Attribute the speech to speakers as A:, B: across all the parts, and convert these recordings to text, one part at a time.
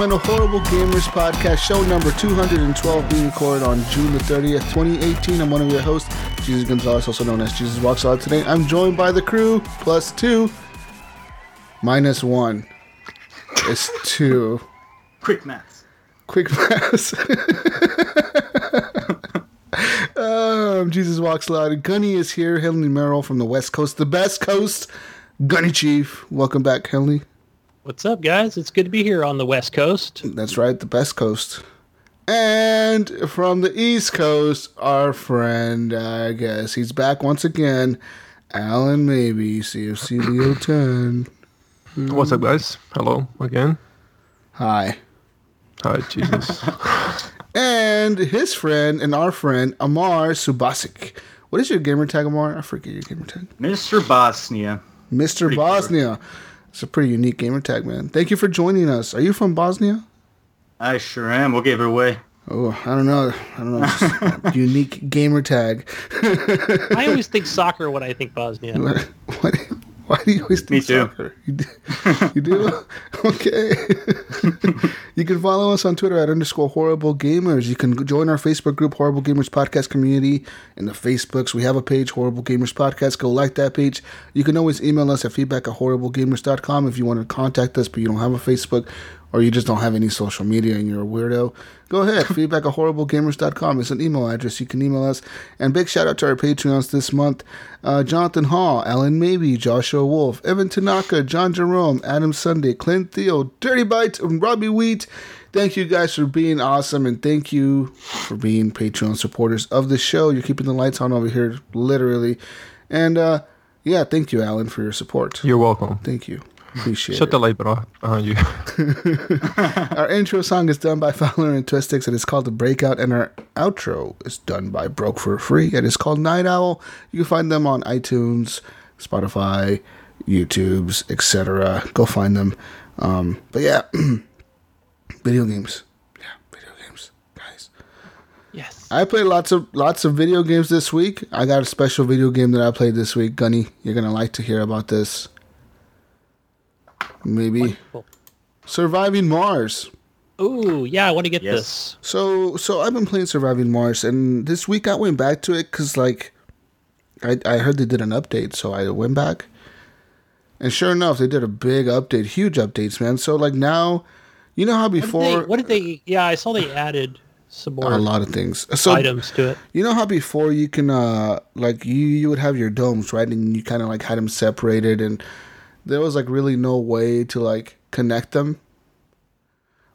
A: Gentlemen, Horrible Gamers Podcast, show number 212, being recorded on June the 30th, 2018. I'm one of your hosts, Jesus Gonzalez, also known as Jesus Walks Out. Today, I'm joined by the crew, plus two, minus one. It's two.
B: Quick maths.
A: Quick pass. um, Jesus Walks Loud. Gunny is here. Henley Merrill from the West Coast, the best coast. Gunny Chief. Welcome back, Henley.
C: What's up, guys? It's good to be here on the West Coast.
A: That's right, the best coast. And from the East Coast, our friend, I guess, he's back once again. Alan Maybe, CFC Leo 10.
D: What's up, guys? Hello again.
A: Hi.
D: Hi, Jesus.
A: And his friend and our friend, Amar Subasic. What is your gamer tag, Amar? I forget your gamer tag.
B: Mr. Bosnia.
A: Mr.
B: Pretty
A: Bosnia. It's a pretty unique gamer tag, man. Thank you for joining us. Are you from Bosnia?
B: I sure am. We'll give it away.
A: Oh, I don't know. I don't know. Unique gamer tag.
C: I always think soccer when I think Bosnia.
A: What, what, why do you always think
B: Me too.
A: soccer? You do? You do? okay. you can follow us on Twitter at underscore horrible gamers. You can join our Facebook group, Horrible Gamers Podcast Community, in the Facebooks. We have a page, Horrible Gamers Podcast. Go like that page. You can always email us at feedback at horriblegamers.com if you want to contact us, but you don't have a Facebook or you just don't have any social media and you're a weirdo, go ahead. feedback at horriblegamers.com is an email address. You can email us. And big shout out to our Patreons this month uh, Jonathan Hall, Alan Maybe, Joshua Wolf, Evan Tanaka, John Jerome, Adam Sunday, Clint Theo, Dirty Bite, and Robbie Wheat. Thank you guys for being awesome and thank you for being Patreon supporters of the show. You're keeping the lights on over here, literally. And uh, yeah, thank you, Alan, for your support.
D: You're welcome.
A: Thank you. Appreciate
D: Shut
A: it.
D: the light off behind you.
A: Our intro song is done by Fowler and Twistix. And It is called The Breakout, and our outro is done by Broke for Free. And It is called Night Owl. You can find them on iTunes, Spotify, YouTube's, etc. Go find them. Um, but yeah, video games. Yeah, video games, guys.
C: Yes.
A: I played lots of lots of video games this week. I got a special video game that I played this week. Gunny, you're gonna like to hear about this. Maybe
C: Cool.
A: Surviving Mars.
C: Ooh, yeah, I want to get
B: Yes.
C: this.
A: So so I've been playing Surviving Mars, and this week I went back to it because like I I heard they did an update, so I went back, and sure enough, they did a big update, huge updates, man. So like now, you know how
C: What did,
A: before
C: they, what did they? Yeah, I saw they added some more
A: a lot of things. So
C: items to it.
A: you know how before you can uh like you you would have your domes right, and you kind of like had them separated, and there was like really no way to like connect them.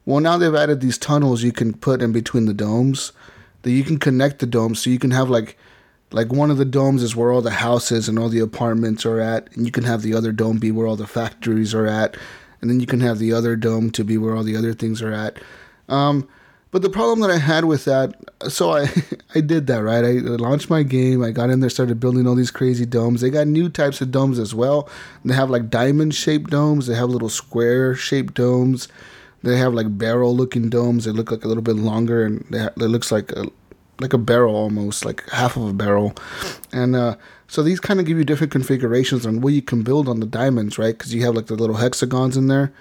A: Well, now they've added these tunnels you can put in between the domes that you can connect the domes, so you can have like like one of the domes is where all the houses and all the apartments are at, and you can have the other dome be where all the factories are at, and then you can have the other dome to be where all the other things are at. Um, but the problem that I had with that, so I I did that right. I launched my game. I got in there, started building all these crazy domes. They got new types of domes as well. They have like diamond shaped domes. They have little square shaped domes. They have like barrel looking domes. They look like a little bit longer, and they ha- it looks like a like a barrel almost, like half of a barrel. And uh, so these kind of give you different configurations on what you can build on the diamonds, right? Because you have like the little hexagons in there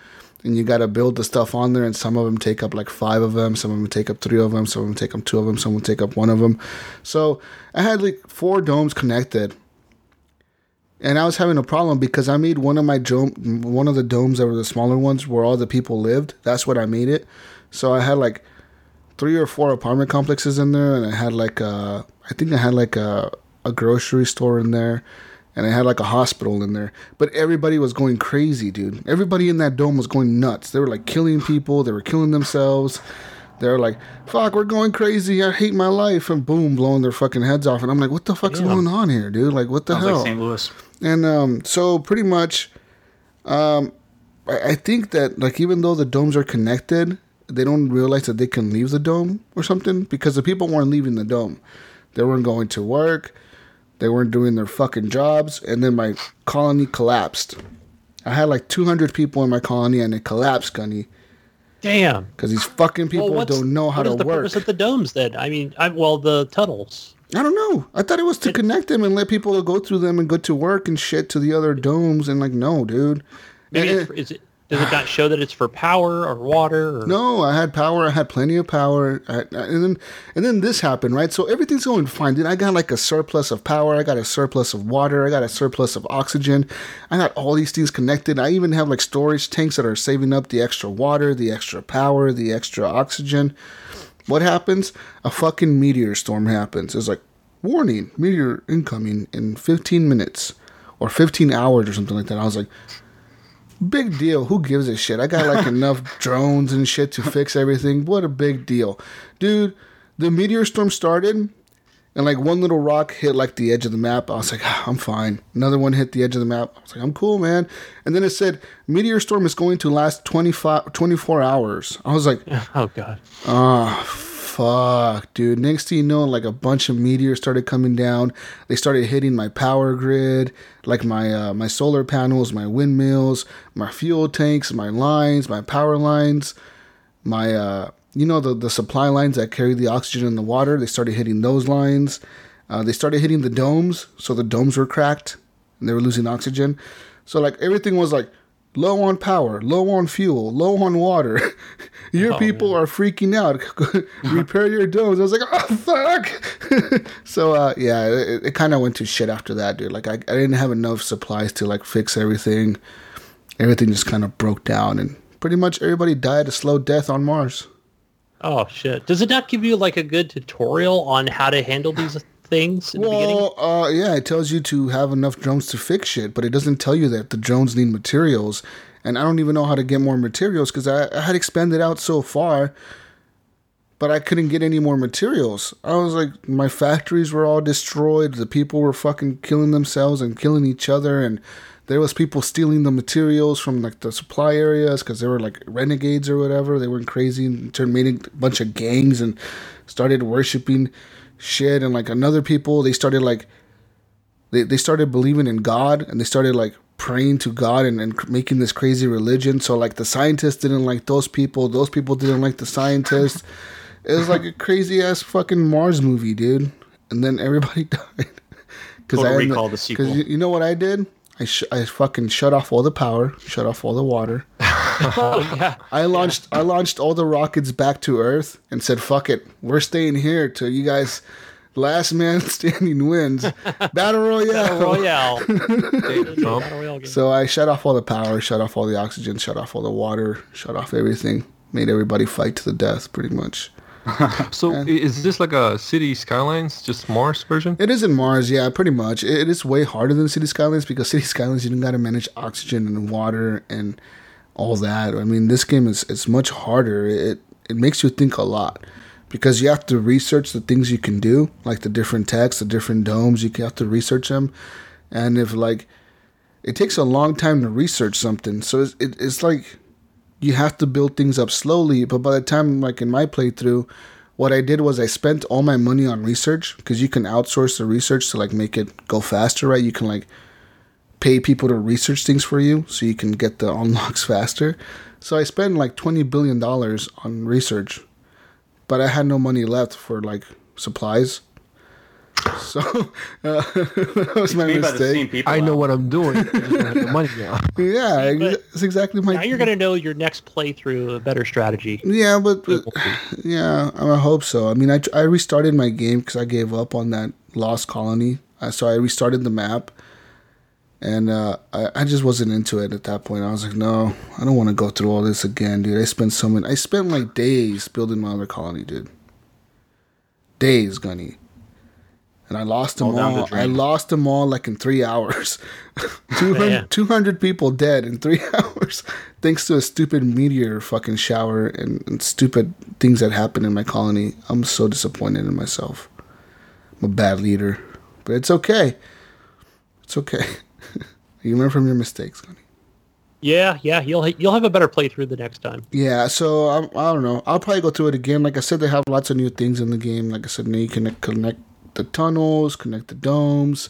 A: and you got to build the stuff on there and some of them take up like five of them some of them take up three of them some of them take up two of them some of them take up one of them. So i had like four domes connected. And i was having a problem because i made one of my dome one of the domes that were the smaller ones where all the people lived. That's what i made it. So i had like three or four apartment complexes in there and i had like a, I think i had like a, a grocery store in there and it had like a hospital in there. But everybody was going crazy, dude. Everybody in that dome was going nuts. They were like killing people. They were killing themselves. They were like, "Fuck, we're going crazy. I hate my life," and boom, blowing their fucking heads off. And I'm like, "What the fuck's
C: Yeah.
A: going on here, dude? Like, what the
B: Sounds
A: hell?"
B: like St. Louis.
A: And um, so pretty much, um, I, I think that like even though the domes are connected, they don't realize that they can leave the dome or something because the people weren't leaving the dome. They weren't going to work. They weren't doing their fucking jobs. And then my colony collapsed. I had like 200 people in my colony and it collapsed, Gunny,
C: Damn.
A: because these fucking people
C: well,
A: don't know how
C: what
A: to
C: is the
A: work.
C: purpose of the domes then? I mean, I, well, the tunnels.
A: I don't know. I thought it was to
C: It-
A: connect them and let people go through them and go to work and shit to the other domes. And like, no, dude.
C: Maybe
A: And-
C: it's, is it does it not show that it's for power or water? Or,
A: No, I had power. I had plenty of power, I, and then and then this happened, right? So everything's going fine. Dude, I got like a surplus of power. I got a surplus of water. I got a surplus of oxygen. I got all these things connected. I even have like storage tanks that are saving up the extra water, the extra power, the extra oxygen. What happens? A fucking meteor storm happens. It's like, warning, meteor incoming in 15 minutes or 15 hours or something like that. I was like, big deal. Who gives a shit? I got like enough drones and shit to fix everything. What a big deal. Dude, the meteor storm started and like one little rock hit like the edge of the map. I was like, ah, I'm fine. Another one hit the edge of the map. I was like, I'm cool, man. And then it said, meteor storm is going to last 25, 24 hours. I was like,
C: oh god.
A: Oh, fuck, dude. Next thing you know, like a bunch of meteors started coming down. They started hitting my power grid, like my uh, my solar panels, my windmills, my fuel tanks, my lines, my power lines, my uh, you know the the supply lines that carry the oxygen and the water. They started hitting those lines. Uh, they started hitting the domes, so the domes were cracked and they were losing oxygen. So like everything was like low on power, low on fuel, low on water. your
C: Oh,
A: people are freaking out. Repair your domes. I was like, oh fuck. so uh, yeah, it, it kind of went to shit after that, dude. Like I, I didn't have enough supplies to like fix everything. Everything just kind of broke down, and pretty much everybody died a slow death on Mars.
C: Oh shit. Does it not give you like a good tutorial on how to handle these things?
A: Well, uh, yeah, it tells you to have enough drones to fix shit, but it doesn't tell you that the drones need materials. And I don't even know how to get more materials because I, I had expanded out so far, but I couldn't get any more materials. I was like, my factories were all destroyed. The people were fucking killing themselves and killing each other, and there was people stealing the materials from like the supply areas because they were like renegades or whatever. They went crazy and turned made a bunch of gangs and started worshiping shit and like another people they started like they, they started believing in god and they started like praying to god and, and making this crazy religion. So like the scientists didn't like those people. Those people didn't like the scientists. It was like a crazy ass fucking mars movie dude. And then everybody died. Because i
B: Recall, the sequel.
A: you, you know what i did I, sh- I fucking shut off all the power shut off all the water
C: oh yeah.
A: I launched I launched all the rockets back to Earth and said, "Fuck it, we're staying here till you guys." Last man standing wins. Battle Royale.
C: Royale.
D: Trump.
C: Battle Royale.
A: So I shut off all the power, shut off all the oxygen, shut off all the water, shut off everything. Made everybody fight to the death, pretty much.
D: So i- is this like a City Skylines, just Mars version?
A: It is in Mars, yeah, pretty much. It, is way harder than City Skylines because City Skylines you don't got to manage oxygen and water and all that. I mean, this game is it's much harder. It it makes you think a lot because you have to research the things you can do, like the different techs, the different domes. You have to research them, and if like it takes a long time to research something, so it's, it, it's like you have to build things up slowly. But by the time, like in my playthrough, what I did was I spent all my money on research because you can outsource the research to like make it go faster, right? You can like pay people to research things for you so you can get the unlocks faster. So I spent like twenty billion dollars on research, but I had no money left for like supplies. So uh, that was my
B: Made the same
A: mistake.
B: people.
D: I know what I'm doing. I don't have the money now.
A: Yeah,
C: See, but
A: ex- it's exactly my.
C: now you're gonna know your next playthrough a better strategy.
A: Yeah, but, but
C: We'll see.
A: yeah, I hope so. I mean, I, I restarted my game because I gave up on that lost colony. Uh, so I restarted the map, and uh, I I just wasn't into it at that point. I was like, no, I don't want to go through all this again, dude. I spent so many. I spent like days building my other colony, dude. Days, Gunny. And I lost them
B: All down the
A: all. I lost them all like in three hours. 200,
C: Man.
A: 200 people dead in three hours, thanks to a stupid meteor fucking shower and, and stupid things that happened in my colony. I'm so disappointed in myself. I'm a bad leader, but it's okay. It's okay. you learn from your mistakes, honey.
C: Yeah, yeah, you'll you'll have a better playthrough the next time.
A: Yeah, so I, I don't know. I'll probably go through it again. Like I said, they have lots of new things in the game. Like I said, now you can connect the tunnels, connect the domes,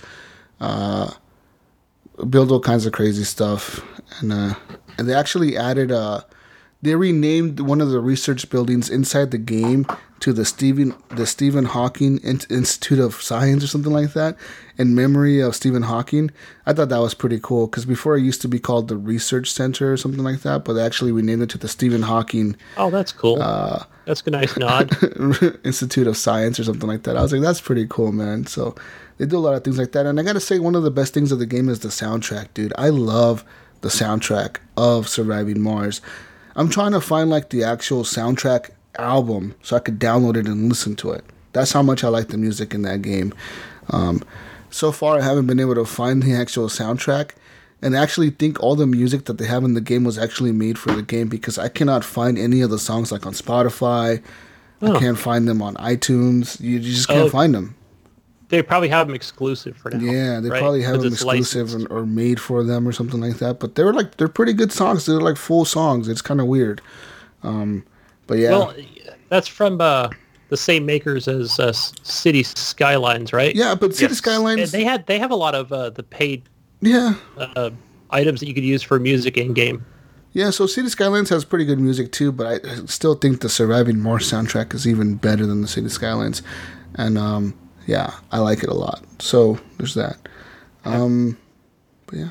A: uh, build all kinds of crazy stuff, and uh, and they actually added uh, they renamed one of the research buildings inside the game to the Stephen the Stephen Hawking Institute of Science or something like that, in memory of Stephen Hawking. I thought that was pretty cool because before it used to be called the Research Center or something like that, but actually we named it to the Stephen Hawking
C: Oh, that's cool.
A: Uh,
C: that's a nice nod.
A: Institute of Science or something like that. I was like, that's pretty cool, man. So they do a lot of things like that. And I gotta say, one of the best things of the game is the soundtrack, dude. I love the soundtrack of Surviving Mars. I'm trying to find like the actual soundtrack album so I could download it and listen to it. That's how much I like the music in that game. Um, so far, I haven't been able to find the actual soundtrack. And I actually think all the music that they have in the game was actually made for the game because I cannot find any of the songs like on Spotify. I can't find them on iTunes. You just can't
C: Oh.
A: find them.
C: they probably have them exclusive for now.
A: Yeah, they
C: right?
A: probably have them exclusive and, or made for them or something like that. But they're like they're pretty good songs. They're like full songs. It's kind of weird. Um, but yeah,
C: Well, that's from uh, the same makers as uh, City Skylines, right?
A: yeah. But City
B: Yes.
A: Skylines,
C: And they had they have a lot of uh, the paid
A: yeah,
C: uh, items that you could use for music in game.
A: yeah. So City Skylines has pretty good music too. But I I still think the Surviving Mars soundtrack is even better than the City Skylines, and um, yeah, I like it a lot. So there's that. Um, but yeah,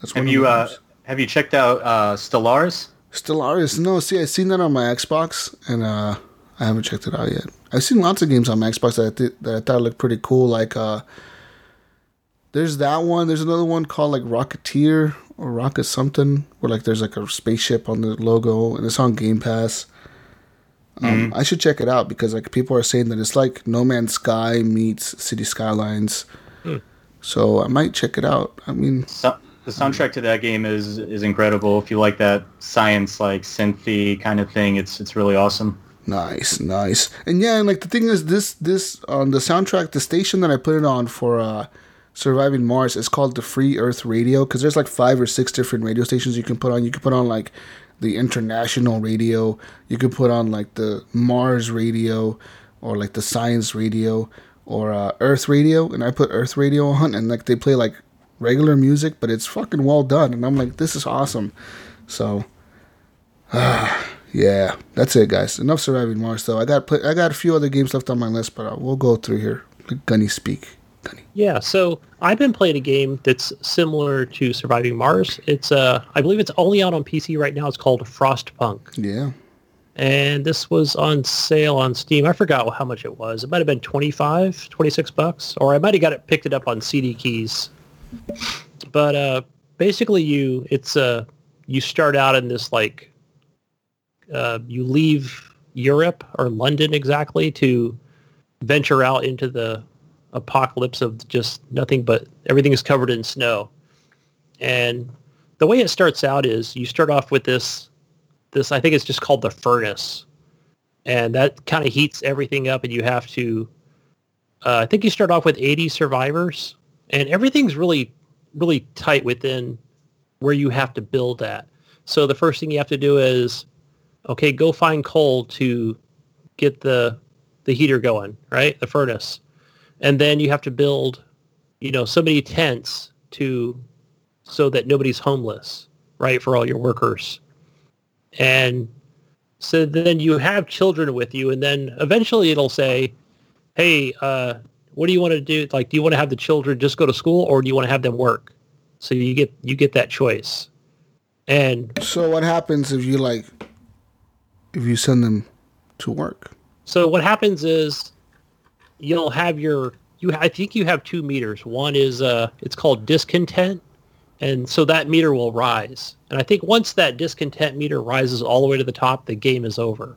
A: that's one
B: Have you
A: the
B: uh, have you checked out uh, Stellaris?
A: Stellaris. No, see, I've seen that on my Xbox, and uh, I haven't checked it out yet. I've seen lots of games on my Xbox that I, th- that I thought looked pretty cool. Like, uh, there's that one. There's another one called like Rocketeer or Rocket something, where like there's like a spaceship on the logo, and it's on Game Pass. Um, I should check it out because like people are saying that it's like No Man's Sky meets City Skylines. So I might check it out. I mean,
B: So, the soundtrack to that game is is incredible. If you like that science like synthy kind of thing, it's it's really awesome.
A: Nice, nice. And yeah, and like the thing is this this on the soundtrack, the station that I put it on for uh Surviving Mars is called the Free Earth Radio because there's like five or six different radio stations you can put on. You can put on like the international radio, you could put on like the Mars radio or like the science radio or uh, Earth radio and I put Earth radio on and like they play like regular music, but it's fucking well done and I'm like this is awesome. So yeah, that's it, guys. Enough surviving Mars, though. I got pl- I got a few other games left on my list, but uh, we'll go through here. Gunny speak. Gunny.
C: Yeah, so I've been playing a game that's similar to Surviving Mars. It's uh, I believe it's only out on PC right now. It's called Frostpunk,
A: Yeah.
C: and this was on sale on Steam. I forgot how much it was. It might have been 25, 26 bucks, or I might have got it picked it up on CD keys. But uh, basically, you it's uh, you start out in this like uh, you leave Europe or London exactly to venture out into the apocalypse of just nothing but everything is covered in snow. And the way it starts out is you start off with this this I think it's just called the furnace. And that kind of heats everything up and you have to uh, I think you start off with 80 survivors and everything's really really tight within where you have to build at. So the first thing you have to do is okay, go find coal to get the the heater going, right? The furnace. And then you have to build, you know, so many tents to so that nobody's homeless, right, for all your workers. And so then you have children with you and then eventually it'll say, "Hey, uh what do you want to do? Like do you want to have the children just go to school or do you want to have them work?" So you get you get that choice. And
A: So what happens if you like if you send them to work?
C: So what happens is you'll have your you I think you have two meters. One is uh it's called discontent and so that meter will rise. And I think once that discontent meter rises all the way to the top, the game is over.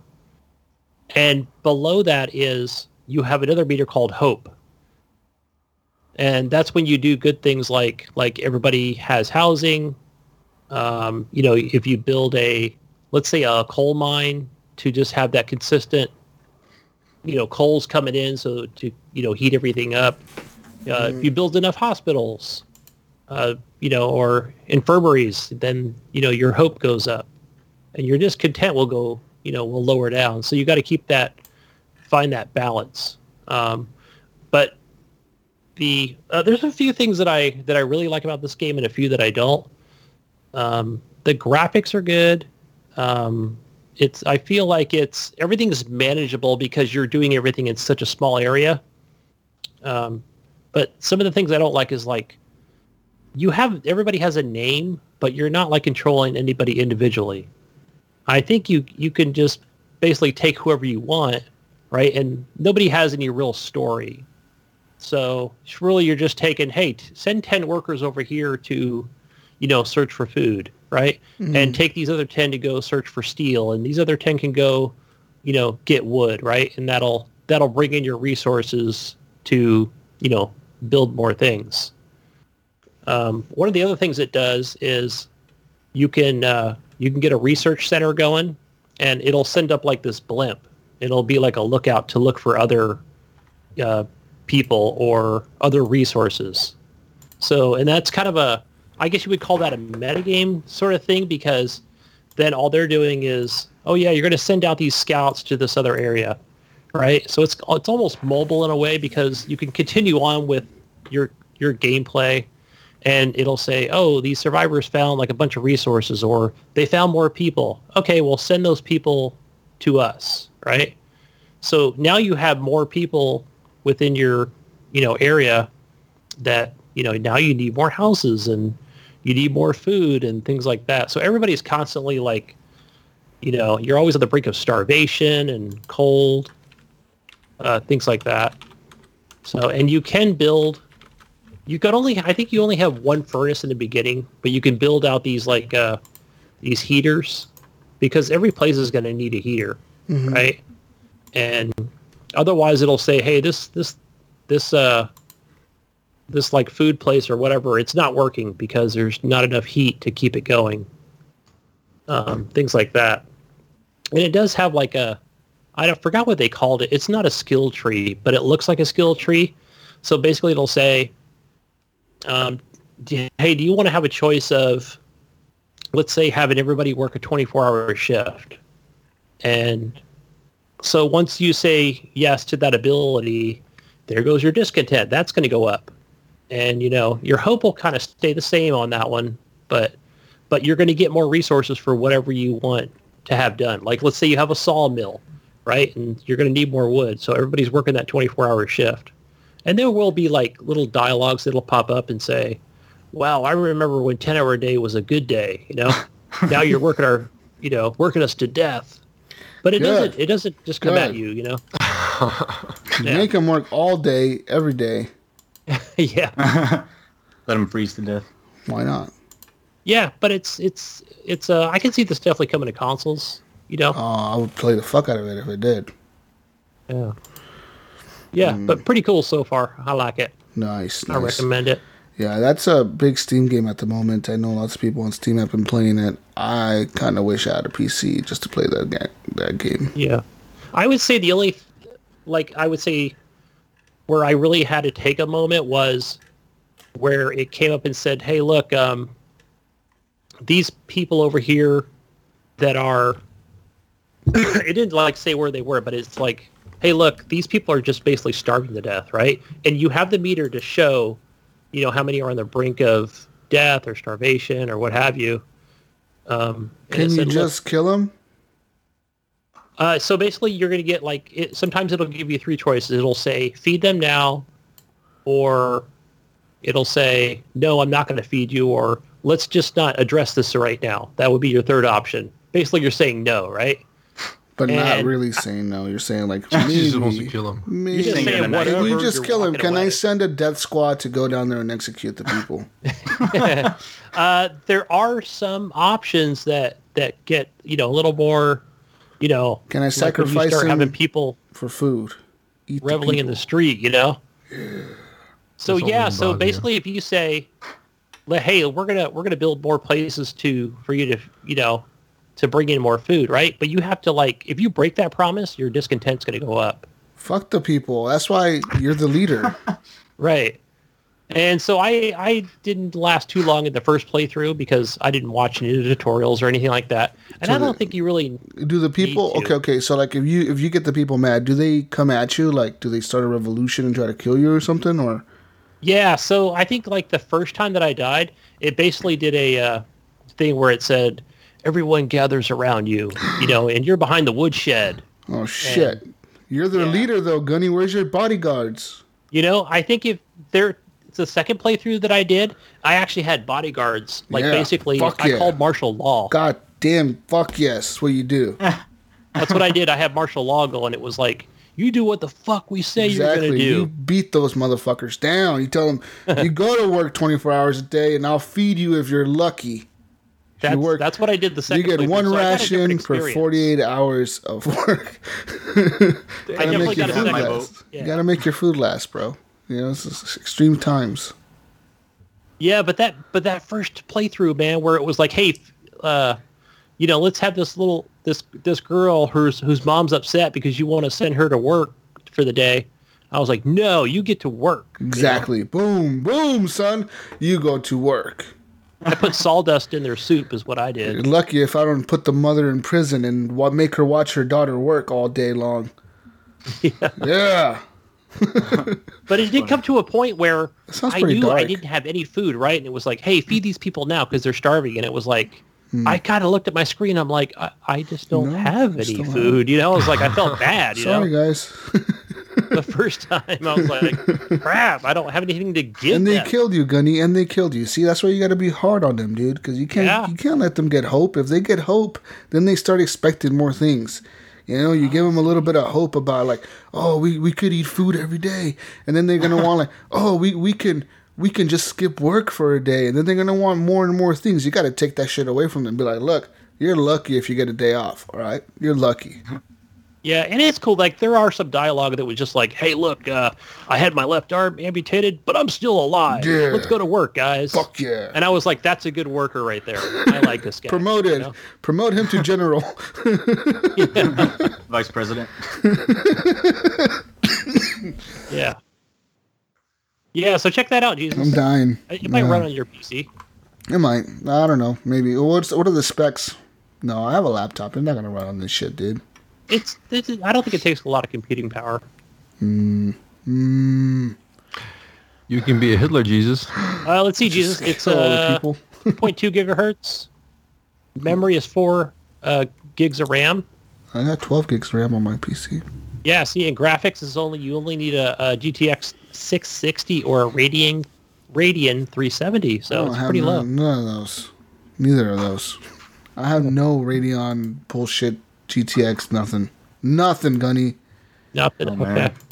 C: And below that is you have another meter called hope. and that's when you do good things like like everybody has housing. Um, you know, if you build a let's say a coal mine to just have that consistent, you know, coals coming in so to you know heat everything up. Uh, If you build enough hospitals, uh, you know, or infirmaries, then you know your hope goes up, and your discontent will go, you know, will lower down. So you got to keep that, find that balance. Um, but the uh, there's a few things that I that I really like about this game, and a few that I don't. Um, the graphics are good. Um, it's I feel like it's everything's manageable because you're doing everything in such a small area. Um, but some of the things I don't like is like you have everybody has a name, but you're not like controlling anybody individually. I think you you can just basically take whoever you want, right? And nobody has any real story. So really you're just taking, hey, send 10 workers over here to, you know, search for food, right? And take these other 10 to go search for steel and these other 10 can go, you know, get wood, right? And that'll that'll bring in your resources to, you know, build more things. Um, one of the other things it does is you can uh, you can get a research center going, and it'll send up like this blimp. It'll be like a lookout to look for other uh, people or other resources. So, and that's kind of a, I guess you would call that a metagame sort of thing because then all they're doing is, oh yeah, you're going to send out these scouts to this other area, right? So it's it's almost mobile in a way because you can continue on with your your gameplay and it'll say, oh, these survivors found like a bunch of resources or they found more people. Okay, well, send those people to us, right? So now you have more people within your, you know, area that, you know, now you need more houses and you need more food and things like that. So everybody's constantly like, you know, you're always on the brink of starvation and cold, uh, things like that. So, and you can build you could only I think you only have one furnace in the beginning, but you can build out these like uh these heaters because every place is going to need a heater, right? And otherwise it'll say, "Hey, this this this uh this like food place or whatever, it's not working because there's not enough heat to keep it going." Um things like that. And it does have like a I forgot what they called it. It's not a skill tree, but it looks like a skill tree. So basically it'll say um, do, hey, do you want to have a choice of, let's say, having everybody work a 24-hour shift? And so once you say yes to that ability, there goes your discontent. That's going to go up. And, you know, your hope will kind of stay the same on that one, but but you're going to get more resources for whatever you want to have done. Like, let's say you have a sawmill, right? And you're going to need more wood. So everybody's working that 24-hour shift. And there will be like little dialogues that'll pop up and say, wow, I remember when 10 hour a day was a good day, you know? now you're working our, you know, working us to death. But it
A: Good.
C: doesn't, it doesn't just come at you, you know?
A: You
C: Yeah.
A: Make them work all day, every day.
C: yeah.
B: Let them freeze to death.
A: Why not?
C: Yeah. But it's, it's, it's, uh, I can see this definitely coming to consoles, you know?
A: Oh, I would play the fuck out of it if it did.
C: Yeah. Yeah. But pretty cool so far. I like it.
A: Nice,
C: I
A: nice.
C: recommend it.
A: Yeah, that's a big Steam game at the moment. I know lots of people on Steam have been playing it. I kind of wish I had a PC just to play that ga- that game.
C: Yeah. I would say the only, like, I would say where I really had to take a moment was where it came up and said, hey, look, um, these people over here that are, it didn't like say where they were, but it's like, hey, look, these people are just basically starving to death, right? And you have the meter to show, you know, how many are on the brink of death or starvation or what have you. Um,
A: Can you
C: said,
A: just kill him?
C: Uh, so basically, you're going to get like it, sometimes it'll give you three choices. It'll say feed them now, or it'll say no, I'm not going to feed you, or let's just not address this right now. That would be your third option. Basically, you're saying no, right?
A: But not really saying no. You're saying like
D: maybe, you just wants to kill him.
A: Maybe.
C: You're just
B: saying
C: saying whatever.
A: You just kill him?
C: walking
A: Can I send a death squad to go down there and execute the people?
C: Uh, there are some options that that get you know a little more, you know.
A: Can I
C: like when you
A: sacrifice
C: start
A: him
C: having people
A: for food? Eat the
C: reveling in the street, you know. So
D: That's
C: yeah, so
D: bought, yeah.
C: basically, if you say, "Hey, we're gonna we're gonna build more places to for you to you know to bring in more food," right? But you have to like, if you break that promise, your discontent's gonna go up,
A: Fuck the people. That's why you're the leader.
C: right? And so I I didn't last too long in the first playthrough because I didn't watch any tutorials or anything like that, and
A: So
C: I don't
A: the-
C: think you really
A: Do the people okay, okay, so like if you if you get the people mad, do they come at you? Like do they start a revolution and try to kill you or something? Or
C: Yeah, so I think like the first time that I died, it basically did a uh, thing where it said everyone gathers around you, you know, and you're behind the woodshed.
A: oh shit. You're their
C: Yeah.
A: leader though, Gunny. Where's your bodyguards?
C: You know, I think if there it's the second playthrough that I did, I actually had bodyguards. Like
A: Yeah,
C: basically
A: fuck
C: I
A: yeah.
C: called martial law.
A: God damn fuck yes, what you do.
C: That's what I did. I had martial law and It was like, you do what the fuck we say you're
A: Exactly.
C: gonna do.
A: You beat those motherfuckers down. You tell them you go to work 24 hours a day, and I'll feed you if you're lucky.
C: That's,
A: work-
C: that's what I did the
A: You
C: second
A: get
C: playthrough,
A: one
C: so I got a different
A: ration for 48 hours of work.
C: I
A: Gotta
C: definitely
A: make
C: got a
B: my
C: second. Yeah.
A: You gotta make your food last, bro. You know, is extreme times.
C: Yeah, but that but that first playthrough, man, where it was like, hey, uh, you know, let's have this little this this girl whose whose mom's upset because you want to send her to work for the day. I was like, no, you get to work. you know?
A: Exactly. Boom, boom, son. You go to work.
C: I put sawdust in their soup, is what I
A: You're
C: did.
A: lucky if I don't put the mother in prison and make her watch her daughter work all day long. Yeah.
C: But it did come to a point where I knew I didn't have any food, right? And it was like, hey, feed these people now because they're starving. And it was like,
A: Hmm.
C: I kind of looked at my screen. I'm like, I, I just don't
A: No,
C: have any
A: don't have
C: food. You know, I was like, I felt bad. You
A: Sorry,
C: know,
A: guys.
C: the first time I was like, crap, I don't have anything to give
A: and they
C: them.
A: killed you, Gunny, and they killed you. See, that's why you got to be hard on them, dude, because you can't
C: Yeah.
A: you can't let them get hope. If they get hope, then they start expecting more things. You know, you give them a little bit of hope about like, oh, we, we could eat food every day, and then they're gonna want like, oh, we we can we can just skip work for a day, and then they're gonna want more and more things. You got to take that shit away from them. Be like, look, you're lucky if you get a day off. All right, you're lucky.
C: Yeah, and it's cool. Like there are some dialogue that was just like, "Hey, look, uh, I had my left arm amputated, but I'm still alive.
A: Yeah.
C: Let's go to work, guys."
A: Fuck yeah.
C: And I was like, "That's a good worker right there. I like this guy."
A: Promoted,
C: you know?
A: promote him to general.
B: Vice President.
C: Yeah. Yeah. So check that out, Jesus.
A: I'm dying.
C: It might
A: Yeah.
C: run on your PC.
A: It might. I don't know. Maybe. What's what are the specs? No, I have a laptop. I'm not gonna run on this shit, dude.
C: It's, it's. I don't think it takes a lot of computing power.
A: Mm,
D: You can be a Hitler, Jesus.
C: Uh, let's see, Jesus. It's
A: kill all
C: uh, 0.2 gigahertz. Memory is four uh, gigs of RAM.
A: I got 12 gigs of RAM on my PC.
C: Yeah, see, and graphics is only you only need a, a GTX 660 or a Radeon Radeon 370, so it's
A: have
C: pretty low.
A: none, none of those. Neither of those. I have no Radeon bullshit GTX. Nothing. Nothing, Gunny.
C: Nothing.
B: Oh,
C: okay.
B: man.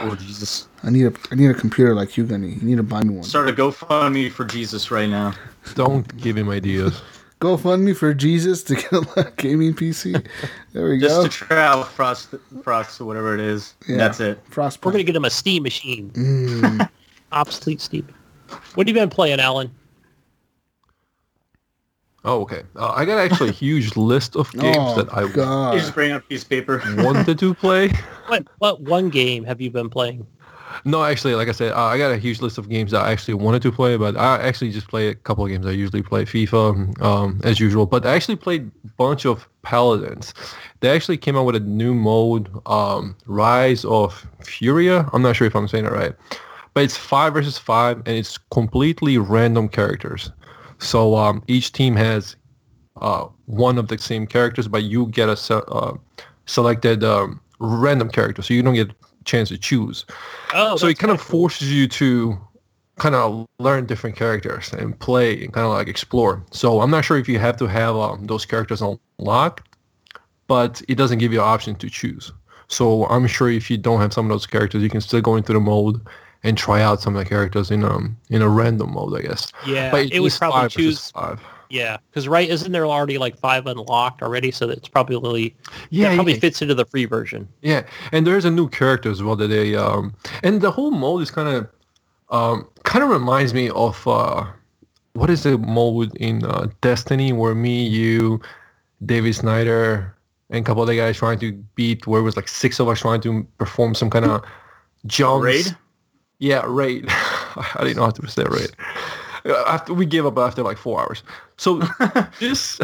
B: Oh, Jesus.
A: I need a I need a computer like you, Gunny. You need to buy me one.
B: Start a GoFundMe for Jesus right now.
D: Don't give him ideas.
A: Go fund me for Jesus to get a gaming PC. There we
B: Just
A: go.
B: Just to try out Frost, Frost or whatever it is.
A: Yeah.
B: That's it.
A: Frostbite.
C: We're gonna get him a Steam machine.
A: Mm.
C: Obsolete Steam. What have you been playing, Alan?
D: Oh, okay. Uh, I got actually a huge list of games
A: oh
D: that I
B: You
A: God.
B: just bring out a piece of paper.
D: wanted to play.
C: What what one game have you been playing?
D: No, actually, like I said, uh, I got a huge list of games that I actually wanted to play, but I actually just play a couple of games. I usually play FIFA um, as usual, but I actually played a bunch of Paladins. They actually came out with a new mode, um, Rise of Furia. I'm not sure if I'm saying it right, but it's five versus five, and it's completely random characters. So um, each team has uh, one of the same characters, but you get a se- uh, selected um, random character, so you don't get a chance to choose
C: Oh,
D: so it kind of forces you to kind of learn different characters and play and kind of like explore. So I'm not sure if you have to have um, those characters unlocked, but it doesn't give you an option to choose. So I'm sure if you don't have some of those characters, you can still go into the mode and try out some of the characters in um in a random mode, I guess.
C: Yeah,
D: But
C: it would
D: is
C: probably
D: five
C: choose.
D: five.
C: Yeah, because right, isn't there already like five unlocked already? So that it's probably
D: Yeah,
C: that probably
D: yeah.
C: fits into the free version.
D: Yeah, and there's a new character as well that they um and the whole mode is kind of Um, kind of reminds me of uh, what is the mode in uh, Destiny where me, you, David Snyder, and a couple other guys trying to beat where it was like six of us trying to perform some kind of jumps.
B: Raid?
D: Yeah, raid. I didn't know how to say raid. Uh, After we gave up after like four hours. So this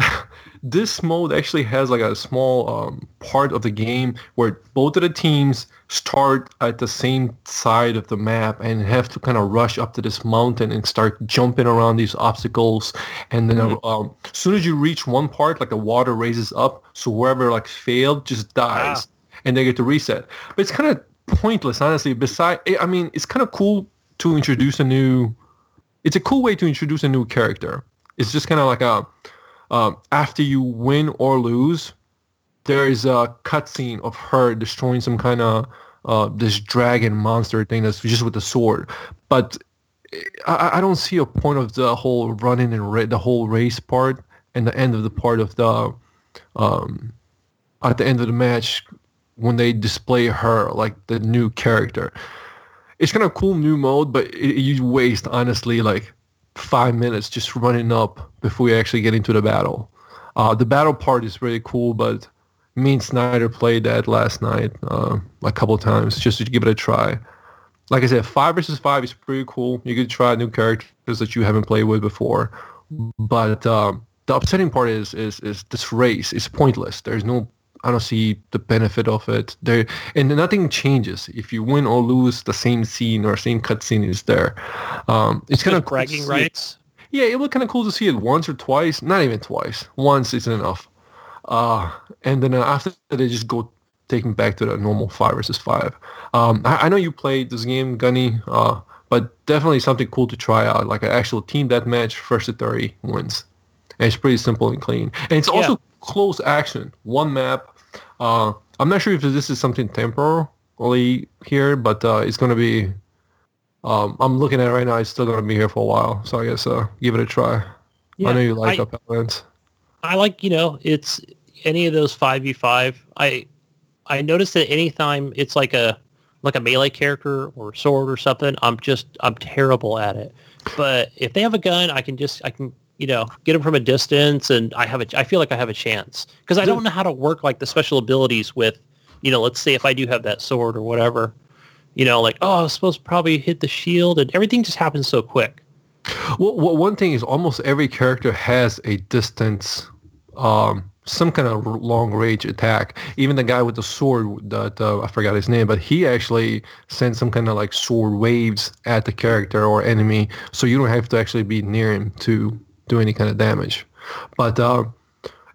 D: this mode actually has like a small um, part of the game where both of the teams start at the same side of the map and have to kind of rush up to this mountain and start jumping around these obstacles. And then uh, um, as soon as you reach one part, like the water raises up, so whoever like failed just dies, and they get to reset. But it's kind of pointless, honestly. Beside, I mean, it's kind of cool to introduce a new. It's a cool way to introduce a new character. It's just kind of like a um, after you win or lose, there is a cutscene of her destroying some kind of uh, this dragon monster thing that's just with the sword. But I, I don't see a point of the whole running and ra- the whole race part and the end of the part of the um, at the end of the match when they display her like the new character. It's kind of cool new mode, but it, you waste honestly like five minutes just running up before you actually get into the battle. Uh, the battle part is really cool, but me and Snyder played that last night uh, a couple times just to give it a try. Like I said, five versus five is pretty cool. You could try new characters that you haven't played with before, but um, the upsetting part is is is this race is pointless. There's no I don't see the benefit of it. There and nothing changes if you win or lose. The same scene or same cutscene is there. Um, it's kind of
C: bragging rights.
D: yeah, it was kind of cool to see it once or twice. Not even twice. Once isn't enough. Uh, and then uh, after that, they just go taking back to the normal five versus five. Um, I, I know you played this game, Gunny, uh, but definitely something cool to try out, like an actual team deathmatch, first to 30 wins. And it's pretty simple and clean. And it's also
C: Yeah.
D: Close action, one map. Uh, I'm not sure if this is something temporarily here, but uh, it's going to be um, I'm looking at it right now. It's still going to be here for a while, so I guess uh, give it a try. I know you like
C: I. I like you know it's any of those five v five. I I noticed that anytime it's like a like a melee character or sword or something, I'm just I'm terrible at it. But if they have a gun, I can just I can you know get them from a distance, and I have a I feel like I have a chance because I don't know how to work like the special abilities with you know let's say if I do have that sword or whatever, you know like oh I was supposed to probably hit the shield and everything just happens so quick.
D: Well, well, one thing is almost every character has a distance, um, some kind of long range attack. Even the guy with the sword, that uh, I forgot his name, but he actually sends some kind of like sword waves at the character or enemy, so you don't have to actually be near him to do any kind of damage. But uh,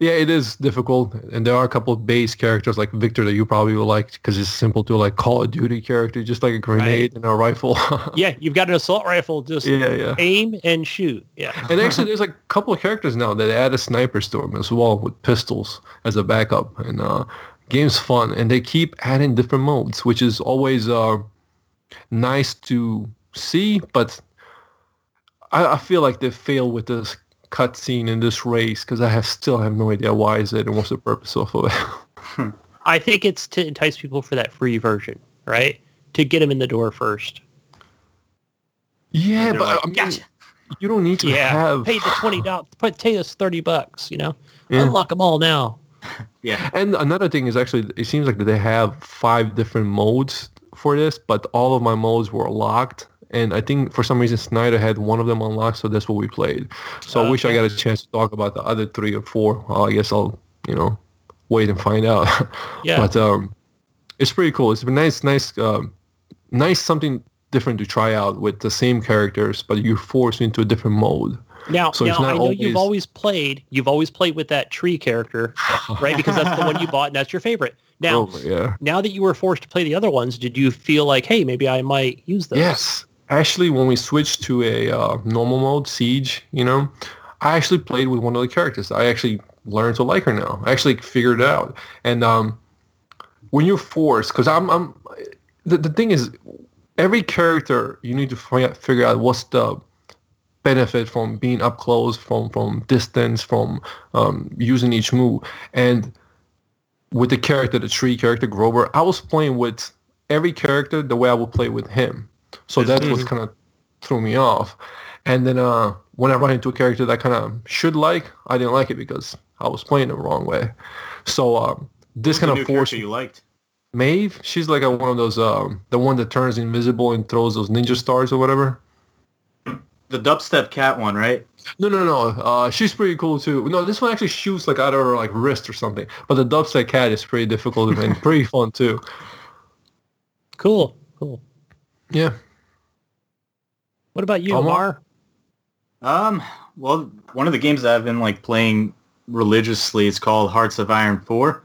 D: yeah, it is difficult, and there are a couple of base characters like Victor that you probably will like because it's simple to like Call of Duty character, just like a grenade and a rifle.
C: Yeah, you've got an assault rifle, just
D: yeah, yeah.
C: aim and shoot. Yeah.
D: And actually, there's like a couple of characters now that add a sniper to them as well with pistols as a backup. And uh, game's fun, and they keep adding different modes, which is always uh, nice to see. But I, I feel like they fail with this cutscene in this race because I have still have no idea why is it and what's the purpose of it. Hmm.
C: I think it's to entice people for that free version, right? To get them in the door first.
D: yeah, but
B: like,
D: I mean,
B: "Gotcha."
D: you don't need to
C: Yeah.
D: have
C: Pay the twenty dollars. Put pay us thirty bucks. You know,
D: Yeah.
C: unlock them all now.
B: Yeah.
D: And another thing is actually, it seems like they have five different modes for this, but all of my modes were locked. And I think for some reason Snyder had one of them unlocked, so that's what we played. So I wish I got a chance to talk about the other three or four. Well, I guess I'll, you know, wait and find out.
C: Yeah.
D: but um, it's pretty cool. It's a nice, nice, um, nice something different to try out with the same characters, but you're forced into a different mode.
C: Now,
D: So it's
C: now I know you've
D: always-
C: always played. You've always played with that tree character, right? Because that's the one you bought, and that's your favorite. Now,
D: Oh, yeah.
C: now that you were forced to play the other ones, did you feel like, hey, maybe I might use those?
D: Yes. Actually, when we switched to a uh, normal mode, Siege, you know, I actually played with one of the characters. I actually learned to like her now. I actually figured it out. And um, when you're forced, because I'm, I'm, the, the thing is, every character you need to fi- figure out what's the benefit from being up close, from from distance, from um, using each move. And with the character, the tree character Grover, I was playing with every character the way I would play with him. So that was kind of threw me off. And then uh, when I run into a character that kind of should like, I didn't like it because I was playing the wrong way. So um, this kind of forced
B: character you liked.
D: Maeve. She's like a, one of those, um, the one that turns invisible and throws those ninja stars or whatever.
B: The dubstep cat one, right?
D: No, no, no. Uh, she's pretty cool too. No, this one actually shoots like out of her like wrist or something. But the dubstep cat is pretty difficult and pretty fun too.
C: Cool. Cool.
D: Yeah.
C: What about you,
D: Omar?
C: Omar?
B: Um, well, one of the games that I've been like playing religiously is called Hearts of Iron 4.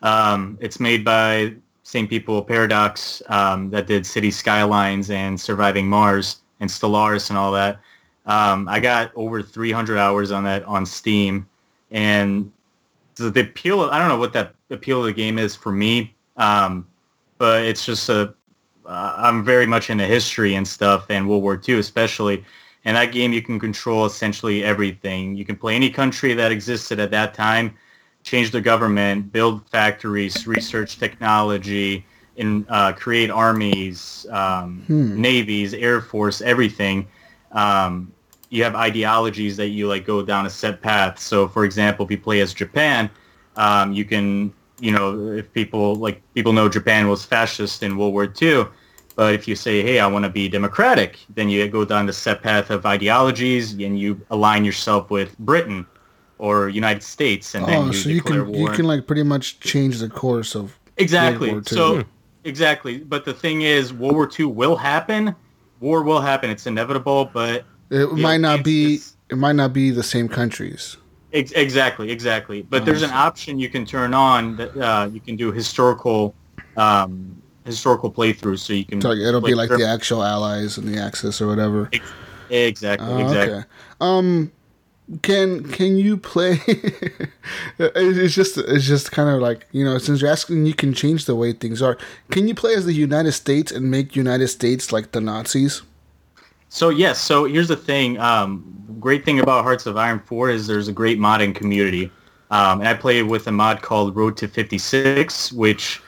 B: Um, it's made by same people, Paradox, um, that did City Skylines and Surviving Mars and Stellaris and all that. Um, I got over 300 hours on that on Steam, and the, the appeal. Of, I don't know what that appeal of the game is for me, um, but it's just a. Uh, I'm very much into history and stuff, and World War II especially. And that game, you can control essentially everything. You can play any country that existed at that time, change the government, build factories, research technology, and uh, create armies, um, navies, air force, everything. Um, you have ideologies that you like go down a set path. So, for example, if you play as Japan, um, you can, you know, if people like people know Japan was fascist in World War II, but if you say, hey, I want to be democratic, then you go down the set path of ideologies and you align yourself with Britain or United States, and then
A: Oh,
B: you
A: so you can
B: war.
A: you can like pretty much change the course of
B: Exactly.
A: World War
B: So exactly. But the thing is, World War II will happen. War will happen. It's inevitable. But
A: it
B: Yeah,
A: might not be it might not be the same countries.
B: Ex- exactly, exactly. But
A: Oh,
B: there's an option you can turn on that uh, you can do historical, um, historical playthroughs. So you can.
A: So it'll be like the actual allies and the Axis or whatever.
B: Exactly.
A: Oh,
B: exactly.
A: Okay. Um, can can you play? It's just it's just kind of like you know since you're asking, you can change the way things are. Can you play as the United States and make United States like the Nazis?
B: So yes, so here's the thing. Um, great thing about Hearts of Iron 4 is there's a great modding community, um, and I play with a mod called Road to 56, which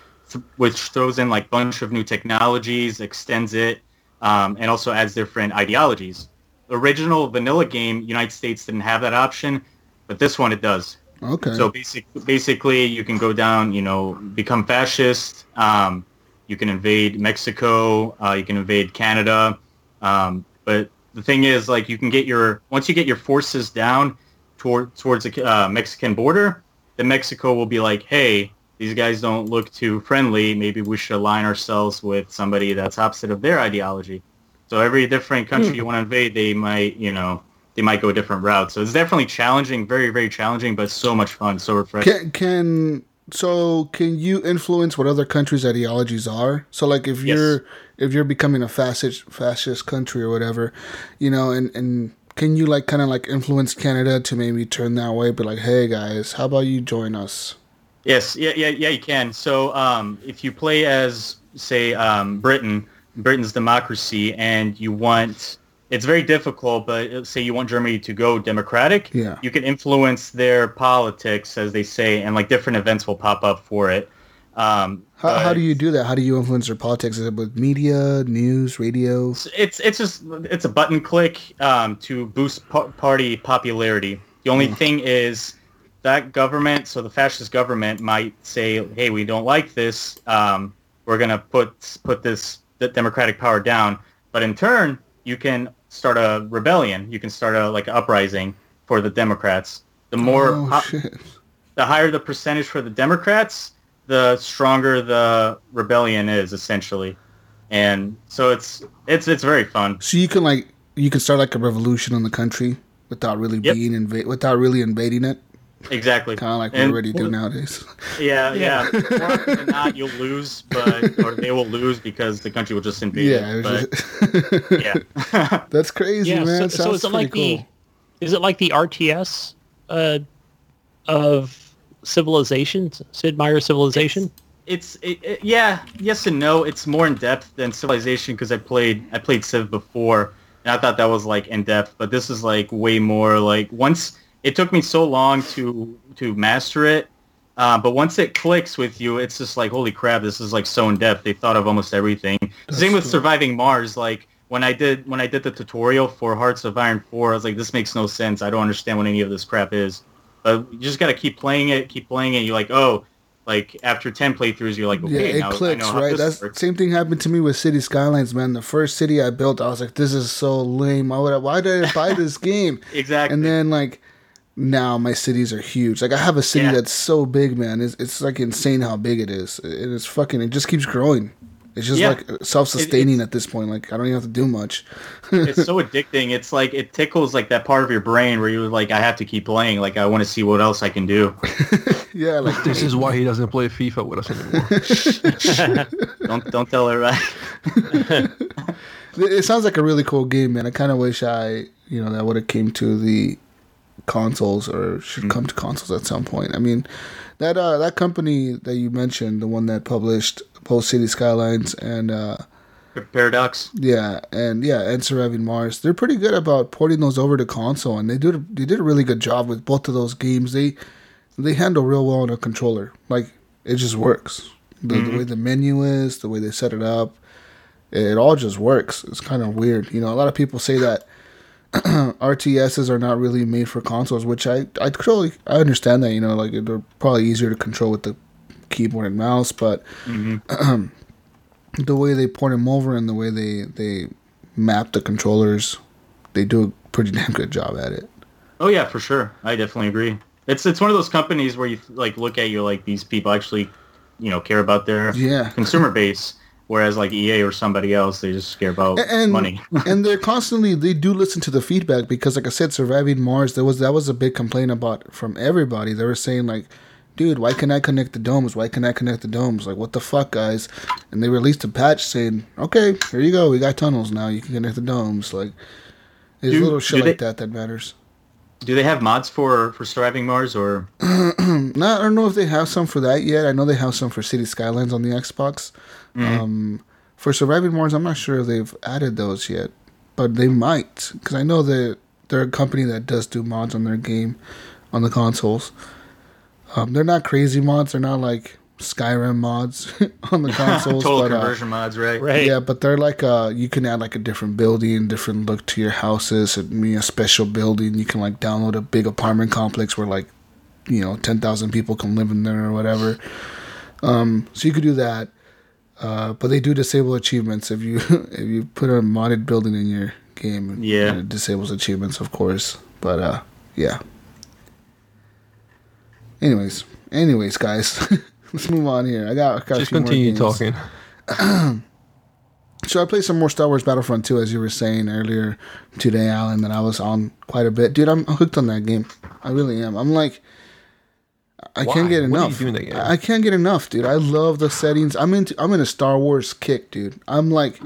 B: which throws in like bunch of new technologies, extends it, um, and also adds different ideologies. The original vanilla game, United States didn't have that option, but this one it does.
A: Okay.
B: So basic, basically, you can go down, you know, become fascist. Um, you can invade Mexico. Uh, you can invade Canada. Um, but the thing is, like, you can get your once you get your forces down toward towards the uh, Mexican border, then Mexico will be like, hey, these guys don't look too friendly. Maybe we should align ourselves with somebody that's opposite of their ideology. So every different country you want to invade, they might, you know, they might go a different route. So it's definitely challenging, very, very challenging, but so much fun, so refreshing.
A: can can so can you influence what other countries' ideologies are? So like if
B: Yes.
A: you're if you're becoming a fascist fascist country or whatever, you know, and and can you like kind of like influence Canada to maybe turn that way? But like, hey guys, how about you join us?
B: Yes, yeah, yeah, yeah, you can. So um, if you play as, say, um, Britain, Britain's democracy, and you want, it's very difficult, but uh, say you want Germany to go democratic,
A: Yeah.
B: you can influence their politics, as they say, and like different events will pop up for it. Um,
A: How, how do you do that? How do you influence their politics? Is it with media, news, radio?
B: It's it's just it's a button click um, to boost pa- party popularity. The only thing is that government, so the fascist government might say, "Hey, we don't like this. Um, we're gonna put put this the democratic power down." But in turn, you can start a rebellion. You can start a like uprising for the Democrats. The more
A: oh
B: po- the higher the percentage for the Democrats, the stronger the rebellion is essentially. And so it's it's it's very fun.
A: So you can like you can start like a revolution in the country without really
B: Yep.
A: being invade without really invading it,
B: Exactly.
A: kind of like we already do nowadays.
B: Yeah, yeah. More not, you'll lose, but or they will lose because the country will just invade
A: yeah,
B: it.
A: it
B: But
A: just-
B: yeah,
A: that's crazy,
C: Yeah.
A: man.
C: So, so
A: Sounds
C: is it like
A: cool.
C: the is it like the RTS uh, of civilization, Sid Meier Civilization?
B: it's it, it- yeah, yes and no. It's more in depth than Civilization because I played I played Civ before, and I thought that was like in depth. But this is like way more like once it took me so long to to master it. Uh, but once it clicks with you, it's just like holy crap! This is like so in depth. They thought of almost everything. Same with. Surviving Mars. Like when I did when I did the tutorial for Hearts of Iron 4, I was like, this makes no sense. I don't understand what any of this crap is. But you just got to keep playing it, keep playing it. You're like, oh, like after 10 playthroughs, you're like, okay,
A: yeah, it
B: now
A: clicks,
B: I know how
A: right? That's
B: works.
A: same thing happened to me with City Skylines, man. The first city I built, I was like, "This is so lame. Why would I, why did I buy this game?"
B: Exactly.
A: And then like now my cities are huge. Like I have a city
B: Yeah.
A: that's so big, man. It's it's like insane how big it is. It is fucking. It just keeps growing. It's just
B: Yeah.
A: like self-sustaining
B: it's-
A: at this point. Like I don't even have to do much.
B: it's so addicting. It's like it tickles like that part of your brain where you're like, I have to keep playing. Like I want to see what else I can do.
A: yeah, like
D: This is why he doesn't play FIFA with us anymore.
B: don't don't tell her right.
A: It it sounds like a really cool game, man. I kind of wish I, you know, that would have came to the consoles or should come to consoles at some point. I mean, that uh, that company that you mentioned, the one that published both City Skylines and uh,
B: Paradox.
A: yeah, and yeah, and Surviving Mars, they're pretty good about porting those over to console, and they did they did a really good job with both of those games. They they handle real well on a controller. Like it just works. The, the way the menu is, the way they set it up, it all just works. It's kind of weird. You know, a lot of people say that RTSs are not really made for consoles, which I I totally I understand that. You know, like they're probably easier to control with the keyboard and mouse, but mm-hmm. the way they port them over and the way they they map the controllers, they do a pretty damn good job at it.
B: Oh yeah, for sure. I definitely agree. It's it's one of those companies where you like look at you like these people actually, you know, care about their
A: Yeah.
B: consumer base, whereas like EA or somebody else, they just care about
A: and
B: money.
A: and they're constantly they do listen to the feedback because like I said, surviving Mars there was that was a big complaint about from everybody. They were saying like, dude, why can't I connect the domes? Why can't I connect the domes? Like what the fuck, guys? And they released a patch saying, okay, here you go, we got tunnels now. You can connect the domes. Like it's
B: Do-
A: little shit like
B: they-
A: that that matters.
B: Do they have mods for for Surviving Mars or?
A: Not, I don't know if they have some for that yet. I know they have some for City Skylines on the Xbox. Um, for Surviving Mars, I'm not sure if they've added those yet, but they might because I know that they're a company that does do mods on their game on the consoles. Um, they're not crazy mods. They're not like Skyrim mods on the consoles.
B: Total
A: but, uh,
B: conversion mods, right?
C: Right.
A: yeah, but they're like uh you can add like a different building, different look to your houses, and me a special building. You can like download a big apartment complex where like you know ten thousand people can live in there or whatever. Um, so you could do that. Uh, but they do disable achievements if you if you put a modded building in your game.
B: Yeah.
A: it disables achievements, of course. But uh, yeah. Anyways, anyways, guys, let's move on here. I got, I got a
D: Just continue talking.
A: So I played some more Star Wars Battlefront 2, as you were saying earlier today, Alan, that I was on quite a bit. Dude, I'm hooked on that game. I really am. I'm like, I
D: Why?
A: can't get
D: What do you
A: enough.
D: do in that game?
A: I I can't get enough, dude. I love the settings. I'm into. I'm in a Star Wars kick, dude. I'm like,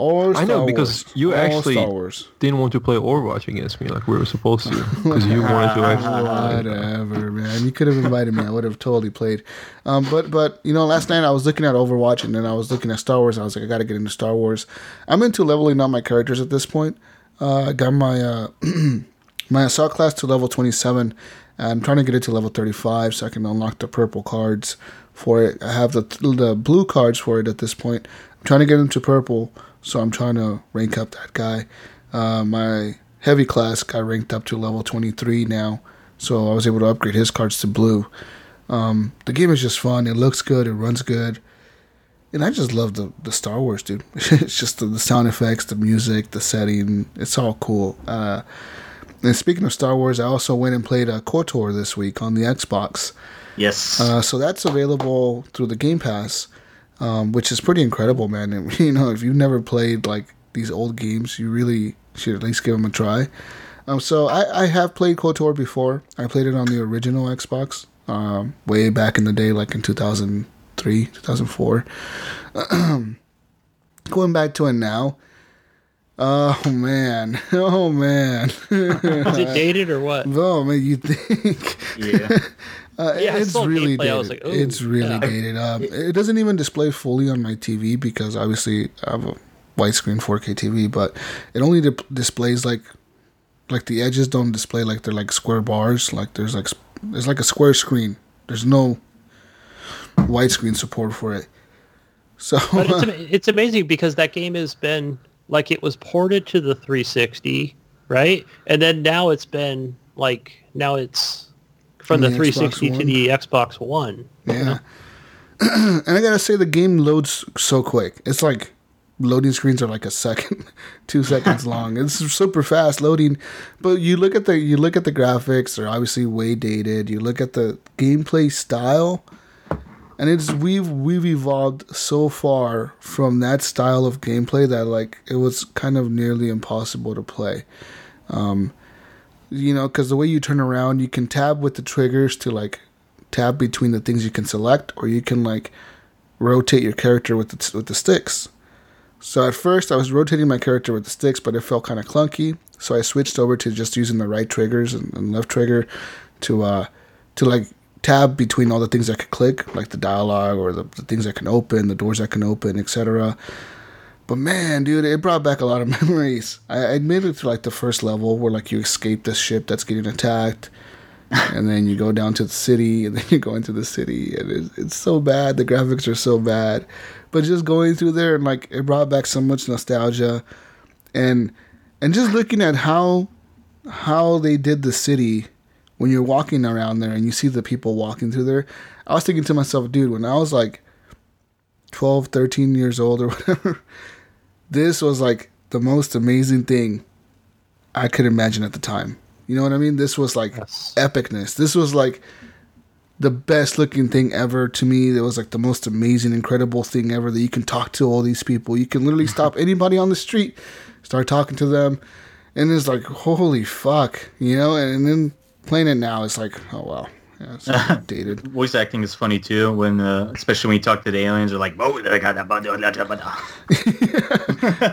A: all Star
D: I know, because
A: Wars,
D: you
A: all
D: actually-
A: Star Wars.
D: Didn't want to play Overwatch against me like we were supposed to because you wanted to actually.
A: Whatever, man. You could have invited me. I would have totally played. Um, but but you know, last night I was looking at Overwatch and then I was looking at Star Wars. I was like, I got to get into Star Wars. I'm into leveling up my characters at this point. Uh, I got my uh, my assault class to level 27. I'm trying to get it to level 35 so I can unlock the purple cards for it. I have the the blue cards for it at this point. I'm trying to get into purple, so I'm trying to rank up that guy. Uh, my heavy class got ranked up to level 23 now, so I was able to upgrade his cards to blue. Um, the game is just fun. It looks good. It runs good. And I just love the, the Star Wars, dude. it's just the, the sound effects, the music, the setting. It's all cool. Uh, and speaking of Star Wars, I also went and played uh, KOTOR this week on the Xbox.
B: Yes.
A: Uh, so that's available through the Game Pass, um, which is pretty incredible, man. And, you know, if you've never played like these old games, you really should at least give them a try. Um, so I, I have played KOTOR before. I played it on the original Xbox, um, way back in the day, like in 2003, 2004. Going back to it now. Oh man, oh man,
C: Is it dated or what?
A: oh man, you think?
B: yeah.
A: Uh,
C: Yeah,
A: it's really
C: gameplay,
A: dated.
C: like,
A: it's really
C: yeah.
A: dated up. It doesn't even display fully on my TV because obviously I have a widescreen 4K TV, but it only di- displays like like the edges don't display like they're like square bars. Like there's like there's like a square screen. There's no widescreen support for it. So
C: But it's, ama- it's amazing because that game has been like it was ported to the 360, right? And then now it's been like now it's from the,
A: The
C: 360 to the Xbox One.
A: Yeah. and I gotta say, the game loads so quick. It's like loading screens are like a second, two seconds long. It's super fast loading. But you look at the you look at the graphics; they're obviously way dated. You look at the gameplay style, and it's we've we've evolved so far from that style of gameplay that like it was kind of nearly impossible to play. Um, you know, because the way you turn around, you can tab with the triggers to like tab between the things you can select, or you can like rotate your character with the with the sticks. So at first, I was rotating my character with the sticks, but it felt kind of clunky. So I switched over to just using the right triggers and, and left trigger to uh to like tab between all the things I could click, like the dialogue or the, the things I can open, the doors I can open, etc. But man, dude, it brought back a lot of memories. I, I made it to like the first level where like you escape this ship that's getting attacked, and then you go down to the city, and then you go into the city, and it's, it's so bad. The graphics are so bad, but just going through there and like it brought back so much nostalgia, and and just looking at how how they did the city when you're walking around there and you see the people walking through there. I was thinking to myself, dude, when I was like 12, 13 years old or whatever, this was like the most amazing thing I could imagine at the time. You know what I mean? This was like
C: Yes.
A: epicness. This was like the best looking thing ever to me. It was like the most amazing, incredible thing ever that you can talk to all these people. You can literally stop anybody on the street, start talking to them, and it's like, holy fuck, you know? And, and then playing it now, it's like, oh wow, yeah, it's dated.
B: Voice acting is funny too, when uh, especially when you talk to the aliens, they're like, "Whoa,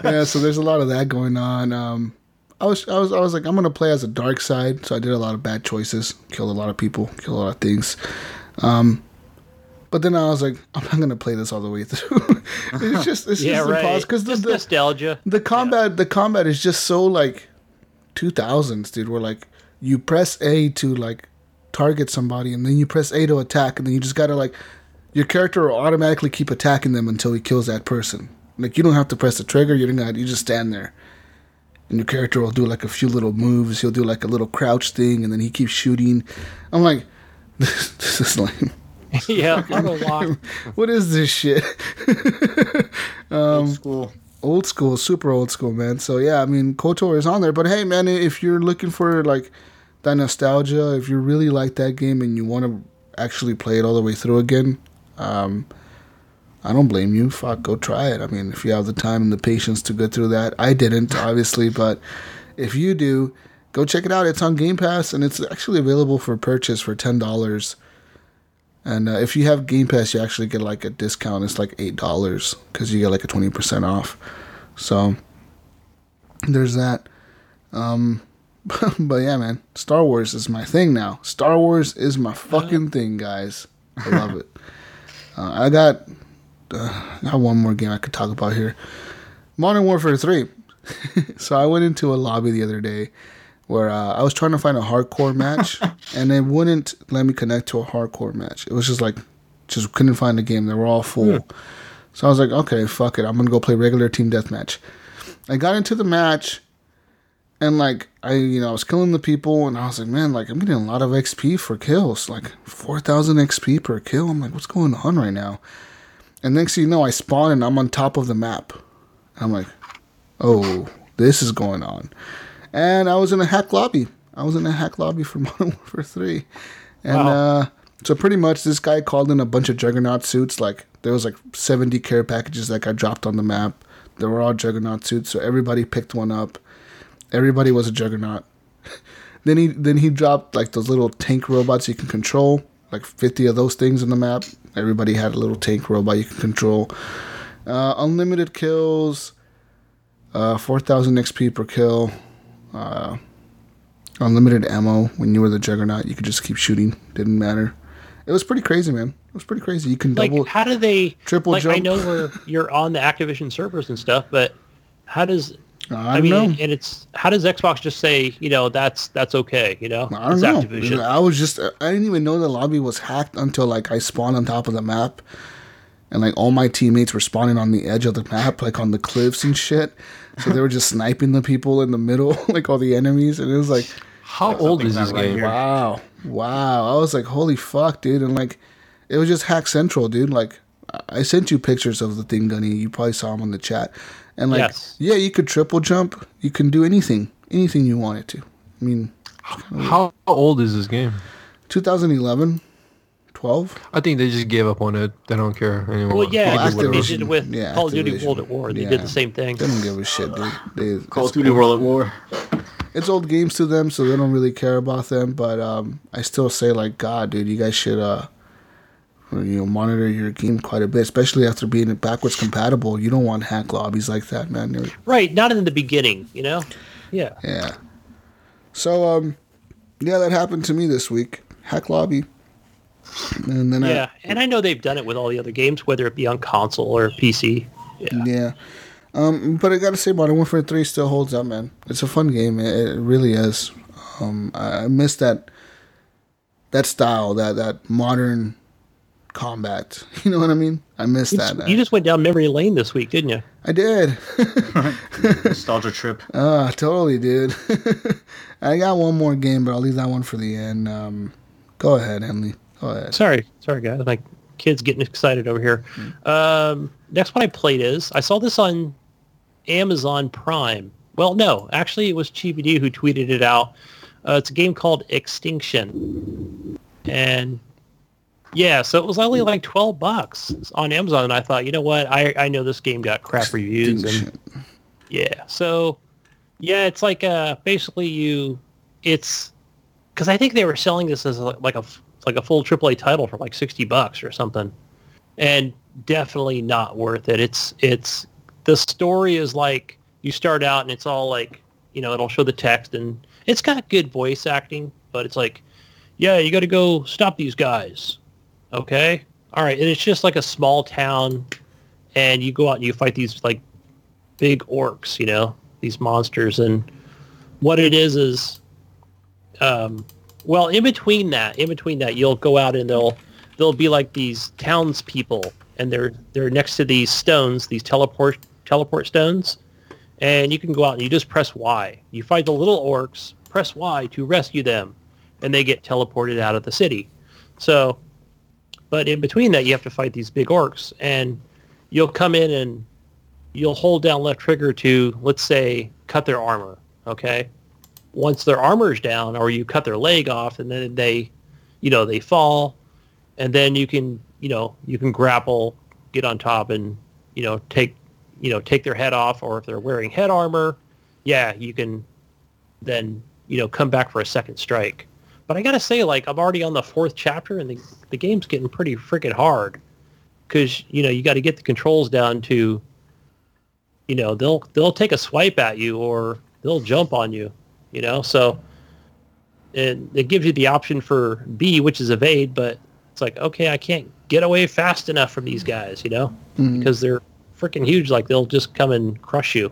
A: yeah, so there's a lot of that going on. Um, I was, I was, I was like, I'm gonna play as a dark side, so I did a lot of bad choices, killed a lot of people, killed a lot of things. Um, but then I was like, I'm not gonna play this all the way through. it's just, it's
C: Yeah,
A: just
C: right.
A: impossible because
C: Just
A: the, the
C: nostalgia.
A: the combat, the combat is just so like 2000s, dude. Where like you press A to like target somebody, and then you press A to attack, and then you just gotta like your character will automatically keep attacking them until he kills that person. Like you don't have to press the trigger. You don't. Got, you just stand there, and your character will do like a few little moves. He'll do like a little crouch thing, and then he keeps shooting. I'm like, this, this is lame.
C: yeah, auto lock.
A: What is this shit?
B: Um, old school.
A: old school, super old school, man. So yeah, I mean, KOTOR is on there. But hey, man, if you're looking for like that nostalgia, if you really like that game and you want to actually play it all the way through again, um, I don't blame you. Fuck, go try it. I mean, if you have the time and the patience to go through that, I didn't, obviously, but if you do, go check it out. It's on Game Pass and it's actually available for purchase for ten dollars. And uh, if you have Game Pass, you actually get like a discount. It's like eight dollars because you get like a twenty percent off. So there's that. Um, but yeah, man, Star Wars is my thing now. Star Wars is my fucking thing, guys. I love it. Uh, I got uh, I got one more game I could talk about here. Modern Warfare Three. so I went into a lobby the other day where uh, I was trying to find a hardcore match, and it wouldn't let me connect to a hardcore match. It was just like, just couldn't find a game. They were all full. So I was like, okay, fuck it. I'm gonna go play regular team deathmatch. I got into the match, and like I, you know, I was killing the people, and I was like, man, like I'm getting a lot of XP for kills, like four thousand XP per kill. I'm like, what's going on right now? And next thing you know, I spawn and I'm on top of the map. I'm like, oh, this is going on. And I was in a hack lobby. I was in a hack lobby for Modern Warfare 3. And
C: Wow.
A: uh, so pretty much this guy called in a bunch of Juggernaut suits. Like there was like 70 care packages that got dropped on the map. They were all Juggernaut suits. So everybody picked one up. Everybody was a Juggernaut. then he then he dropped like those little tank robots you can control. Like 50 of those things in the map. Everybody had a little tank robot you can control. Uh, unlimited kills. Uh, 4,000 XP per kill. Uh, unlimited ammo. When you were the Juggernaut, you could just keep shooting. Didn't matter. It was pretty crazy, man. It was pretty crazy. You can
C: Like,
A: double.
C: how do they?
A: triple
C: like, I know we're you're on the Activision servers and stuff, but how does?
A: I
C: I, mean,
A: know.
C: and it's how does Xbox just say, you know, that's that's okay, you know,
A: I don't know.
C: Activision.
A: I was just. I didn't even know the lobby was hacked until like I spawned on top of the map, and like all my teammates were spawning on the edge of the map, like on the cliffs and shit. So they were just sniping the people in the middle, like all the enemies, and it was like,
D: How
B: Like
D: old is this
B: right
D: game?
B: here.
A: wow, wow. I was like, holy fuck, dude, and like, it was just hack central, dude. Like, I- I sent you pictures of the thing, Gunny. You probably saw them on the chat, and like,
C: Yes.
A: yeah, you could triple jump. You can do anything, anything you wanted to. I mean,
D: How old is this game?
A: 2011, 12.
D: I think they just gave up on it. They don't care anymore.
C: Well, yeah,
A: Well,
C: because they did it with
A: yeah,
C: Call of Duty World at War. They
A: Yeah.
C: did the same thing.
A: They don't give a shit, dude. They,
B: Call
A: it's
B: of Duty World at War.
A: it's old games to them, so they don't really care about them. But um, I still say like, God, dude, you guys should uh, you know, monitor your game quite a bit, especially after being backwards compatible. You don't want hack lobbies like that, man. They're-
C: Right, not in the beginning, you know? Yeah.
A: yeah. So um, yeah, that happened to me this week. Hack lobby, and then
C: Yeah. And I know they've done it with all the other games, whether it be on console or PC. Yeah.
A: Yeah. Um, but I gotta say, Modern Warfare Three still holds up, man. It's a fun game. It, it really is. Um, I, I miss that that style, that that modern combat. You know what I mean? I miss
C: You
A: that.
C: just, you just went down memory lane this week, didn't you?
A: I did.
B: Nostalgia trip.
A: Ah, totally, dude. I got one more game, but I'll leave that one for the end. Um, go ahead, Henley. Go ahead.
C: Sorry, sorry, guys. My kid's getting excited over here. Um, next one I played is I saw this on Amazon Prime. Well, no, actually, it was ChibiD who tweeted it out. Uh, it's a game called Extinction, and yeah, so it was only like twelve bucks on Amazon. And I thought, you know what? I I know this game got crap reviews, and yeah, so yeah, it's like uh basically you, it's because I think they were selling this as like a like a full AAA title for like sixty bucks or something, and definitely not worth it. It's it's the story is like you start out and it's all like you know it'll show the text and it's got good voice acting, but it's like yeah you got to go stop these guys, okay, all right, and it's just like a small town, and you go out and you fight these like big orcs, you know, these monsters, and what it is is um, well, in between that, in between that, you'll go out and they'll they'll be like these townspeople, and they're they're next to these stones, these teleport teleport stones, and you can go out and you just press Y. You fight the little orcs, press Y to rescue them, and they get teleported out of the city. So, but in between that, you have to fight these big orcs, and you'll come in and you'll hold down left trigger to, let's say, cut their armor. Okay once their armor's down or you cut their leg off and then they you know they fall and then you can you know you can grapple get on top and you know take you know take their head off or if they're wearing head armor yeah you can then you know come back for a second strike but i gotta say like i'm already on the fourth chapter and the, the game's getting pretty freaking hard. Because you know you got to get the controls down to you know they'll they'll take a swipe at you or they'll jump on you you know? So and it gives you the option for b which is evade but it's like okay i can't get away fast enough from these guys you know? Because they're freaking huge like they'll just come and crush you.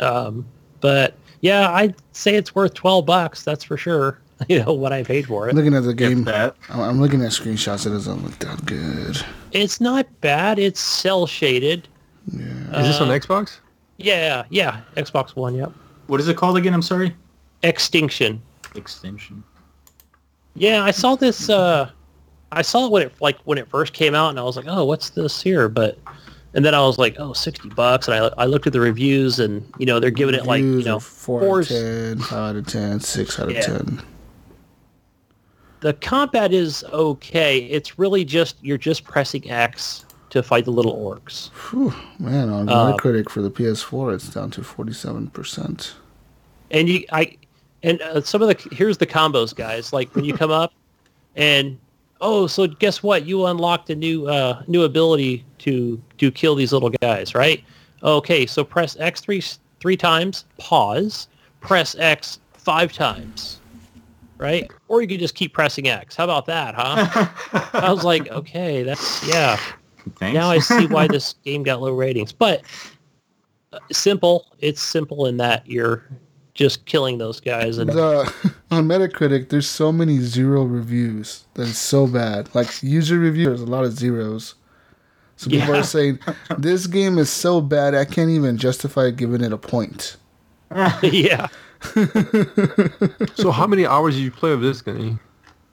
C: Um but yeah i'd say it's worth 12 bucks that's for sure you know what i paid for it
A: looking at the game,
B: that.
A: I'm I'm looking at screenshots. It doesn't look that good.
C: it's not bad it's cell shaded Yeah.
D: is this on
C: uh,
D: Xbox?
C: yeah yeah xbox one yep
B: What is it called again? I'm sorry.
C: extinction
B: Extension.
C: Yeah, I saw this. Uh, I saw it when it like when it first came out, and I was like, "Oh, what's this here?" But and then I was like, "Oh, 60 bucks," and I I looked at the reviews, and you know they're giving it like you know 4
A: out of 10, five out of 10, 6 out of
C: Yeah.
A: 10.
C: The combat is okay. It's really just you're just pressing X to fight the little orcs.
A: Whew, man, on
C: Uh,
A: Metacritic for the PS4, it's down to 47%.
C: and you I and uh, some of the here's the combos guys like when you come up and oh so guess what you unlocked a new uh new ability to to kill these little guys right okay so press x three three times pause press x five times right or you can just keep pressing x how about that huh i was like okay that's yeah
B: Thanks.
C: now I see why this game got low ratings. But uh, simple, it's simple in that you're just killing those guys. And
A: The, on Metacritic, there's so many zero reviews that is so bad. Like user reviews, there's a lot of zeros. So people
C: Yeah.
A: are saying this game is so bad I can't even justify giving it a point.
C: yeah,
D: So how many hours did you play of this game?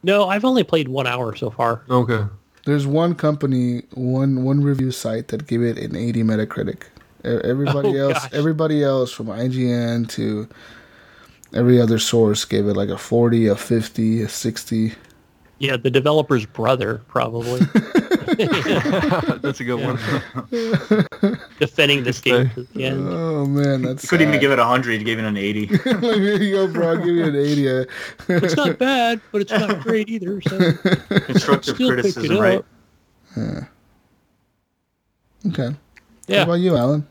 C: no, I've only played one hour so far.
D: Okay.
A: There's one company, one one review site that gave it an 80 Metacritic. Everybody
C: Oh,
A: else,
C: gosh.
A: everybody else from IGN to every other source gave it like a 40, a 50, a 60.
C: Yeah, the developer's brother probably
D: That's a good one.
C: defending this game to the end.
A: Oh man, that's
B: You couldn't even give it a 100, you gave it an 80.
A: like, here you go, bro. I'll give you an 80. uh,
C: It's not bad, but it's not great either. So
B: Constructive
C: still pick it
B: criticism, right?
C: up.
A: Okay. What
C: Yeah,
A: about you, Alan?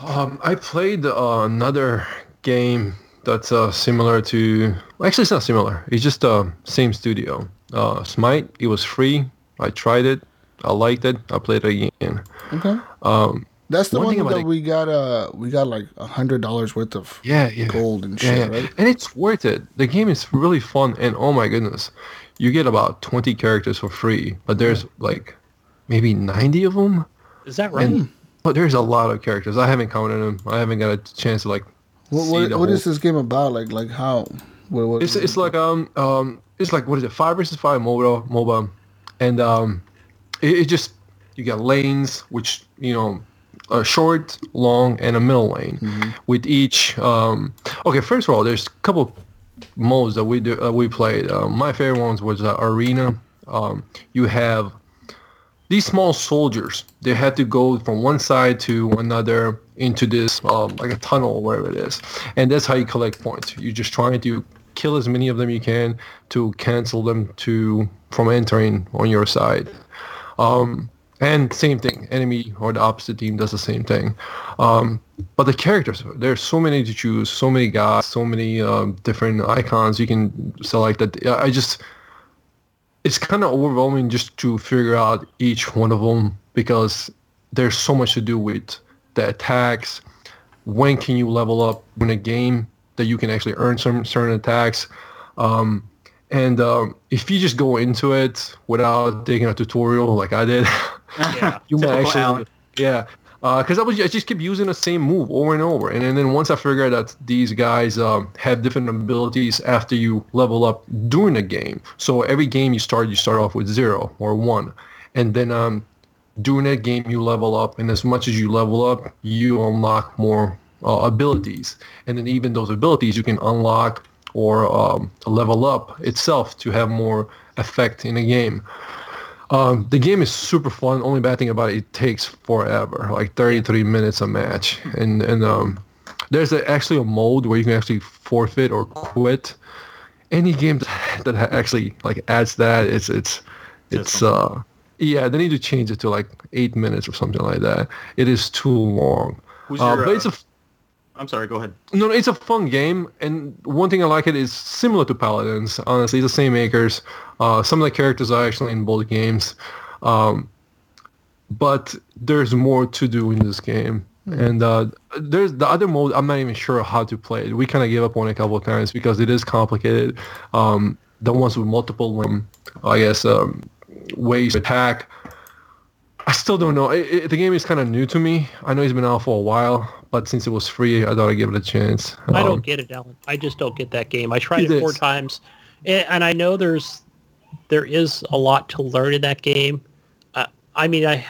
D: Um, I played uh, another game that's uh, similar to. well, Actually, it's not similar. It's just uh, same studio. Uh, Smite. It was free. I tried it. I liked it. I played it again.
A: Okay.
D: Um,
A: That's the
D: One
A: one,
D: thing
A: that
D: it-
A: we got. Uh, we got like a hundred dollars worth of
D: yeah, yeah.
A: gold and
D: Yeah,
A: shit,
D: yeah.
A: right?
D: and it's worth it. The game is really fun, and oh my goodness, you get about 20 characters for free, but there's like maybe 90 of them.
C: is that right?
D: And but there's a lot of characters. I haven't counted them. I haven't got a chance to like
A: What,
D: see
A: what,
D: the
A: what
D: whole
A: is this game about? Like, like how? What, what,
D: It's it's like um um it's like what is it five versus five MOBA MOBA, and um it, it just you got lanes which you know a short, long, and a middle lane with each um okay first of all there's a couple modes that we do uh, we played. Um, my favorite ones was uh, arena. Um, you have these small soldiers. They had to go from one side to another into this um, like a tunnel or wherever it is, and that's how you collect points. You're just trying to kill as many of them you can to cancel them to from entering on your side. Um, and same thing, enemy or the opposite team does the same thing. Um, but the characters, there's so many to choose, so many guys, so many um, different icons you can select. That I just, it's kind of overwhelming just to figure out each one of them because there's so much to do with the attacks. When can you level up in a game that you can actually earn some certain attacks? Um, and um, if you just go into it without taking a tutorial like I did,
C: Yeah.
D: you might actually,
B: Alan.
D: yeah. Because I was I just kept using the same move over and over, and, then- then once I figured that these guys um, have different abilities after you level up during the game. So every game you start, you start off with zero or one, and then um, during that game you level up, and as much as you level up, you unlock more uh, abilities, and then even those abilities you can unlock or um, level up itself to have more effect in a game. Um, the game is super fun. Only bad thing about it, it takes forever, like 33 minutes a match. And and um, there's a, actually a mode where you can actually forfeit or quit. Any game that actually like adds that, it's it's it's uh yeah. They need to change it to like eight minutes or something like that. It is too long.
B: Who's
D: Uh,
B: your, uh, I'm sorry, go ahead.
D: no, it's a fun game, and one thing I like it is similar to Paladins. Honestly, it's the same makers. Uh, some of the characters are actually in both games, um, but there's more to do in this game. And uh, there's the other mode. I'm not even sure how to play it. We kind of gave up on it a couple of times because it is complicated. Um, the ones with multiple, um, I guess, um, ways to attack. I still don't know. It, it, the game is kind of new to me. I know it's been out for a while, but since it was free, I thought I'd give it a chance.
C: I
D: Um,
C: don't get it, Alan. I just don't get that game. I tried
D: It
C: it four times, and, I know there's there is a lot to learn in that game. Uh, I mean, I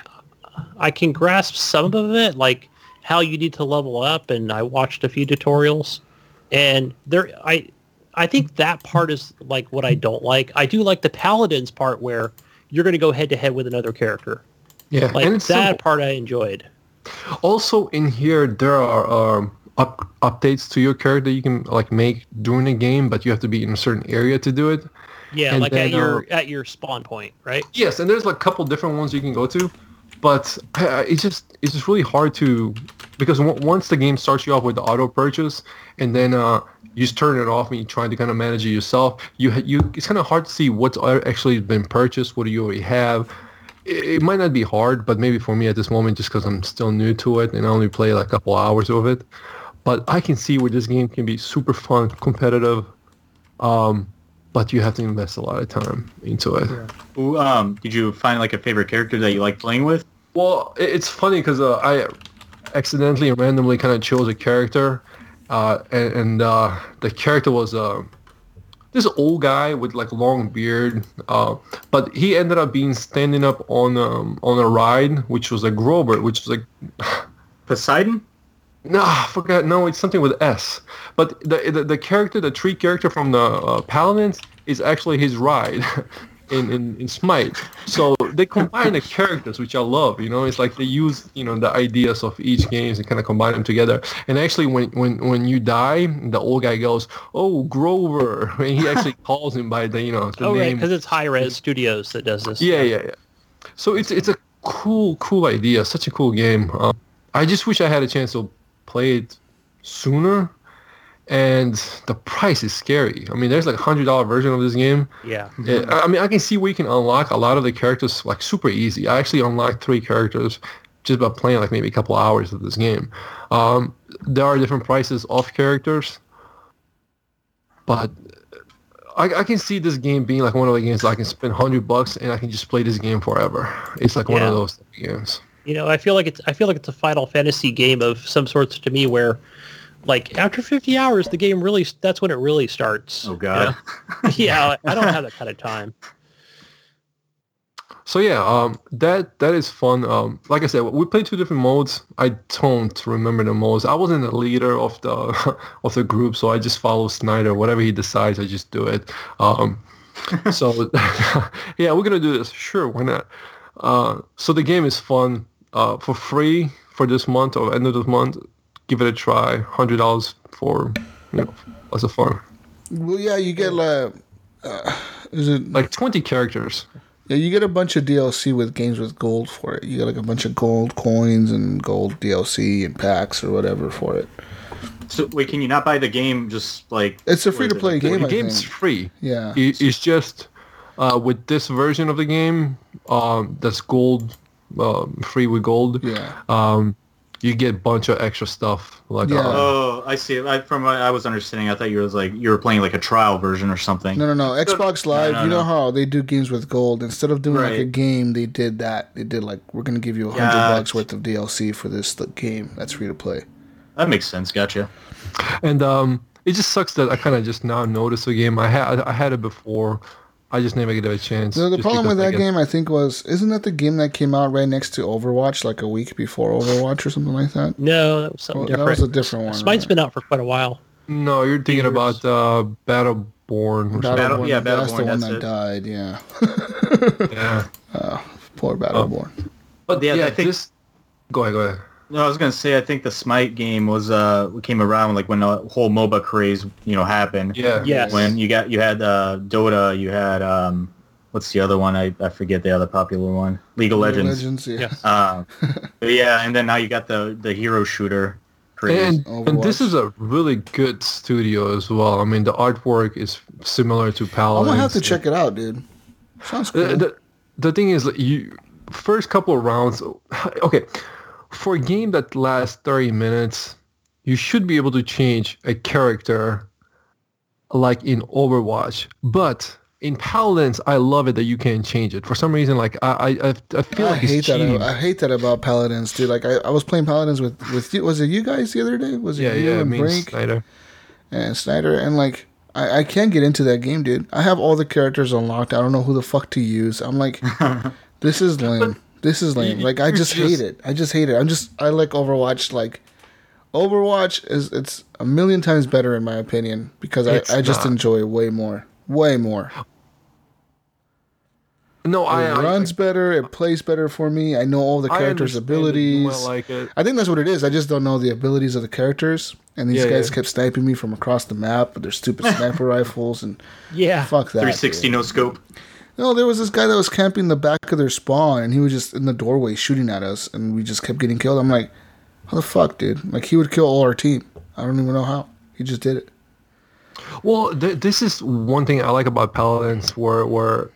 C: I can grasp some of it, like how you need to level up, and I watched a few tutorials, and there I I think that part is like what I don't like. I do like the paladins part where you're going to go head to head with another character.
D: Yeah,
C: Like that
D: simple.
C: part I enjoyed.
D: Also, in here there are um, up, updates to your character you can like make during the game, but you have to be in a certain area to do it.
C: Yeah,
D: And
C: like at your
D: uh,
C: at your spawn point, right?
D: Yes, and there's like a couple different ones you can go to, but uh, it's just it's just really hard to because w- once the game starts you off with the auto purchase, and then uh, you just turn it off and you try to kind of manage it yourself. You ha- you it's kind of hard to see what's actually been purchased, what do you already have. It, it might not be hard, but maybe for me at this moment, just because I'm still new to it and I only play like a couple hours of it. but I can see where this game can be super fun, competitive, um, but you have to invest a lot of time into it.
B: Who, um, did you find like a favorite character that you like playing with?
D: Well, it's funny because uh, I accidentally randomly kind of chose a character, uh, and, and uh, the character was uh, this old guy with like long beard, uh, but he ended up being standing up on um, on a ride, which was a Grover, which was like
B: Poseidon?
D: no, I forgot. No, it's something with S. But the the, the character, the tree character from the uh, Paladins, is actually his ride in, in, in Smite. So they combine the characters, which I love. You know, it's like they use you know the ideas of each games and kind of combine them together. And actually, when when when you die, the old guy goes, "Oh, Grover," and he actually calls him by the you know the
C: Oh, right,
D: name.
C: because it's Hi-Rez Studios that does this.
D: Yeah, yeah, yeah. So it's it's a cool, cool idea. Such a cool game. Um, I just wish I had a chance to play it sooner. And the price is scary. I mean, there's like a hundred dollar version of this game.
C: Yeah.
D: Yeah, I mean, I can see where you can unlock a lot of the characters like super easy. I actually unlocked three characters just by playing like maybe a couple hours of this game. Um, there are different prices of characters, but I, I can see this game being like one of the games I can spend hundred bucks and I can just play this game forever. It's like one of those games.
C: You know, I feel like it's I feel like it's a Final Fantasy game of some sorts to me where like after 50 hours the game really that's when it really starts.
B: Oh God.
C: yeah, I don't have that kind of time.
D: So yeah, um, that that is fun. Um, like I said, we played two different modes. I don't remember the modes. I wasn't the leader of the of the group, so I just follow Snyder. Whatever he decides, I just do it. Um, so yeah, we're gonna do this. Sure, why not? Uh, so the game is fun. Uh, for free for this month or end of this month, give it a try. Hundred dollars for you know, lots of fun.
A: Well, yeah, you get like, uh, is it
D: Like twenty characters.
A: Yeah, you get a bunch of DLC with games with gold for it. You get like a bunch of gold coins and gold DLC and packs or whatever for it.
B: So wait, can you not buy the game just like?
A: It's a free to play game.
D: the
A: I
D: game's
A: think.
D: free.
A: Yeah.
D: It- it's just uh, with this version of the game um, that's gold, um, free with gold.
A: Yeah.
D: Um, you get a bunch of extra stuff like
A: Yeah.
D: uh,
B: Oh, I see. I, from what I was understanding, I thought you was like you were playing like a trial version or something.
A: No, no, no. Xbox Live.
B: no,
A: you know
B: no.
A: how they do games with gold. Instead of doing like a game, they did that. They did like we're gonna give you a hundred
B: Gotcha.
A: bucks worth of DLC for this game that's free to play.
B: That makes sense. Gotcha.
D: and um, it just sucks that I kind of just now noticed the game. I had I had it before. I just never get a chance.
A: The, the problem with
D: because I
A: that
D: get-
A: game, I think, was isn't that the game that came out right next to Overwatch, like a week before Overwatch or something like that?
C: No, that was something
A: Well, that was a different one.
C: Smite's
A: right?
C: been out for quite a while.
D: No, you're thinking
C: Years.
D: about uh, Battleborn. Or something.
B: Battle-
A: Battleborn,
B: yeah,
A: that's the
B: Battleborn,
A: one
B: that's
A: that
B: it.
A: died. Yeah,
D: Yeah.
A: poor Battleborn.
D: But
B: Yeah,
D: yeah,
B: I think-
D: this. Go ahead. Go ahead.
B: No, I was gonna say I think the Smite game was uh came around like when the whole MOBA craze you know happened.
D: Yeah.
C: Yes.
B: When you got you had uh, Dota, you had um what's the other one? I, I forget the other popular one. League of Legends.
A: Legends, yeah.
C: Yes.
B: Um, yeah, and then now you got the the hero shooter craze.
D: And, and this is a really good studio as well. I mean, the artwork is similar to Paladins.
A: I'm gonna have to check it out, dude. Sounds cool.
D: The, the, the thing is, like, you first couple of rounds. Okay, for a game that lasts 30 minutes, you should be able to change a character like in Overwatch. But in Paladins, I love it that you can change it. For some reason, like I, I, I feel
A: I
D: like
A: hate that.
D: cheating.
A: I hate that about Paladins, dude. Like I, I was playing Paladins with with you. Was it you guys the other day? Was it
D: yeah,
A: you
D: yeah.
A: And Brink
D: Snyder.
A: and Snyder? And like I, I can't get into that game, dude. I have all the characters unlocked. I don't know who the fuck to use. I'm like, this is lame. This is lame. Like I
D: you're
A: just hate it. I just hate it. I'm just I like Overwatch. Like Overwatch is it's a million times better in my opinion because I, I just
D: not.
A: enjoy it way more. Way more.
D: No, I,
A: It
D: I
A: runs better. It plays better for me. I know all the characters'
D: understand
A: abilities.
D: might like it.
A: I think that's what it is. I just don't know the abilities of the characters. And these
D: Yeah,
A: guys
D: yeah.
A: kept sniping me from across the map with their stupid sniper rifles and
C: Yeah.
A: fuck that.
B: 360
A: dude.
B: no scope.
A: No, there was this guy that was camping the back of their spawn and he was just in the doorway shooting at us and we just kept getting killed. I'm like, how the fuck, dude? Like he would kill all our team. I don't even know how. He just did it.
D: Well, th- this is one thing I like about Paladins, where where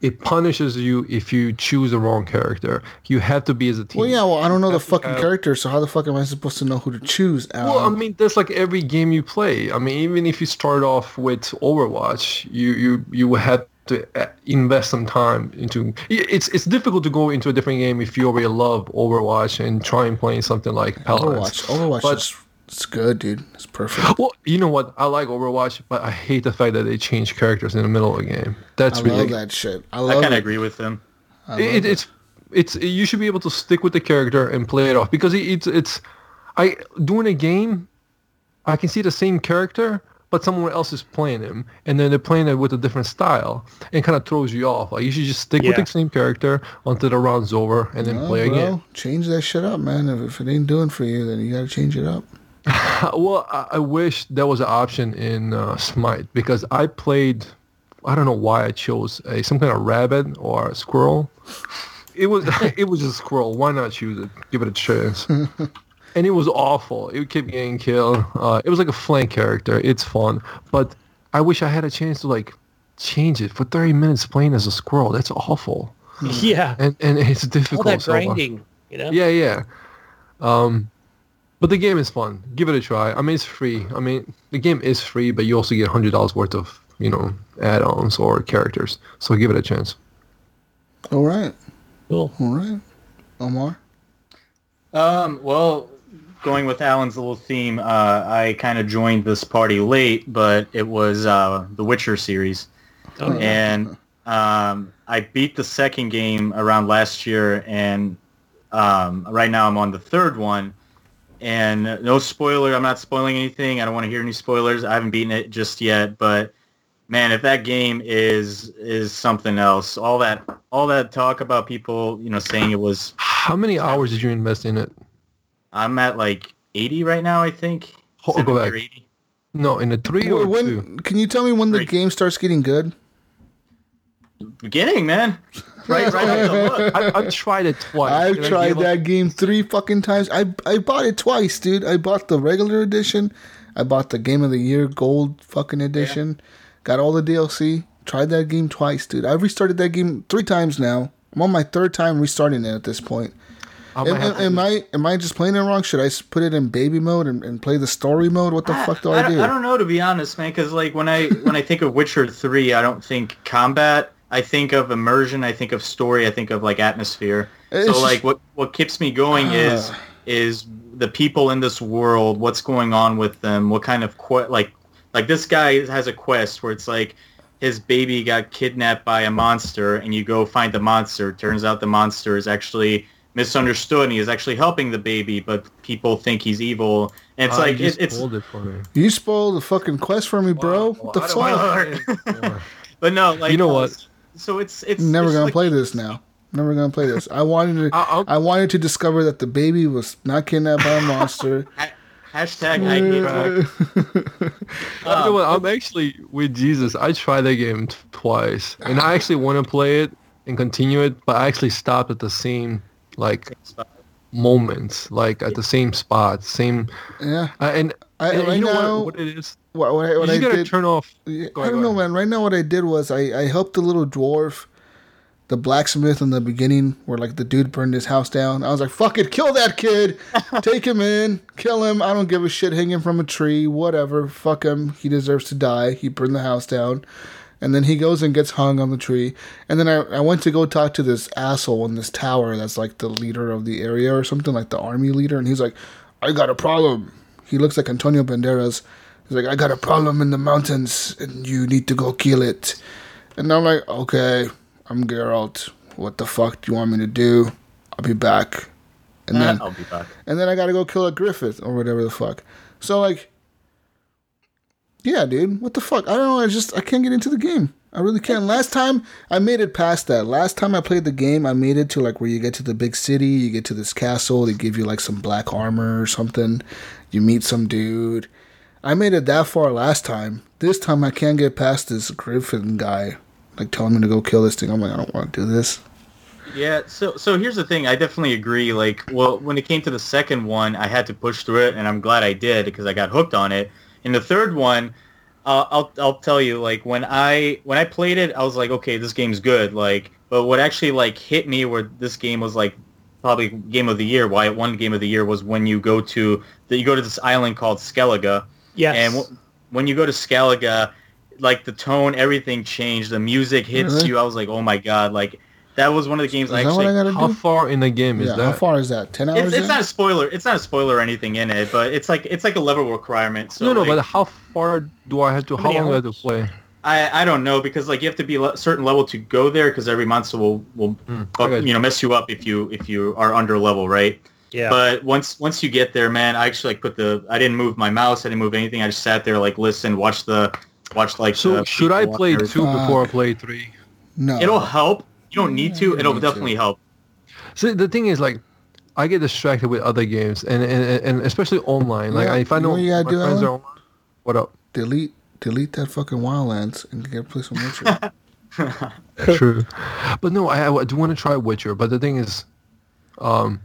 D: it punishes you if you choose the wrong character. You have to be as a team.
A: Well, yeah. Well, I don't know the fucking
D: have-
A: character, so how the fuck am I supposed to know who to choose?
D: Well, I mean, that's like every game you play. I mean, even if you start off with Overwatch, you you you have to uh, invest some time into. It's it's difficult to go into a different game if you already love Overwatch and try and play something like Paladins.
A: Overwatch. Overwatch
D: But-
A: is it's good, dude. It's perfect.
D: Well, you know what? I like Overwatch, but I hate the fact that they change characters in the middle of the game. That's
A: I
D: really
A: love that shit. I
B: I
A: love
B: kind of agree with them.
A: I love
D: it,
A: it.
D: it's it's you should be able to stick with the character and play it off because it, it's it's I doing a game I can see the same character but someone else is playing him and then they're playing it with a different style and kind of throws you off like you should just stick with the same character until the round's over and then
A: No,
D: play
A: bro,
D: again
A: Change that shit up, man. If, if it ain't doing for you, then you gotta change it up.
D: Well I, I wish there was an option in uh, Smite because I played I don't know why I chose a some kind of rabbit or a squirrel. It was it was a squirrel. Why not choose it? Give it a chance. and it was awful. It kept getting killed. Uh, it was like a flank character. It's fun, but I wish I had a chance to like change it for 30 minutes playing as a squirrel. That's awful,
C: Yeah.
D: and and it's difficult.
C: All
D: difficult.
C: that
D: so
C: grinding, you know?
D: Yeah, yeah. Um, but the game is fun. Give it a try. I mean, it's free. I mean, the game is free, but you also get hundred dollars worth of you know add-ons or characters. So give it a chance.
A: All right,
C: Cool.
A: all right. Omar.
B: Um, well, going with Alan's little theme, uh, I kind of joined this party late, but it was uh, the Witcher series,
C: Oh,
B: and um, I beat the second game around last year, and um, right now I'm on the third one. And no spoiler, I'm not spoiling anything. I don't want to hear any spoilers. I haven't beaten it just yet, but man, if that game is is something else, all that all that talk about people, you know, saying it was
D: How many hours did you invest in it?
B: I'm at like 80 right now, I think.
D: Oh, go back.
B: 80.
D: No, in a three or
A: When,
D: two.
A: can you tell me when the game starts getting good?
B: Beginning, man. Right, right off the look.
D: I, I've tried it twice.
A: I've
D: and I
A: tried
D: gave up.
A: that game three fucking times. I I bought it twice, dude. I bought the regular edition. I bought the Game of the Year Gold fucking edition. Got all the DLC. Tried that game twice, dude. I've restarted that game three times now. I'm on my third time restarting it at this point.
D: I
A: Am, am, am I am I just playing it wrong? Should I put it in baby mode and, and play the story mode? What the fuck do I,
B: don't,
A: do?
B: I don't know to be honest, man. Because like when I when I think of Witcher three, I don't think combat. I think of immersion. I think of story. I think of like atmosphere.
A: It's
B: so like what what keeps me going is
A: Ah.
B: is the people in this world. What's going on with them? What kind of que- like like this guy has a quest where it's like his baby got kidnapped by a monster and you go find the monster. Turns out the monster is actually misunderstood and he is actually helping the baby, but people think he's evil. And it's
D: Ah,
B: like
D: you
B: it, it's
D: spoiled it for me.
A: You spoiled the fucking quest for me, bro.
D: Wow.
A: what the fuck?
D: don't wanna play it.
B: but no, like
D: You know what?
B: So it's it's
A: Never
B: it's
A: gonna
B: like-
A: play this now. Never gonna play this. I wanted to.
D: I- I'll-
A: I wanted to discover that the baby was not kidnapped by a monster.
B: Hashtag I hate Witcher.
D: You know what? I'm actually with Jesus. I tried that game t- twice, and I actually want to play it and continue it, but I actually stopped at the same like moments, like at the same spot, same.
A: yeah.
D: Uh, and
A: I-
D: and
A: right
D: you know
A: now-
D: what, what it is?
A: What, what, I- what
D: you
A: I
D: gotta
A: did.
D: turn off. Go
A: I
D: ahead,
A: don't know, man. Right now, what I did was I, I helped the little dwarf, the blacksmith in the beginning, where like the dude burned his house down. I was like, "Fuck it, kill that kid, take him in, kill him. I don't give a shit. Hang him from a tree, whatever. Fuck him. He deserves to die. He burned the house down." And then he goes and gets hung on the tree. And then I, I went to go talk to this asshole in this tower that's like the leader of the area or something, like the army leader. And he's like, I got a problem. He looks like Antonio Banderas. He's like, I got a problem in the mountains and you need to go kill it. And I'm like, okay, I'm Geralt. What the fuck do you want me to do? I'll be back. And then
B: I'll be back.
A: and then I gotta go kill a Griffith or whatever the fuck. So like, yeah, dude, what the fuck? I don't know. I just I can't get into the game. I really can't. Last time I made it past that. Last time I played the game, I made it to like where you get to the big city, you get to this castle, they give you like some black armor or something. You meet some dude. I made it that far last time. This time I can't get past this Griffin guy, like telling me to go kill this thing. I'm like, I don't want to do this.
B: Yeah, so so here's the thing. I definitely agree. Like, well, when it came to the second one, I had to push through it, and I'm glad I did because I got hooked on it. In the third one, I'll, I'll I'll tell you like when I when I played it, I was like, okay, this game's good. Like, but what actually like hit me where this game was like probably game of the year. Why it won game of the year was when you go to that you go to this island called Skellige,
C: Yes.
B: and w- when you go to Skellige, like the tone, everything changed. The music hits
A: Really?
B: you. I was like, oh my god, like that was one of the games
A: Is
B: I
A: that what
B: actually.
A: I
D: How
A: do?
D: far in the game is
A: Yeah,
D: that?
A: how far is that? Ten hours?
B: it's, it's not a spoiler. It's not a spoiler or anything in it, but it's like it's like a level requirement. So
D: no, no,
B: like,
D: but how far do I have to?
C: How
D: How, long do I have to play?
B: I, I don't know because like you have to be a certain level to go there because every monster will will fuck- hmm,
D: okay.
B: you know mess you up if you if you are under level right.
C: yeah.
B: But once once you get there, man, I actually like put the I didn't move my mouse, I didn't move anything. I just sat there like listen watch the watch like.
D: So
B: the
D: should I play two before I play three?
A: no.
B: It'll help. You don't need to. It'll
A: need
B: definitely help.
D: So the thing is, like, I get distracted with other games, and and, and especially online. Like,
A: Yeah,
D: if I
A: know
D: know
A: what you gotta
D: my
A: do,
D: friends
A: Alan?
D: are online, what up?
A: delete delete that fucking Wildlands and get play some Witcher.
D: True, but no, I, I do want to try Witcher. But the thing is, um,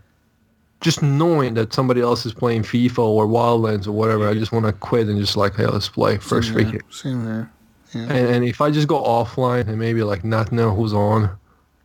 D: just knowing that somebody else is playing FIFA or Wildlands or whatever, I just want to quit and just like, hey, let's play first
A: Same
D: free
A: here. Same here. Yeah.
D: And, and if I just go offline and maybe like not know who's on,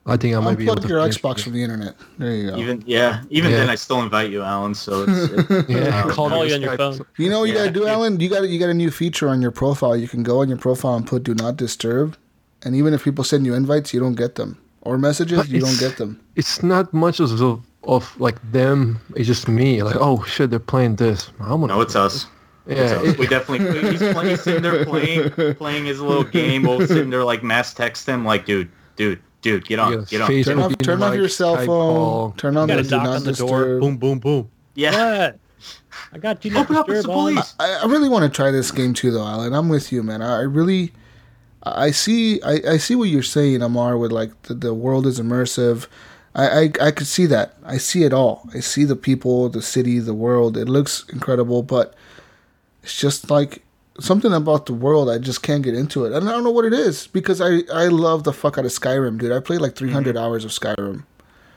D: I think I might be able
A: Unplug
D: to.
A: your Xbox
D: it.
A: from the internet. There you go.
B: Even yeah, even
D: Yeah.
B: then I still invite you, Alan. So it's, it,
D: Yeah, call
C: Call
D: me
C: you on your phone.
A: You know what you
B: Yeah.
A: gotta do, Alan? You got you got a new feature on your profile. You can go on your profile and put "Do Not Disturb," and even if people send you invites, you don't get them or messages,
D: But
A: you don't get them.
D: It's not much of of, of like them. It's just me. Like, oh shit, they're playing this. I'm gonna.
B: no, it's us.
D: Yeah,
B: So
D: it-
B: we definitely he's, playing, he's sitting there playing playing his little game. We'll sitting there like mass text him like, dude, dude, dude, get on, get on.
D: face-
A: Turn off
D: Being
A: turn off
D: like
A: your cell phone.
D: call.
A: Turn on
C: got
A: the "Do
C: knock on the door. Boom, boom, boom.
B: Yeah,
C: What? I got you. Not
B: Open up, it's the police.
A: I, I really want to try this game too, though, Alan. I'm with you, man. I, I really, I see, I, I see what you're saying, Amar. With like the, the world is immersive. I, I I could see that. I see it all. I see the people, the city, the world. It looks incredible, but it's just like something about the world. I just can't get into it, and I don't know what it is because I I love the fuck out of Skyrim, dude. I played like 300 hours of Skyrim.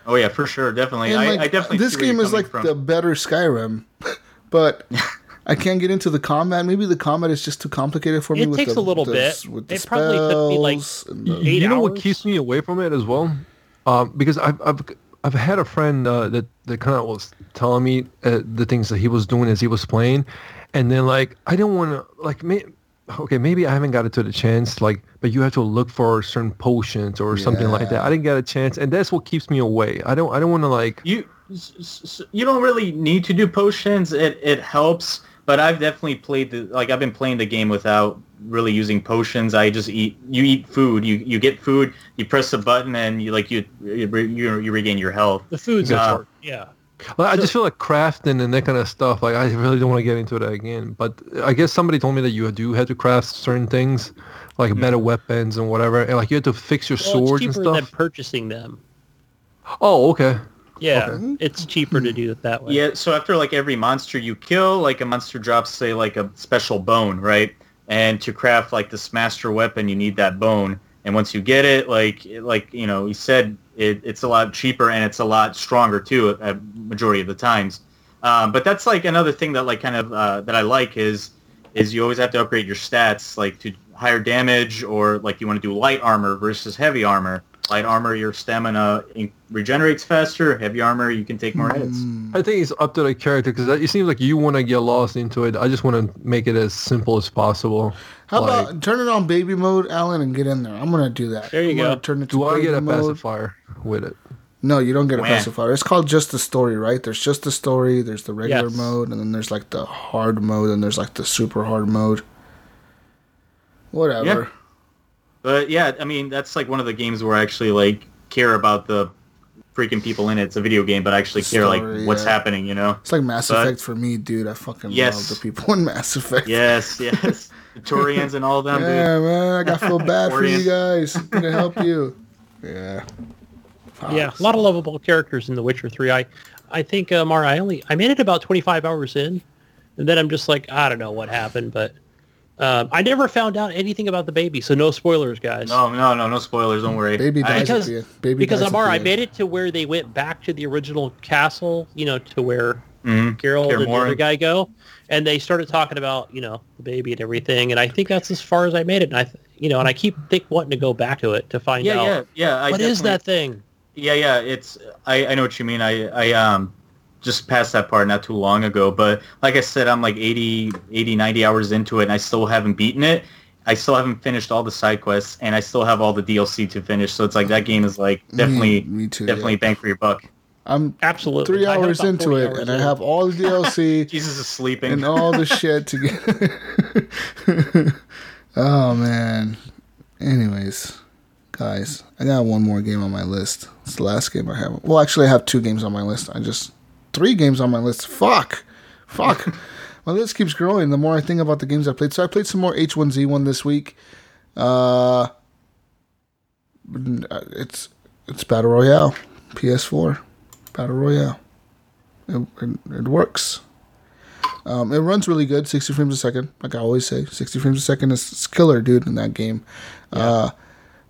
B: Oh yeah, for sure, definitely.
A: And,
B: I,
A: like,
B: I definitely.
A: this
B: see where you're
A: game is like
B: from.
A: the better Skyrim, but I can't get into the combat. Maybe the combat is just too complicated for me.
C: It
A: with
C: takes
A: the,
C: a little
A: the-
C: bit.
A: With the
C: It probably took me, like,
A: the-
C: eight
D: you know what keeps me away from it as well? Um, because I've, I've I've had a friend uh, that that kind of was telling me uh, the things that he was doing as he was playing, and then like I don't want to like may, okay maybe I haven't got it to the chance like but you have to look for certain potions or something like that. I didn't get a chance, and that's what keeps me away. I don't I don't want to like
B: you s- s- you don't really need to do potions. It it helps, but I've definitely played the like I've been playing the game without really using potions. I just eat you eat food. You you get food. You press a button and you like you you, you, you regain your health.
C: The food's
B: Uh,
C: important. Yeah.
D: Well, I just feel like crafting and that kind of stuff. Like I really don't want to get into that again. But I guess somebody told me that you do have to craft certain things, like mm-hmm. better weapons and whatever. And like you have to fix your
C: Well, it's
D: swords and
C: cheaper than purchasing them.
D: Oh, okay.
C: Yeah,
A: Okay.
C: it's cheaper to hmm. do it that way.
B: Yeah, so after like every monster you kill, like a monster drops say like a special bone, right? And to craft like this master weapon, you need that bone. And once you get it, like like you know, he said it, it's a lot cheaper and it's a lot stronger too. At majority of the times, um, but that's like another thing that like kind of uh, that I like is is you always have to upgrade your stats like to higher damage or like you want to do light armor versus heavy armor. Light armor, your stamina in- regenerates faster. Heavy armor, you can take more hits.
A: Mm.
D: I think it's up to the character because it seems like you want to get lost into it. I just want to make it as simple as possible.
A: How
D: Like,
A: about turn it on baby mode, Alan, and get in there? I'm gonna do that.
C: There you
A: I'm
C: go.
A: Turn it to
D: do I
A: baby
D: get a
A: mode.
D: pacifier with it?
A: No, you don't get a
B: Wah.
A: pacifier. It's called just the story, right? There's just the story. There's the regular
C: Yes.
A: mode, and then there's like the hard mode, and there's like the super hard mode. Whatever.
B: Yeah. But yeah, I mean that's like one of the games where I actually like care about the freaking people in it. It's a video game, but I actually care
A: Story,
B: like what's
A: yeah.
B: happening, you know?
A: It's like Mass
B: But-
A: Effect for me, dude. I fucking
B: Yes.
A: love the people in Mass Effect.
B: Yes, yes. the Turians and all of them, dude.
A: Yeah, man, I got feel bad for you guys. I'm gonna help you. Yeah.
C: Yeah, a lot of lovable characters in The Witcher 3. I, I think, uh, Mara, I only, I made it about 25 hours in, and then I'm just like, I don't know what happened, but um, I never found out anything about the baby, so no spoilers, guys.
B: No, no, no, no spoilers. Don't worry.
A: Baby
B: I-
A: dies
C: Because-
A: at the end. Baby
C: because
A: dies at
C: Amara,
A: the
C: I made it to where they went back to the original castle, you know, to where
B: Mhm.
C: Carol
B: Kaer
C: and the other guy go, and they started talking about you know the baby and everything, and I think that's as far as I made it. And I, you know, and I keep think wanting to go back to it to find
B: Yeah,
C: out
B: yeah, yeah. I
C: what is that thing.
B: Yeah, yeah. It's I, I know what you mean. I I um just passed that part not too long ago, but like I said, I'm like 80, 80, 90 hours into it, and I still haven't beaten it. I still haven't finished all the side quests, and I still have all the DLC to finish. So it's like that game is like mm, definitely
A: me, me too.
B: definitely
A: yeah.
B: bang for your buck.
A: I'm
C: Absolutely,
A: three hours into it,
C: hours
A: and I have all the DLC
B: Jesus is sleeping.
A: and all the shit together. oh man. Anyways, guys, I got one more game on my list. It's the last game I have. Well, actually, I have two games on my list. I just three games on my list. Fuck, fuck. my list keeps growing the more I think about the games I played. So I played some more H1Z1 this week. Uh, it's it's Battle Royale, PS4, Battle Royale. It, it, it works. Um, it runs really good, 60 frames a second. Like I always say, 60 frames a second is, killer, dude, in that game. Uh,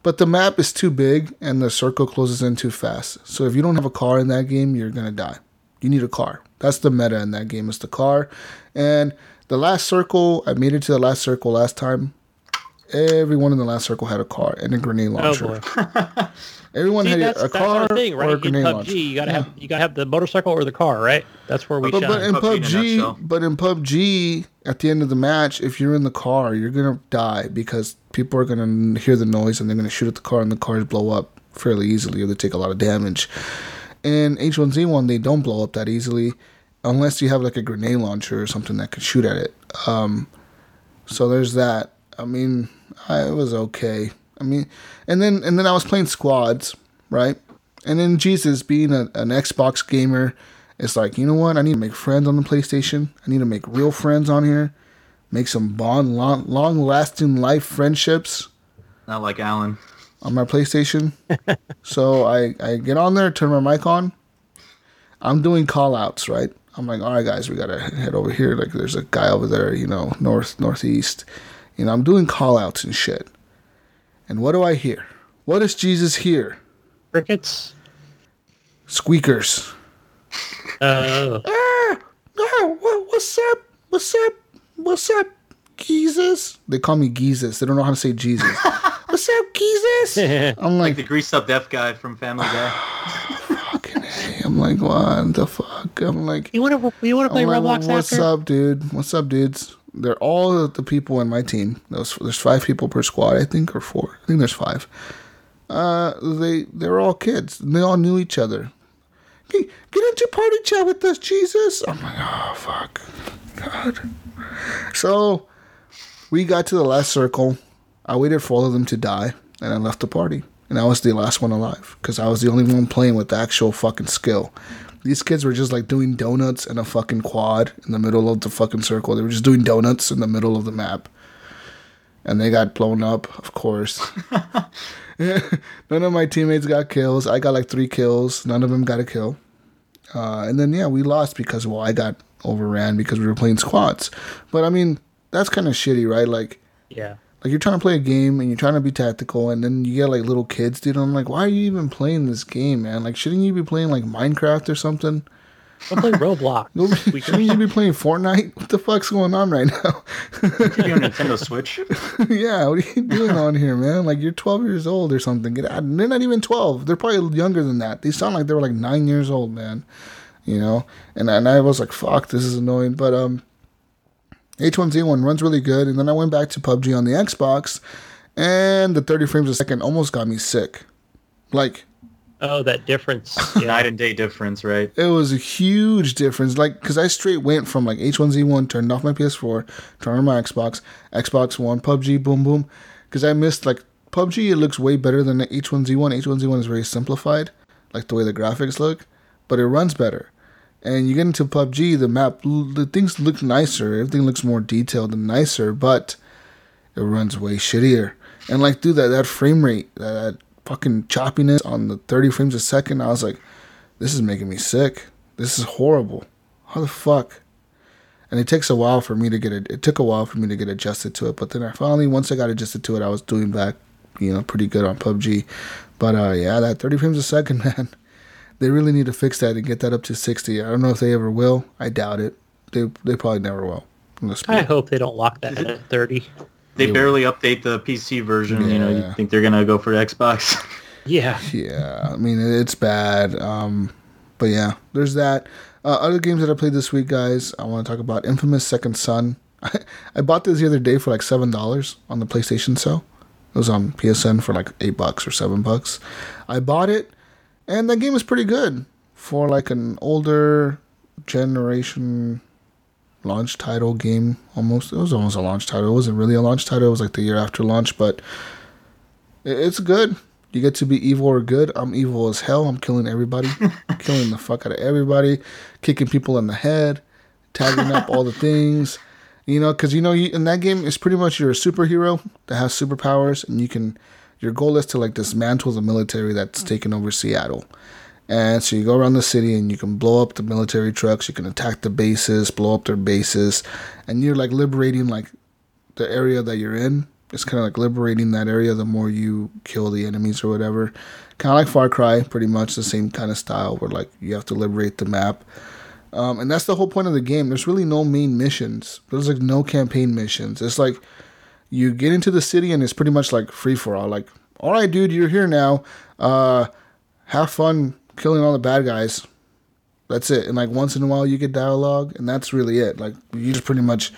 A: but the map is too big and the circle closes in too fast. So if you don't have a car in that game, you're gonna die. You need a car. That's the meta in that game is the car. And the last circle, I made it to the last circle last time. Everyone in the last circle had a car and a grenade
C: Oh
A: launcher.
C: boy!
A: Everyone
C: See,
A: had
C: that's,
A: a
C: that's
A: car
C: our thing,
A: or
C: right?
A: a
C: In
A: grenade
C: PUBG,
A: launcher.
C: you gotta
A: Yeah.
C: have you gotta have the motorcycle or the car, right? That's where we
A: But,
C: shine.
A: but in
B: PUBG in
A: PUBG,
B: nutshell.
A: but in PUBG, at the end of the match, if you're in the car, you're gonna die because people are gonna hear the noise and they're gonna shoot at the car, and the cars blow up fairly easily, or they take a lot of damage. In H1Z1, they don't blow up that easily, unless you have like a grenade launcher or something that could shoot at it. Um, so there's that. I mean, I, it was okay. I mean, and then and then I was playing squads, right? And then Jesus, being a, an Xbox gamer, it's like you know what? I need to make friends on the PlayStation. I need to make real friends on here, make some bond, long, long lasting life friendships
B: Not like Alan.
A: On my PlayStation. so I, I get on there, turn my mic on. I'm doing call outs, right? I'm like, all right, guys, we gotta head over here. Like, there's a guy over there, you know, north, northeast. You know, I'm doing call outs and shit. And what do I hear? What does Jesus hear?
C: Crickets.
A: Squeakers.
C: Oh,
A: Ah, oh, what, what's up? What's up? What's up, Jesus? They call me Jesus. They don't know how to say Jesus. what's up, Jesus? I'm
B: Like
A: like,
B: the greased up deaf guy from Family Guy.
A: I'm like, what the fuck? I'm like,
C: you want to you want to play
A: like,
C: Roblox
A: what's
C: after?
A: up, dude? What's up, dudes? They're all the people in my team. There's, there's five people per squad, I think, or four. I think there's five. Uh, they they're all kids. They all knew each other. Get, get into party chat with us, Jesus. I'm like, oh fuck, God. So we got to the last circle. I waited for all of them to die, and I left the party. And I was the last one alive because I was the only one playing with actual fucking skill. These kids were just like doing donuts in a fucking quad in the middle of the fucking circle. They were just doing donuts in the middle of the map. And they got blown up, of course. None of my teammates got kills. I got like three kills. None of them got a kill. Uh, and then, yeah, we lost because, well, I got overran because we were playing squads. But I mean, that's kind of shitty, right? Like,
C: Yeah.
A: like you're trying to play a game and you're trying to be tactical, and then you get like little kids, dude. I'm like, why are you even playing this game, man? Like, shouldn't you be playing like Minecraft or something?
C: Go play Roblox.
A: Go- shouldn't you be playing Fortnite? What the fuck's going on right now?
B: Should be on Nintendo Switch.
A: yeah, what are you doing on here, man? Like you're 12 years old or something. Get out. They're not even 12. They're probably younger than that. They sound like they were like nine years old, man. You know, and and I was like, fuck, this is annoying. But um, H1Z1 runs really good, and then I went back to PUBG on the Xbox, and the 30 frames a second almost got me sick. Like
C: Oh, that difference. Yeah.
B: Night and day difference, right?
A: it was a huge difference. Like, because I straight went from like H1Z1, turned off my PS4, turned on my Xbox, Xbox One, PUBG, boom, boom. Because I missed like PUBG. It looks way better than the H1Z1. H1Z1 is very simplified, like the way the graphics look, but it runs better. And you get into PUBG, the map, the things look nicer. Everything looks more detailed and nicer, but it runs way shittier. And like, dude, that that frame rate, that, that fucking choppiness on the 30 frames a second, I was like, this is making me sick. This is horrible. How the fuck? And it takes a while for me to get it. It took a while for me to get adjusted to it, but then I finally, once I got adjusted to it, I was doing back, you know, pretty good on PUBG. But uh, yeah, that 30 frames a second, man, they really need to fix that and get that up to 60. I don't know if they ever will. I doubt it. They they probably never will.
C: I hope they don't lock that at 30.
B: They barely update the PC version. You know,
A: Yeah.
B: you think they're gonna go for Xbox?
C: Yeah.
A: Yeah, I mean it's bad. Um, but yeah, there's that. Uh, other games that I played this week, guys. I want to talk about Infamous Second Son. I bought this the other day for like seven dollars on the PlayStation sale. It was on PSN for like eight bucks or seven bucks. I bought it, and that game is pretty good for like an older generation launch title game. Almost, it was almost a launch title. It wasn't really a launch title. It was like the year after launch, but it's good. You get to be evil or good. I'm evil as hell. I'm killing everybody, killing the fuck out of everybody, kicking people in the head, tagging up all the things. You know, because you know, you, in that game, it's pretty much you're a superhero that has superpowers, and you can. Your goal is to like dismantle the military that's taken over Seattle. And so you go around the city and you can blow up the military trucks. You can attack the bases, blow up their bases, and you're like liberating like the area that you're in. It's kind of like liberating that area the more you kill the enemies or whatever. Kind of like Far Cry, pretty much the same kind of style where like you have to liberate the map. Um, and that's the whole point of the game. There's really no main missions. There's like no campaign missions. It's like you get into the city and it's pretty much like free for all. Like, all right, dude, you're here now. Uh, have fun killing all the bad guys. That's it. And like once in a while you get dialogue, and that's really it. Like you just pretty much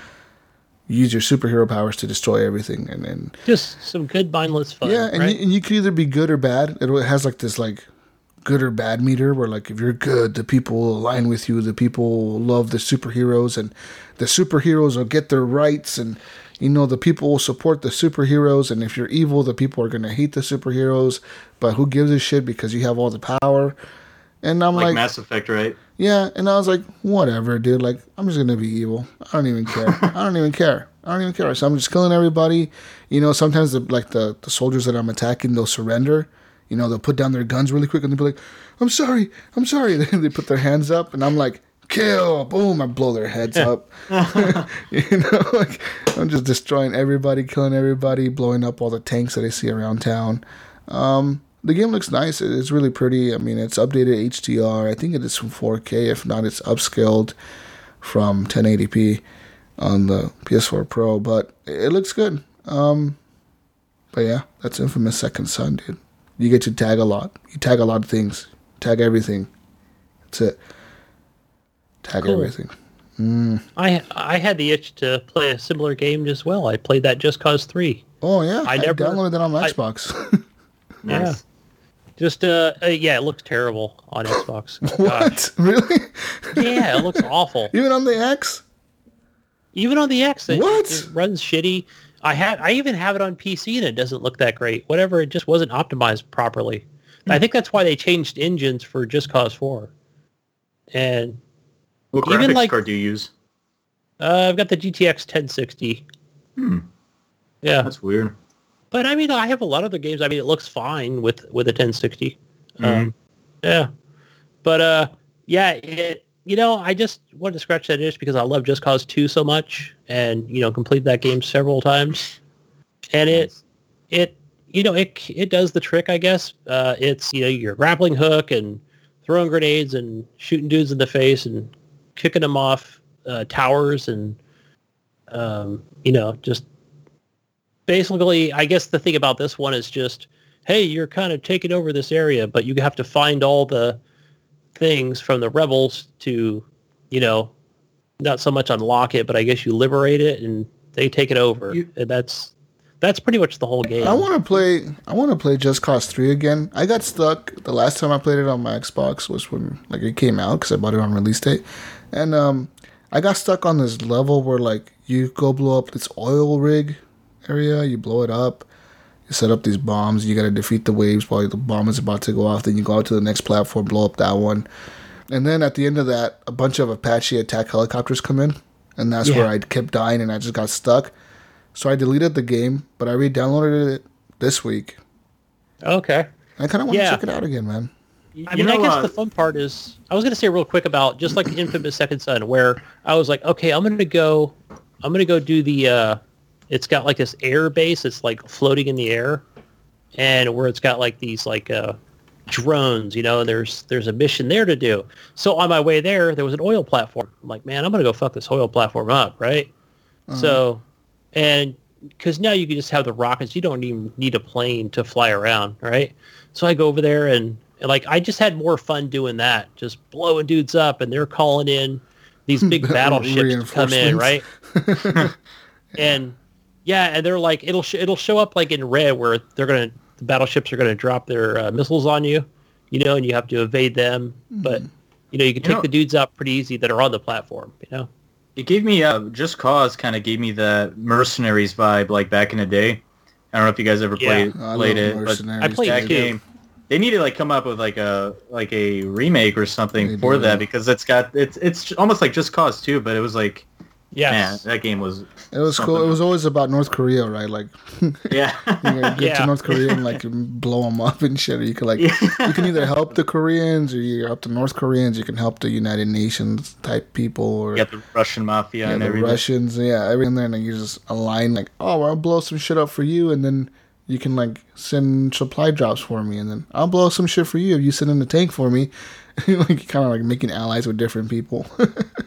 A: use your superhero powers to destroy everything, and then
C: Just some good mindless fun.
A: yeah, and,
C: right?
A: you, and you could either be good or bad. It has like this like good or bad meter where like if you're good, the people will align with you. The people love the superheroes, and the superheroes will get their rights, and you know the people will support the superheroes. And if you're evil, the people are gonna hate the superheroes. But who gives a shit because you have all the power? And I'm
B: like
A: like,
B: Mass Effect, right?
A: yeah, and I was like, whatever, dude. Like, I'm just gonna be evil. I don't even care. I don't even care. I don't even care. So I'm just killing everybody. You know, sometimes the like the, the soldiers that I'm attacking, they'll surrender. You know, they'll put down their guns really quick and they'll be like, I'm sorry, I'm sorry. They put their hands up and I'm like, kill, boom, I blow their heads up. you know, like I'm just destroying everybody, killing everybody, blowing up all the tanks that I see around town. Um, the game looks nice. It's really pretty. I mean, it's updated HDR. I think it is from 4K. If not, it's upscaled from 1080p on the PS4 Pro. But it looks good. Um, but yeah, that's Infamous Second Son, dude. You get to tag a lot. You tag a lot of things. Tag everything. That's it. Tag
C: Cool.
A: everything.
C: I I had the itch to play a similar game as well. I played that Just Cause 3.
A: Oh yeah, I,
C: I never-
A: downloaded that on my
C: I-
A: Xbox.
B: Nice.
C: Just uh, uh yeah, it looks terrible on Xbox.
A: What? Really?
C: Yeah, it looks awful.
A: Even on the X?
C: Even on the X, it,
A: What?
C: it runs shitty. I had I even have it on PC and it doesn't look that great. Whatever, it just wasn't optimized properly. I think that's why they changed engines for Just Cause 4. And
B: What
C: Even
B: graphics
C: like-
B: card do you use?
C: uh, I've got the GTX 1060.
B: Hmm.
C: Yeah,
B: That's weird.
C: but I mean, I have a lot of other games. I mean, it looks fine with with a 1060.
B: Mhm.
C: Um, yeah, but uh, yeah, it. You know, I just wanted to scratch that itch because I love Just Cause 2 so much, and you know, complete that game several times, and it it you know it it does the trick, I guess. Uh, it's you know your grappling hook and throwing grenades and shooting dudes in the face and kicking them off uh, towers and um, you know just basically, I guess the thing about this one is just, hey, you're kind of taking over this area, but you have to find all the things from the rebels to, you know, not so much unlock it, but I guess you liberate it and they take it over.
B: You-
C: and that's that's pretty much the whole game.
A: I want to play. I want to play Just Cause Three again. I got stuck the last time I played it on my Xbox was when like it came out because I bought it on release date, and um, I got stuck on this level where like you go blow up this oil rig area, you blow it up, you set up these bombs, you got to defeat the waves while the bomb is about to go off. Then you go out to the next platform, blow up that one, and then at the end of that, a bunch of Apache attack helicopters come in, and that's where I kept dying and I just got stuck. So I deleted the game, but I re-downloaded it this week.
C: okay.
A: I kind of want to
C: Yeah.
A: check it out again, man.
C: I mean, I guess
B: uh,
C: the fun part is I was going to say real quick about just like the Infamous Second Son, where I was like, okay, I'm going to go, I'm going to go do the. uh It's got like this air base. It's like floating in the air, and where it's got like these like uh drones, you know, there's there's a mission there to do. So on my way there, there was an oil platform. I'm like, man, I'm gonna go fuck this oil platform up, right? So, and because now you can just have the rockets, you don't even need a plane to fly around, right? So I go over there and like I just had more fun doing that, just blowing dudes up, and they're calling in these big battleships to come in, right? and yeah, and they're like it'll sh- it'll show up like in red where they're gonna the battleships are gonna drop their uh, missiles on you, you know, and you have to evade them. But you know you can
B: You
C: take
B: know-
C: the dudes out pretty easy that are on the platform, you know.
B: It gave me uh, Just Cause kind of gave me the Mercenaries vibe like back in the day. I don't know if you guys ever
C: Yeah.
B: played
A: I
B: played it, but
C: I played
B: that
C: too.
B: Game they need to like come up with like a like a remake or something
A: They
B: for
A: do,
B: that because it's got it's it's almost like Just Cause too, but it was like yeah, that game was
A: It was cool. It was always about North Korea, right? Like,
B: yeah.
A: you know, get
C: Yeah.
A: to North Korea and like blow them up and shit. Or you could like,
B: Yeah.
A: you can either help the Koreans or you help the North Koreans. You can help the United Nations type people or
B: You got the Russian mafia
A: yeah,
B: and
A: the
B: everything.
A: Russians. Yeah, everything there. And then you just align like, oh, well, I'll blow some shit up for you, and then you can like send supply drops for me, and then I'll blow some shit for you if you send in the tank for me. like kind of like making allies with different people.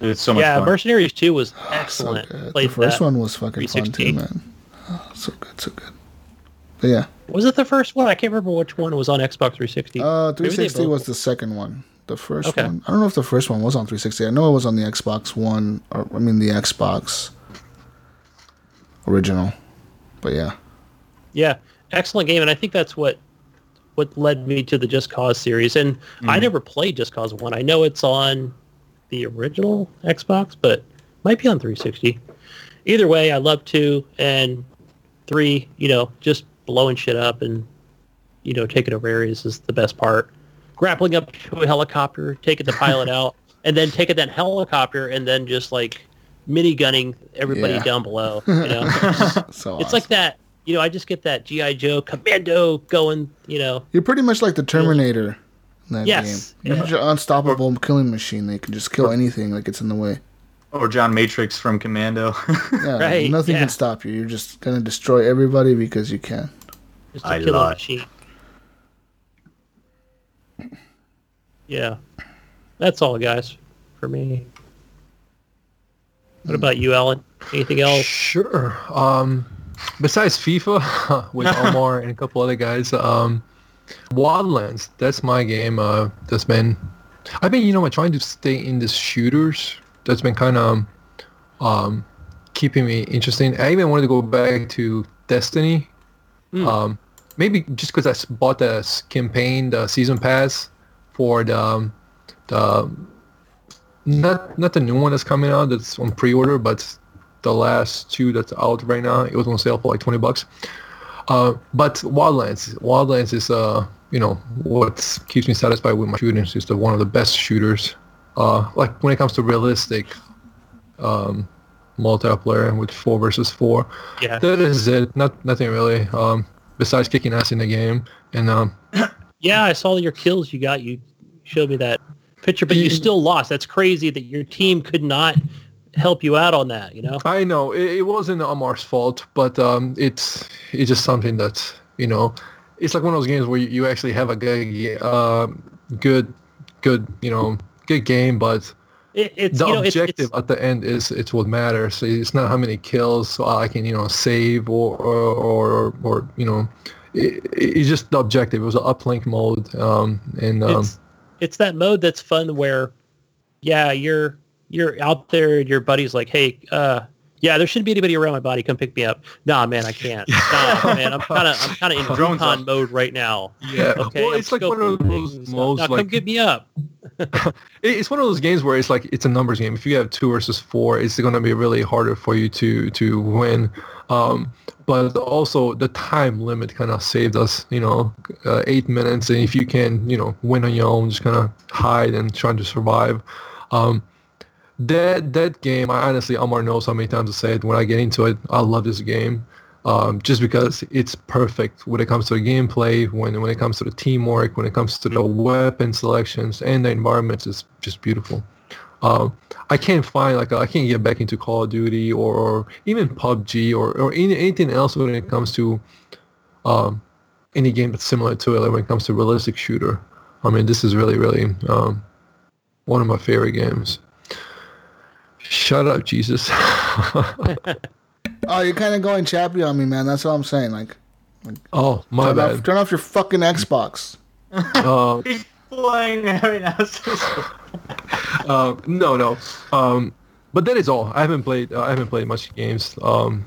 B: It's so much fun.
C: yeah,
B: fun.
C: Mercenaries 2 was excellent.
A: good.
C: Played
A: The first one was fucking fun too, man. Oh, so good, so good. But yeah.
C: Was it the first one? I can't remember which one was on Xbox 360.
A: Uh, 360 was the second one. The first
C: Okay.
A: one, I don't know if the first one was on 360. I know it was on the Xbox One, or I mean the Xbox original. But yeah,
C: Yeah, excellent game, and I think that's what what led me to the Just Cause series. And
A: Mm-hmm.
C: I never played Just Cause One. I know it's on the original Xbox, but might be on 360. Either way, I love two and three. You know, just blowing shit up and you know taking over areas is the best part. Grappling up to a helicopter, taking the pilot out, and then taking that helicopter and then just like mini gunning everybody
A: Yeah.
C: down below. You know.
A: so
C: It's like that. You know, I just get that GI Joe commando going. You know,
A: you're pretty much like the Terminator in that
C: Yes,
A: game. You're
C: yeah.
A: just an unstoppable killing machine. They can just kill anything that gets in the way.
B: or John Matrix from Commando.
A: Yeah,
C: Right,
A: nothing
C: yeah.
A: can stop you. You're just gonna destroy everybody because you can.
C: just a
B: I
C: killing
B: lie.
C: machine. Yeah, that's all, guys, for me. What about you, Alan? Anything else?
D: Sure. Um, besides FIFA with Omar and a couple other guys, um, Wildlands. That's my game. Uh, that's been. I've been, you know, I'm trying to stay in the shooters. That's been kind of um, keeping me interesting. I even wanted to go back to Destiny. Um, maybe just because I bought the campaign, the season pass for the um, the not not the new one that's coming out that's on pre-order, but the last two that's out right now. It was on sale for like twenty bucks. Uh, but Wildlands, Wildlands is uh you know what keeps me satisfied with my shooters. It's the one of the best shooters. Uh, like when it comes to realistic um, multiplayer with four versus four.
C: Yeah,
D: That is it. Not nothing really. Um, besides kicking ass in the game and um,
C: yeah. I saw your kills you got. You showed me that picture, but You- still lost. That's crazy that your team could not help you out on that. You know?
D: I know it, it wasn't Amar's fault, but um, it's it's just something that you know, it's like one of those games where you, you actually have a good, uh, good, good, you know, good game, but
C: It, it's
D: the
C: you know,
D: objective
C: it's,
D: at the end is it's what matters. It's not how many kills so I can you know save or or or, or you know, it, it's just the objective. It was an uplink mode, um, and um,
C: it's it's that mode that's fun where yeah you're you're out there and your buddy's like hey uh yeah there shouldn't be anybody around my body come pick me up nah man i can't nah man i'm kind of i'm kind of in
B: up.
C: mode right now
D: yeah,
C: okay
D: well,
C: I'm
D: it's like one of those
C: now
D: like
C: come get me up
D: it's one of those games where it's like it's a numbers game. If you have two versus four, it's going to be really harder for you to to win. Um, but also the time limit kind of saved us, you know, uh, eight minutes. And if you can, you know, win on your own, just kind of hide and try to survive. Um, that that game, I honestly, Omar knows how many times I say it. When I get into it, I love this game. Um, just because it's perfect when it comes to the gameplay, when when it comes to the teamwork, when it comes to the weapon selections and the environments, it's just beautiful. Um, I can't find like I can't get back into Call of Duty or, or even PUBG or or any, anything else when it comes to um, any game that's similar to it. Like when it comes to realistic shooter, I mean, this is really, really um, one of my favorite games. Shut up, Jesus.
A: Oh, you're kind of going chappy on me, man. That's all I'm saying. Like,
D: oh, my
A: turn off,
D: bad.
A: turn off your fucking Xbox.
D: Uh,
B: He's playing right now.
D: uh, no, no. Um, but that is all. I haven't played. Uh, I haven't played much games. Um,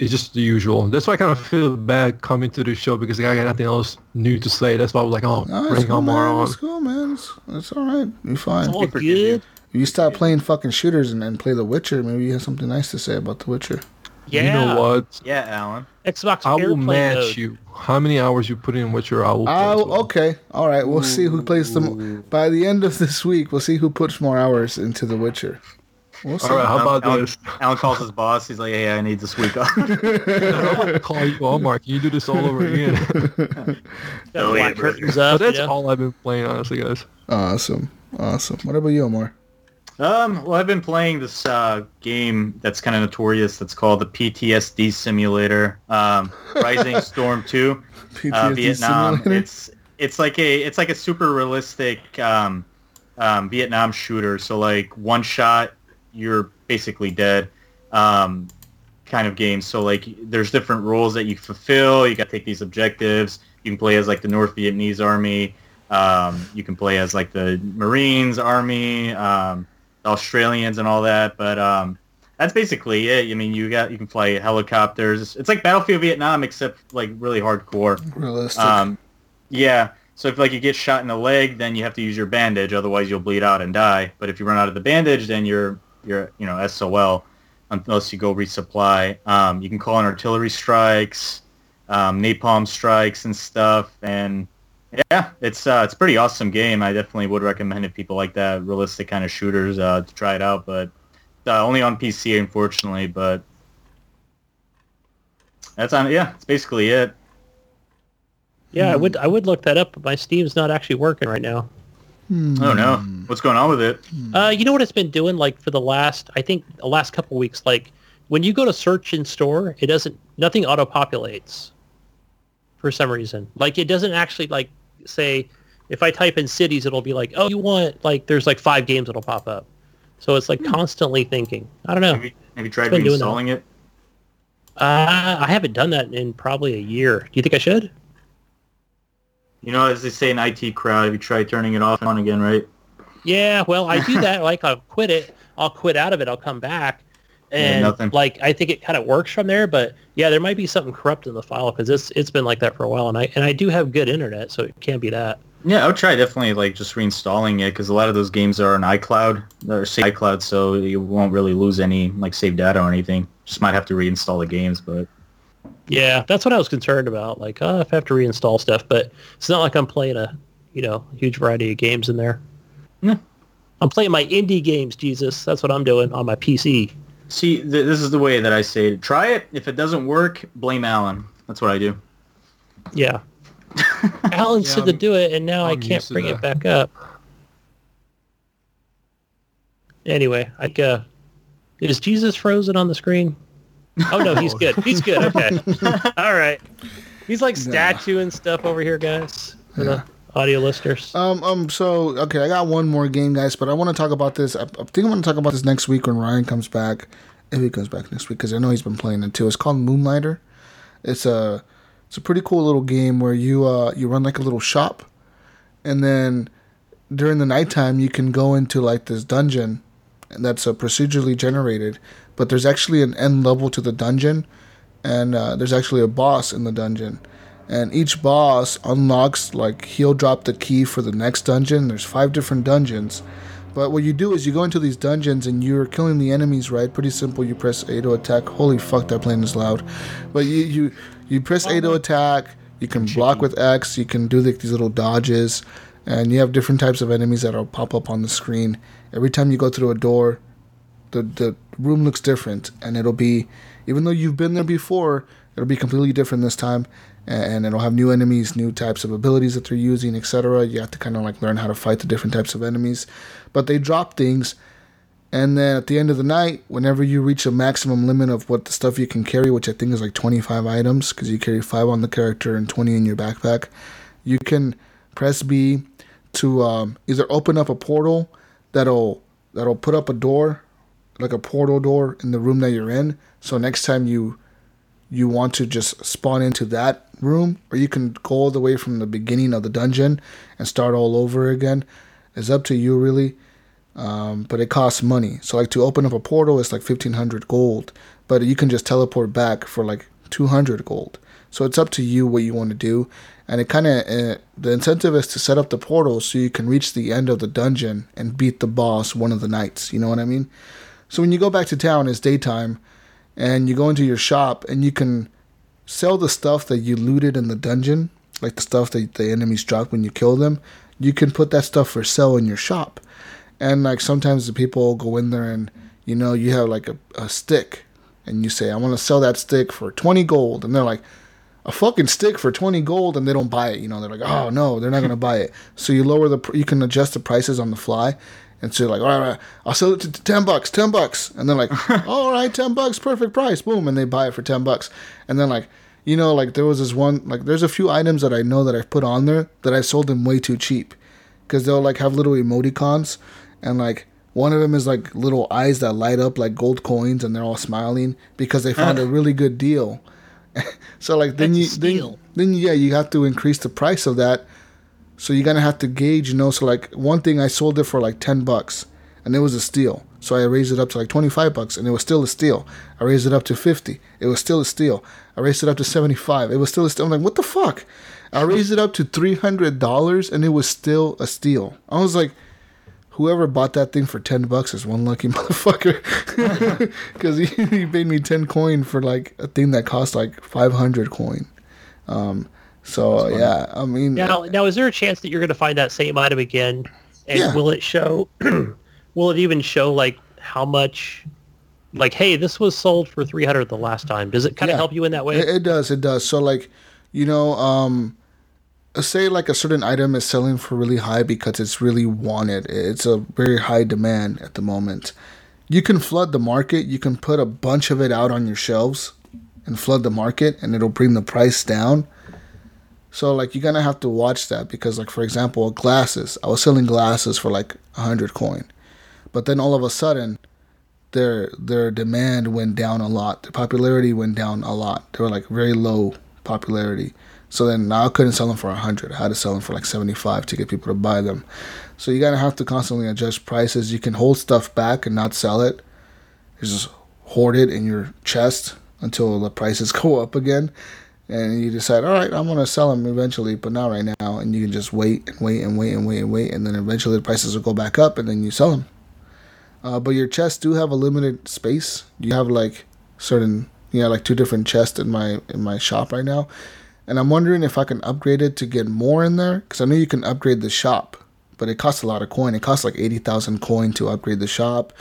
D: it's just the usual. That's why I kind of feel bad coming to the show because I got nothing else new to say. That's why I was like, oh,
A: No, it's
D: bring
A: cool,
D: Omar
A: man.
D: on.
A: It's cool, man. It's, it's all right. You're fine.
C: It's All
B: forgive you.
C: good.
A: If you stop playing fucking shooters and, and play The Witcher, maybe you have something nice to say about The Witcher.
C: Yeah.
D: You know what?
B: yeah, Alan.
C: Xbox
D: I will match
C: mode.
D: you. How many hours you put in Witcher, I will. play
A: Oh,
D: well.
A: okay. All right. We'll see who plays the. By the end of this week, we'll see who puts more hours into The Witcher. We'll.
D: All right. How about
B: Alan,
D: this?
B: Alan calls his boss. He's like, "Hey, I need this week off."
D: I don't want to call you Omar. Can you do this all over again?
C: Got
B: Oh,
C: black
B: yeah,
C: curtains
D: so
C: up.
D: that's
C: you know?
D: all I've been playing, honestly, guys.
A: Awesome. Awesome. What about you, Omar?
B: Um, well, I've been playing this uh, game that's kind of notorious. That's called the PTSD Simulator, um, Rising Storm Two, uh,
A: PTSD
B: Vietnam.
A: simulator?
B: It's it's like a it's like a super realistic um, um, Vietnam shooter. So like one shot, you're basically dead. Um, kind of game. So like there's different roles that you fulfill. You got to take these objectives. You can play as like the North Vietnamese army. Um, you can play as like the Marines army. Um, Australians and all that, but um, that's basically it. I mean, you got you can fly helicopters. It's like Battlefield Vietnam, except like really hardcore.
A: Realistic.
B: Um, yeah. So if like you get shot in the leg, then you have to use your bandage, otherwise you'll bleed out and die. But if you run out of the bandage, then you're you're you know SOL unless you go resupply. Um, you can call in artillery strikes, um, napalm strikes and stuff, and yeah, it's uh, it's a pretty awesome game. I definitely would recommend if people like that realistic kind of shooters uh, to try it out, but uh, only on PC, unfortunately. But that's on. Yeah, it's basically it.
C: Yeah, I would I would look that up, but my Steam's not actually working right now.
B: Oh no, what's going on with it?
C: Uh, you know what it's been doing like for the last I think the last couple weeks. Like when you go to search in store, it doesn't nothing auto populates for some reason. Like it doesn't actually like say if I type in cities, it'll be like, oh, you want like there's like five games that'll pop up. So it's like constantly thinking. I don't know.
B: Have you, have you tried
C: been doing that.
B: reinstalling it?
C: Uh, I haven't done that in probably a year. Do you think I should?
B: You know, as they say in IT crowd, have you tried turning it off and on again, right?
C: Yeah, well, I do that. like I'll quit it. I'll quit out of it. I'll come back. And
B: nothing.
C: like I think it kind of works from there, but yeah, there might be something corrupt in the file because it's it's been like that for a while, and I and I do have good internet, so it can't be that.
B: Yeah, I would try definitely like just reinstalling it because a lot of those games are on iCloud or iCloud, so you won't really lose any like saved data or anything. Just might have to reinstall the games, but
C: Yeah, that's what I was concerned about. Like, oh, if I have to reinstall stuff, but it's not like I'm playing a you know huge variety of games in there.
B: Yeah.
C: I'm playing my indie games, Jesus. That's what I'm doing on my PC.
B: See, th- this is the way that I say it. Try it. If it doesn't work, blame Alan. That's what I do.
C: Yeah. Alan
D: Yeah,
C: said to
D: I'm-
C: do it, and now I
D: I'm
C: can't bring it back up. Anyway, I uh, is Jesus frozen on the screen? Oh no, he's good. He's good. Okay. All right. He's like statue and stuff over here, guys. For the audio listeners.
A: Um, um, so okay, I got one more game, guys, but I want to talk about this. I, I think I'm going to talk about this next week when Ryan comes back, if he comes back next week, because I know he's been playing it too. It's called Moonlighter. It's a, it's a pretty cool little game where you uh you run like a little shop, and then during the nighttime you can go into like this dungeon, and that's uh, procedurally generated, but there's actually an end level to the dungeon, and uh, there's actually a boss in the dungeon and each boss unlocks like he'll drop the key for the next dungeon. There's five different dungeons. But what you do is you go into these dungeons and you're killing the enemies right? Pretty simple. You press a to attack. Holy fuck that plane is loud. But you you you press a to attack. You can block with x. You can do like these little dodges. And you have different types of enemies that'll pop up on the screen. Every time you go through a door the the room looks different. And it'll be even though you've been there before it'll be completely different this time and it'll have new enemies new types of abilities that they're using etc you have to kind of like learn how to fight the different types of enemies but they drop things and then at the end of the night whenever you reach a maximum limit of what the stuff you can carry which i think is like 25 items because you carry 5 on the character and 20 in your backpack you can press b to um, either open up a portal that'll that'll put up a door, like a portal door in the room that you're in. So next time you you want to just spawn into that room, or you can go all the way from the beginning of the dungeon and start all over again. It's up to you really. Um, but it costs money. So like to open up a portal, it's like fifteen hundred gold, but you can just teleport back for like two hundred gold. So it's up to you what you want to do, and it kind of uh, the incentive is to set up the portal so you can reach the end of the dungeon and beat the boss one of the nights. You know what I mean? So when you go back to town, it's daytime, and you go into your shop and you can sell the stuff that you looted in the dungeon, like the stuff that the enemies dropped when you kill them. You can put that stuff for sale in your shop. And like sometimes the people go in there and you know you have like a, a stick and you say i want to sell that stick for 20 gold. And they're like a fucking stick for 20 gold? And they don't buy it you know they're like oh no they're not going to buy it. So you lower the you can adjust the prices on the fly and so like all right, i'll sell it to 10 bucks 10 bucks. And they're like all right 10 bucks perfect price. Boom and they buy it for 10 bucks. And then like you know like there was this one like there's a few items that i know that i've put on there that i sold them way too cheap. Because they'll like have little emoticons and like one of them is like little eyes that light up like gold coins and they're all smiling because they found a really good deal. So like then
C: That's
A: you then, then yeah you have to increase the price of that so you're gonna have to gauge you know so like one thing i sold it for like 10 bucks and it was a steal. So i raised it up to like 25 bucks and it was still a steal. I raised it up to 50 it was still a steal. I raised it up to 75 it was still a steal. I'm like what the fuck? I raised it up to $300 and it was still a steal. I was like whoever bought that thing for 10 bucks is one lucky motherfucker. Because he, paid me 10 coin for like a thing that cost like 500 coin. Um so yeah i mean
C: Now, now, is there a chance that you're going to find that same item again? And
A: Yeah.
C: will it show? will it even show like how much? Like, hey, this was sold for three hundred the last time. Does it kind of
A: Yeah.
C: help you in that way?
A: It, it does. It does. So like, you know, um, say like a certain item is selling for really high because it's really wanted. It's a very high demand at the moment. You can flood the market. You can put a bunch of it out on your shelves and flood the market, and it'll bring the price down. So like you're gonna have to watch that because like for example glasses. I was selling glasses for like a hundred coin, but then all of a sudden their their demand went down a lot. Their popularity went down a lot. They were like very low popularity. So then now I couldn't sell them for a hundred. I had to sell them for like seventy five to get people to buy them. So you gotta have to constantly adjust prices. You can hold stuff back and not sell it. You just hoard it in your chest until the prices go up again. And you decide, all right, I'm gonna sell them eventually, but not right now. And you can just wait and wait and wait and wait and wait, and then eventually the prices will go back up, and then you sell them. Uh, but your chests do have a limited space. You have like certain, you know, like two different chests in my in my shop right now, and I'm wondering if I can upgrade it to get more in there because I know you can upgrade the shop, but it costs a lot of coin. It costs like eighty thousand coin to upgrade the shop.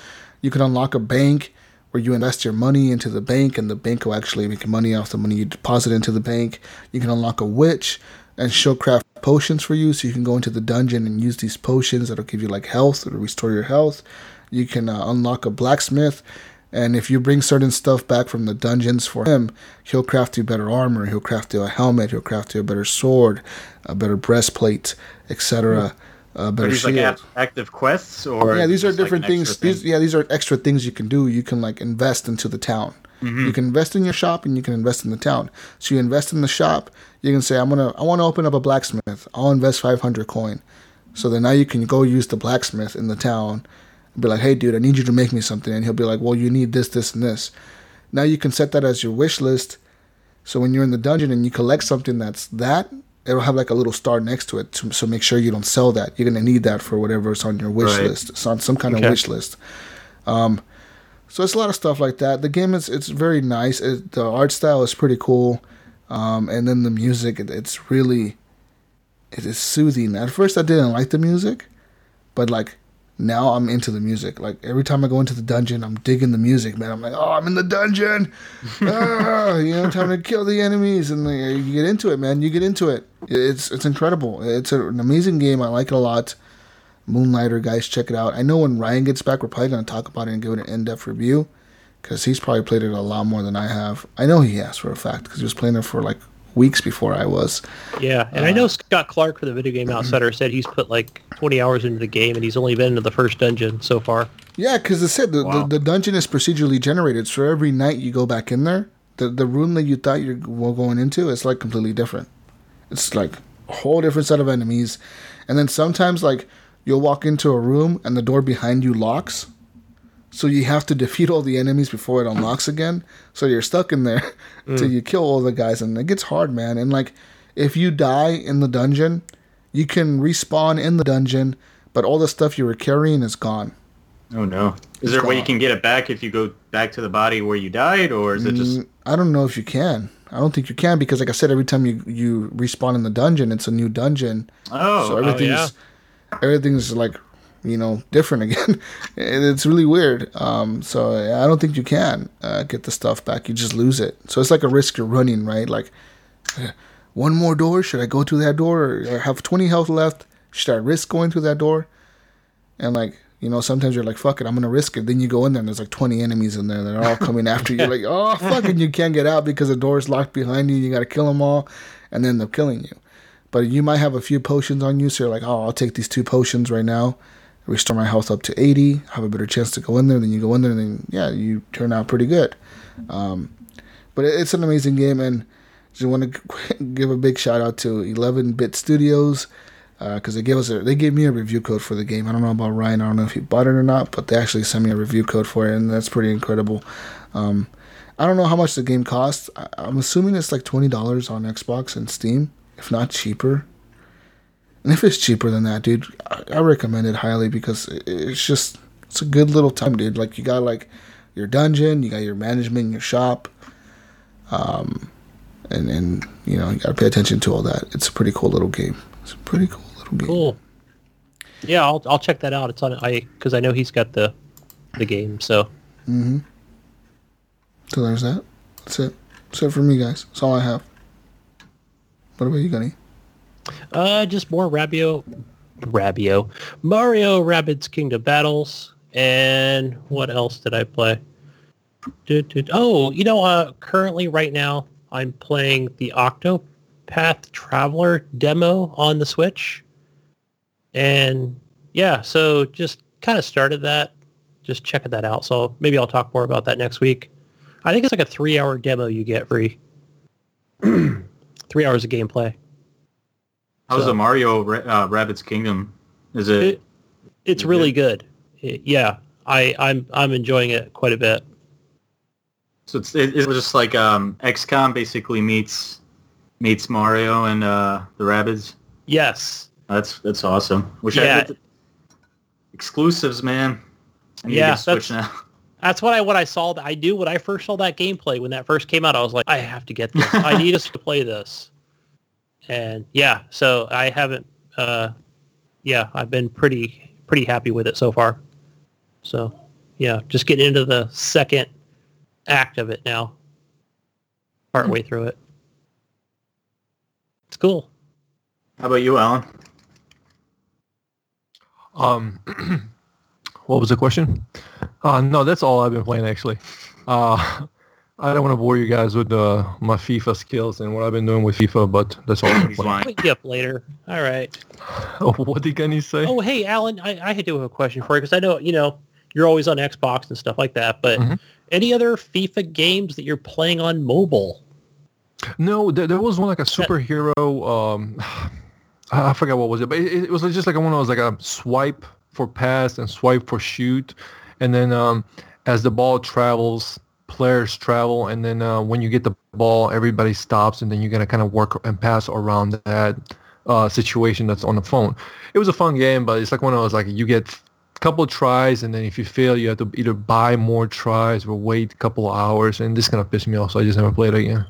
A: You can unlock a bank where you invest your money into the bank, and the bank will actually make money off the money you deposit into the bank. You can unlock a witch, and she'll craft potions for you, so you can go into the dungeon and use these potions that'll give you like health or restore your health. You can uh, unlock a blacksmith, and if you bring certain stuff back from the dungeons for him, he'll craft you better armor. He'll craft you a helmet. He'll craft you a better sword, a better breastplate, etc.
B: Are
A: better
B: these like
A: shield.
B: act- active quests or
A: yeah, these are
B: just, like,
A: different things.
B: extra
A: These yeah, these are extra things you can do. You can like invest into the town.
B: Mm-hmm.
A: You can invest in your shop and you can invest in the town. So you invest in the shop. You can say, I'm gonna, I want to open up a blacksmith. I'll invest 500 coin. So then now you can go use the blacksmith in the town and be like, hey, dude, I need you to make me something. And he'll be like, well, you need this, this, and this. Now you can set that as your wish list. So when you're in the dungeon and you collect something that's that, it'll have like a little star next to it. To, so make sure you don't sell that. You're gonna need that for whatever's on your wish
B: Right.
A: list. It's on some kind
C: Okay.
A: of wish list. Um, so it's a lot of stuff like that. The game is it's very nice. It, the art style is pretty cool, um, and then the music it, it's really it is soothing. At first, I didn't like the music, but like now I'm into the music. Like every time I go into the dungeon, I'm digging the music, man. I'm like, oh, I'm in the dungeon. ah, you know, time to kill the enemies, and like, you get into it, man. You get into it. It's it's incredible. It's a, an amazing game. I like it a lot. Moonlighter, guys, check it out. I know when Ryan gets back, we're probably going to talk about it and give it an in-depth review because he's probably played it a lot more than I have. I know he has for a fact because he was playing it for like weeks before I was.
C: Yeah, and I know uh, Scott Clark for the Video Game Outsider said he's put like 20 hours into the game and he's only been into the first dungeon so far.
A: Yeah, because it said the,
B: Wow.
A: the, the dungeon is procedurally generated, so every night you go back in there, the the room that you thought you were going into is like completely different. It's like a whole different set of enemies, and then sometimes like you'll walk into a room and the door behind you locks, so you have to defeat all the enemies before it unlocks again. So you're stuck in there till you kill all the guys, and it gets hard, man. And like if you die in the dungeon, you can respawn in the dungeon, but all the stuff you were carrying is gone.
B: Oh no. Is there a way you can get it back if you go back to the body where you died, or is it just?
A: Mm, I don't know if you can. I don't think you can because, like I said, every time you you respawn in the dungeon, it's a new dungeon.
B: Oh,
A: so
B: oh,
C: yeah.
A: everything's like you know different again. It's really weird. Um, so I don't think you can uh, get the stuff back. You just lose it. So it's like a risk you're running, right? Like one more door. Should I go through that door? Or I have 20 health left. Should I risk going through that door? And like you know, sometimes you're like, "Fuck it, I'm gonna risk it." Then you go in there and there's like 20 enemies in there. that are all coming after you. You're like, "Oh fuck!" And you can't get out because the door is locked behind you. You got to kill them all, and then they're killing you. But you might have a few potions on you, so you're like, "Oh, I'll take these two potions right now, restore my health up to 80, have a better chance to go in there." Then you go in there, and then yeah, you turn out pretty good. Um, but it- it's an amazing game, and just want to give a big shout out to 11 Bit Studios because they gave us a, they gave me a review code for the game. I don't know about Ryan. I don't know if he bought it or not, but they actually sent me a review code for it, and that's pretty incredible. Um, I don't know how much the game costs. I, I'm assuming it's like twenty dollars on Xbox and Steam, if not cheaper. And if it's cheaper than that, dude, I, I recommend it highly because it, it's just it's a good little time, dude. Like you got like your dungeon, you got your management, your shop, um, and and you know you got to pay attention to all that. It's a pretty cool little game. It's a pretty cool little game.
C: Cool. Yeah, I'll I'll check that out. It's on I because I know he's got the the game. So Mhm.
A: So there's that. That's it. That's it for me, guys. That's all I have. What about you, Gunny?
C: Uh, just more Rabio, Rabio, Mario Rabbids Kingdom Battles, and what else did I play? Oh, you know, uh, currently right now I'm playing the Octopath Traveler demo on the Switch, and yeah, so just kind of started that, just checking that out. So maybe I'll talk more about that next week. I think it's like a three-hour demo you get free. three hours of gameplay.
B: How's
C: so-
B: the Mario uh, Rabbids Kingdom? Is it?
C: It, it's
B: Is
C: really
B: it?
C: good. It- yeah, I, I'm I'm enjoying it quite a bit.
B: so it's it, it's just like um, XCOM basically meets meets Mario and uh, the Rabbids.
C: Yes.
B: That's that's awesome. Wish
C: Yeah.
B: I exclusives, man. I need
C: Yeah,
B: to Switch
C: that's-
B: now.
C: That's what I what I saw. I knew when I first saw that gameplay when that first came out. I was like, I have to get this. I need us to play this. And yeah, so I haven't. Uh, yeah, I've been pretty pretty happy with it so far. So yeah, just getting into the second act of it now. Part way through it. It's cool.
B: How about you, Alan?
D: Um, what was the question? Uh, no, that's all I've been playing actually. Uh, I don't want to bore you guys with uh, my FIFA skills and what I've been doing with FIFA, but that's all I've been
B: He's
D: playing.
B: lying.
C: Wake you up later. All right.
D: what did Kenny say?
C: Oh, hey, Alan, I, I had to have a question for you because I know, you know, you're always on Xbox and stuff like that, but
D: Mhm.
C: any other FIFA games that you're playing on mobile?
D: No, there, there was one like a superhero. Um, I I forgot what was it, but it, it was just like one of those like a swipe for pass and swipe for shoot, and then um, as the ball travels, players travel, and then uh, when you get the ball, everybody stops, and then you gotta kind of work and pass around that uh, situation that's on the phone. It was a fun game, but it's like one of those like you get a couple of tries, and then if you fail, you have to either buy more tries or wait a couple of hours, and this kind of pissed me off, so I just never played it again.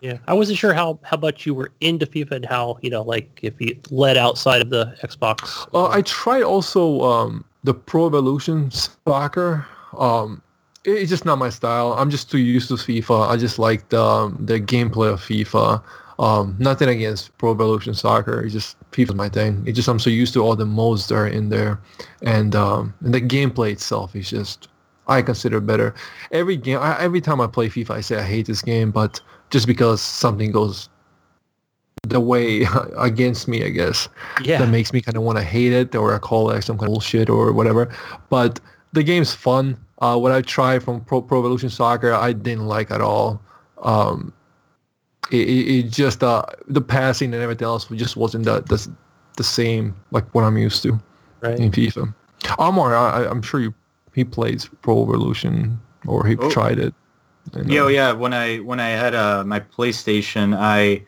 C: Yeah, I wasn't sure how, how much you were into FIFA and how, you know, like if you led outside of the Xbox.
D: Uh, I tried also um, the Pro Evolution Soccer. Um, it's just not my style. I'm just too used to FIFA. I just like the um, the gameplay of FIFA. Um, nothing against Pro Evolution Soccer. It's just FIFA's my thing. It's just I'm so used to all the modes that are in there, and um, and the gameplay itself is just I consider better. Every game, I, every time I play FIFA, I say I hate this game, but just because something goes the way against me, I guess.
C: Yeah.
D: That makes me kind of want to hate it or I call it some kind of bullshit or whatever. But the game's fun. Uh, what I tried from Pro, Pro Evolution Soccer, I didn't like at all. Um, it, it, it just uh, the passing and everything else just wasn't the, the the same like what I'm used to
C: Right.
D: in FIFA. Amar, I, I'm sure you he plays Pro Evolution or he
B: Oh.
D: tried it. And,
B: Yeah,
D: uh,
B: yeah. When I when I had uh, my PlayStation, I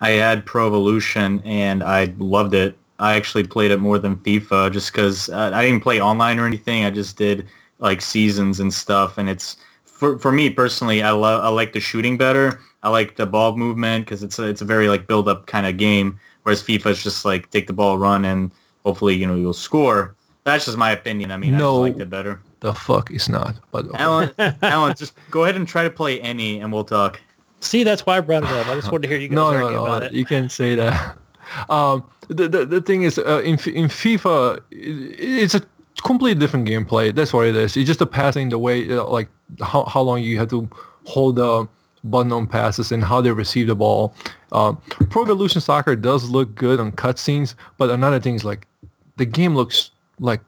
B: I had Pro Evolution and I loved it. I actually played it more than FIFA just because uh, I didn't play online or anything. I just did like seasons and stuff. And it's for for me personally, I love I like the shooting better. I like the ball movement because it's a, it's a very like build up kind of game. Whereas FIFA is just like take the ball, run, and hopefully you know you'll score. That's just my opinion. I mean, I
D: No.
B: just liked it better.
D: the fuck is not. But
B: Alan, Alan, just go ahead and try to play any, and we'll talk.
C: See, that's why I brought it up. I just wanted to hear you guys
D: no, no, no,
C: about it.
D: you can't say that. Um, the, the the thing is, uh, in in FIFA, it, it's a completely different gameplay. That's what it is. It's just the passing, the way, uh, like how how long you have to hold the button on passes and how they receive the ball. Um, Pro Evolution Soccer does look good on cutscenes, but another thing is like the game looks like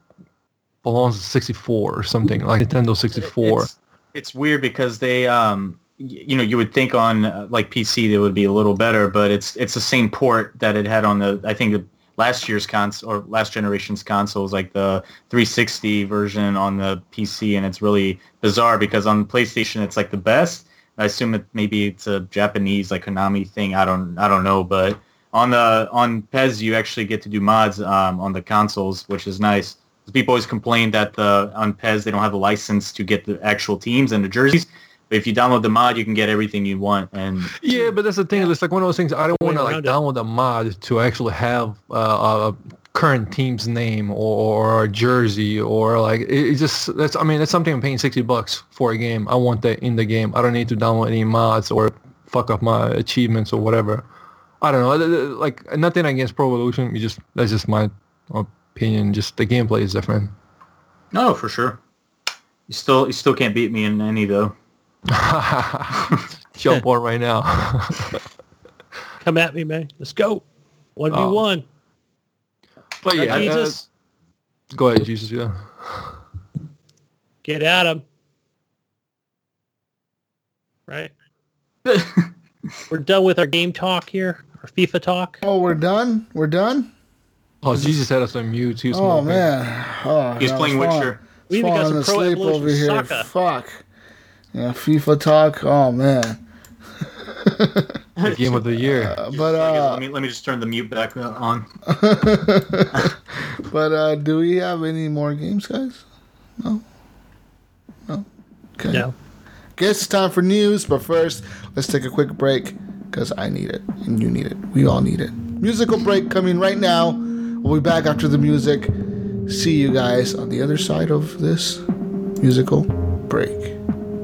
D: belongs to 64 or something like Nintendo 64.
B: It's, it's weird because they, um, you know, you would think on uh, like PC they would be a little better, but it's it's the same port that it had on the I think the last year's console or last generation's consoles, like the 360 version on the PC, and it's really bizarre because on PlayStation it's like the best. I assume it maybe it's a Japanese like Konami thing. I don't I don't know, but on the on PES you actually get to do mods um, on the consoles, which is nice. People always complain that the on PES they don't have a license to get the actual teams and the jerseys. But if you download the mod, you can get everything you want. And
D: Yeah, but that's the thing. It's like one of those things. I don't want to like
C: it.
D: download a mod to actually have uh, a current team's name or, or a jersey or like it, it just that's. I mean, that's something I'm paying sixty bucks for a game. I want that in the game. I don't need to download any mods or fuck up my achievements or whatever. I don't know. th- th- Like nothing against Pro Evolution. You just that's just my opinion. Just the gameplay is different.
B: no, for sure. You still you still can't beat me in any though.
D: Jump on right now.
C: Come at me, man. Let's go. One v
D: Oh.
C: one.
D: but yeah, uh,
C: Jesus,
D: go ahead, Jesus. Yeah.
C: get at him. Right. We're done with our game talk here. Our FIFA talk.
A: Oh, we're done. We're done.
D: Oh, Jesus had us on mute. He was
A: Oh man. Oh,
B: He's
A: I
B: playing
A: falling-
B: Witcher.
C: We even got some Pro
A: asleep
C: Evolution
A: over here.
C: Soccer.
A: Fuck. Yeah, FIFA talk. Oh man.
D: The game of the year.
A: Uh, but uh,
B: let me let me just turn the mute back uh, on.
A: but uh, do we have any more games, guys? No. No. Okay.
C: Yeah.
A: Guess it's time for news, but first, let's take a quick break because I need it and you need it. We all need it. Musical break coming right now. We'll be back after the music. See you guys on the other side of this musical break.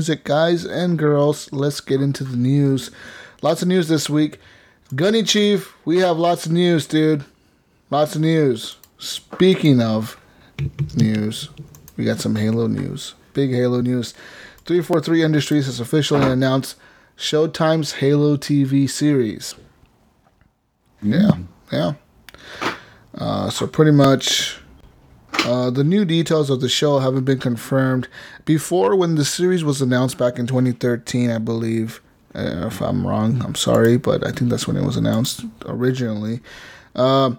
A: Music, guys and girls. Let's get into the news. Lots of news this week. Gunny Chief, we have lots of news, dude. Lots of news. Speaking of news, we got some Halo news. Big Halo news. 343 Industries has officially announced Showtime's Halo TV series. Yeah, yeah. Uh, so pretty much, uh, the new details of the show haven't been confirmed. Before, when the series was announced back in 2013, I believe, uh, if I'm wrong, I'm sorry, but I think that's when it was announced originally. Uh,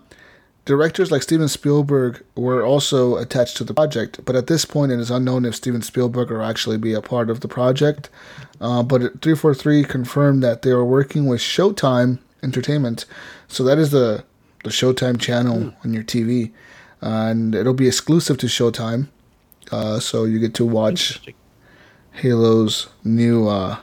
A: directors like Steven Spielberg were also attached to the project, but at this point, it is unknown if Steven Spielberg will actually be a part of the project. Uh, but 343 confirmed that they were working with Showtime Entertainment, so that is the the Showtime channel on your TV. And it'll be exclusive to Showtime. Uh, so you get to watch Halo's new uh,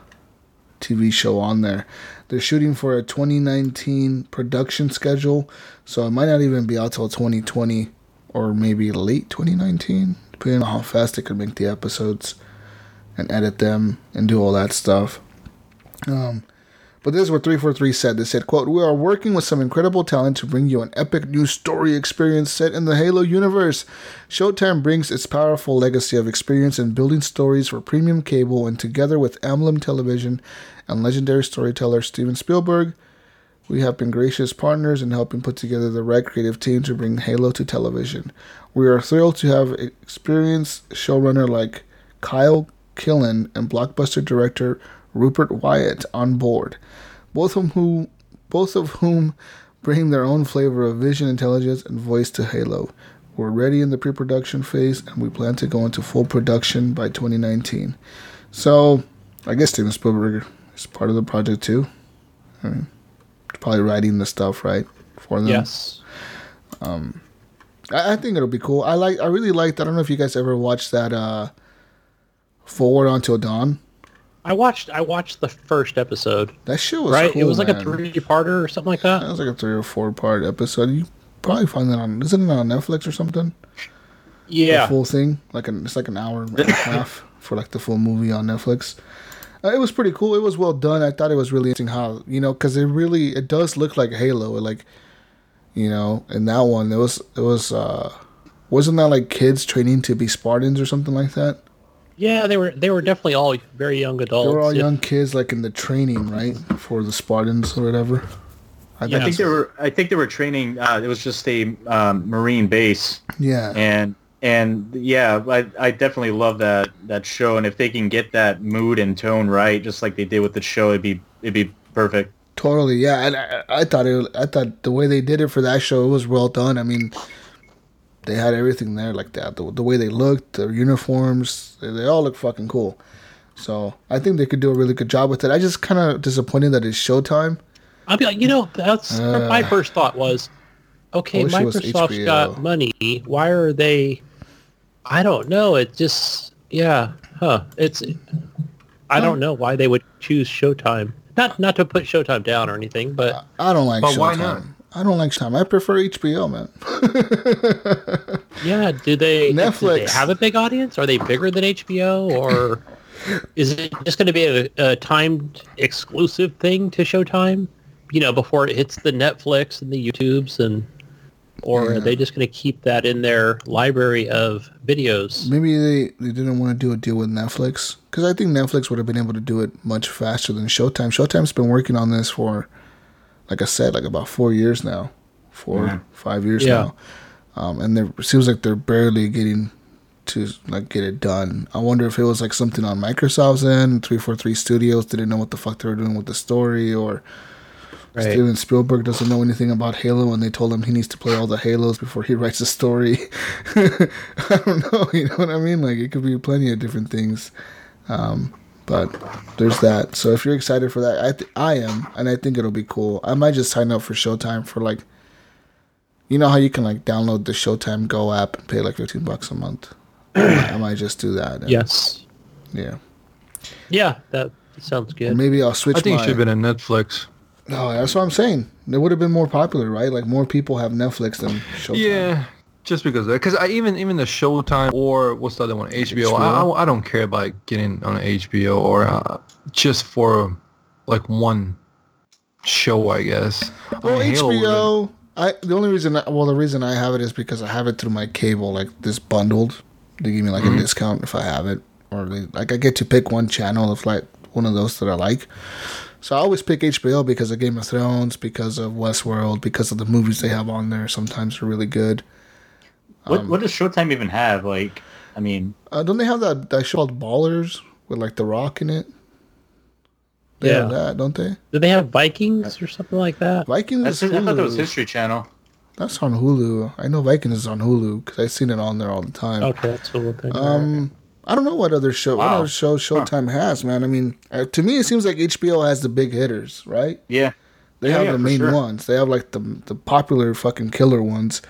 A: TV show on there. They're shooting for a 2019 production schedule, so it might not even be out till 2020 or maybe late 2019, depending on how fast they can make the episodes and edit them and do all that stuff. Um, but this is what 343 said. They said, quote, We are working with some incredible talent to bring you an epic new story experience set in the Halo universe. Showtime brings its powerful legacy of experience in building stories for premium cable, and together with Amblin Television and legendary storyteller Steven Spielberg, we have been gracious partners in helping put together the right creative team to bring Halo to television. We are thrilled to have experienced showrunner like Kyle Killen and blockbuster director Rupert Wyatt on board, both of whom both of whom bring their own flavor of vision, intelligence, and voice to Halo. We're ready in the pre-production phase, and we plan to go into full production by 2019. So, I guess Steven Spielberg is part of the project too. I mean, probably writing the stuff right for them.
C: Yes.
A: I, I think it'll be cool. I like. I really liked. I don't know if you guys ever watched that. uh Forward Until Dawn.
C: I watched I watched the first episode.
A: That shit was
C: right?
A: cool,
C: it was like a three parter or something like that.
A: That was like a three or four part episode. You probably find that on. Isn't it on Netflix or something? The
C: Yeah.
A: full thing. Like an. It's like an hour and a half for like the full movie on Netflix. Uh, it was pretty cool. It was well done. I thought it was really interesting how you know because it really it does look like Halo. Like you know, in that one it was it was uh wasn't that like kids training to be Spartans or something like that?
C: Yeah, they were they were definitely all very young adults.
A: They were all
C: Yeah.
A: young kids, like in the training, right, for the Spartans or whatever. I
C: Yeah.
B: I think they were. I think they were training. Uh, it was just a um, marine base,
A: yeah,
B: and and yeah, I, I definitely love that that show. And if they can get that mood and tone right, just like they did with the show, it'd be it'd be perfect.
A: totally. Yeah, and I, I thought it. I thought the way they did it for that show it was well done. I mean, they had everything there like that. The, the way they looked, their uniforms, they, they all look fucking cool. So I think they could do a really good job with it. I just kind of disappointed that it's Showtime.
C: I'll be like, you know, uh, that's my first thought was, okay,
A: I wish it was
C: Microsoft's
A: HBO.
C: got money. Why are they? I don't know. It just, yeah, huh? It's, I don't know why they would choose Showtime. Not not to put Showtime down or anything, but
A: I don't like
D: But
A: Showtime.
D: why not?
A: I don't like Showtime. I prefer HBO, man.
C: yeah, do they? Do they
A: Netflix.
C: have a big audience? Are they bigger than HBO, or is it just going to be a, a timed exclusive thing to Showtime? You know, before it hits the Netflix and the YouTubes, and or are they just going to keep that in their library of videos?
A: Maybe they, they didn't want to do a deal with Netflix because I think Netflix would have been able to do it much faster than Showtime. Showtime's been working on this for, like I said, like about four years now, 4
B: Yeah.
A: five years
C: Yeah.
A: now, um, and there- it seems like they're barely getting to like get it done. I wonder if it was like something on Microsoft's end, three four three Studios didn't know what the fuck they were doing with the story, or
C: Right.
A: Steven Spielberg doesn't know anything about Halo, and they told him he needs to play all the Halos before he writes a story. I don't know, you know what I mean? Like it could be plenty of different things, um, but there's that. So if you're excited for that, I th- I am, and I think it'll be cool. I might just sign up for Showtime for like, you know how you can like download the Showtime Go app and pay like 15 bucks a month. I might, just do that. and-
C: Yes.
A: Yeah.
C: Yeah, that sounds good.
A: Maybe I'll switch.
D: I think
A: my,
D: it should have been on Netflix.
A: No, that's what I'm saying. It would have been more popular, right? Like more people have Netflix than Showtime.
D: Yeah, just because of that. Because I even even the Showtime or what's the other one? HBO. I,
A: HBO?
D: I, I don't care about getting on HBO or uh, just for like one show, I guess. I
A: Well,
D: mean, Halo would've been-
A: HBO. I the only reason I, well the reason I have it is because I have it through my cable like this bundled. They give me like
D: Mm-hmm.
A: a discount if I have it, or they like I get to pick one channel of like one of those that I like. So I always pick HBO because of Game of Thrones, because of Westworld, because of the movies they have on there. Sometimes are really good.
B: What
A: Um,
B: what does Showtime even have? Like, I mean,
A: Uh, don't they have that that show called Ballers with like The Rock in it? They have
C: Yeah.
A: that, don't they?
C: Do they have Vikings or something like that?
A: Vikings.
B: that's,
A: is
B: I thought that was History Channel.
A: That's on Hulu. I know Vikings is on Hulu because I've seen it on there all the time.
C: Okay, that's a little thing.
A: Um, I don't know what other show, what other show Showtime has, man. I mean, uh, to me, it seems like HBO has the big hitters, right?
B: Yeah.
A: They
B: Yeah,
A: have
B: yeah,
A: the main
B: sure.
A: ones. They have like the the popular fucking killer ones.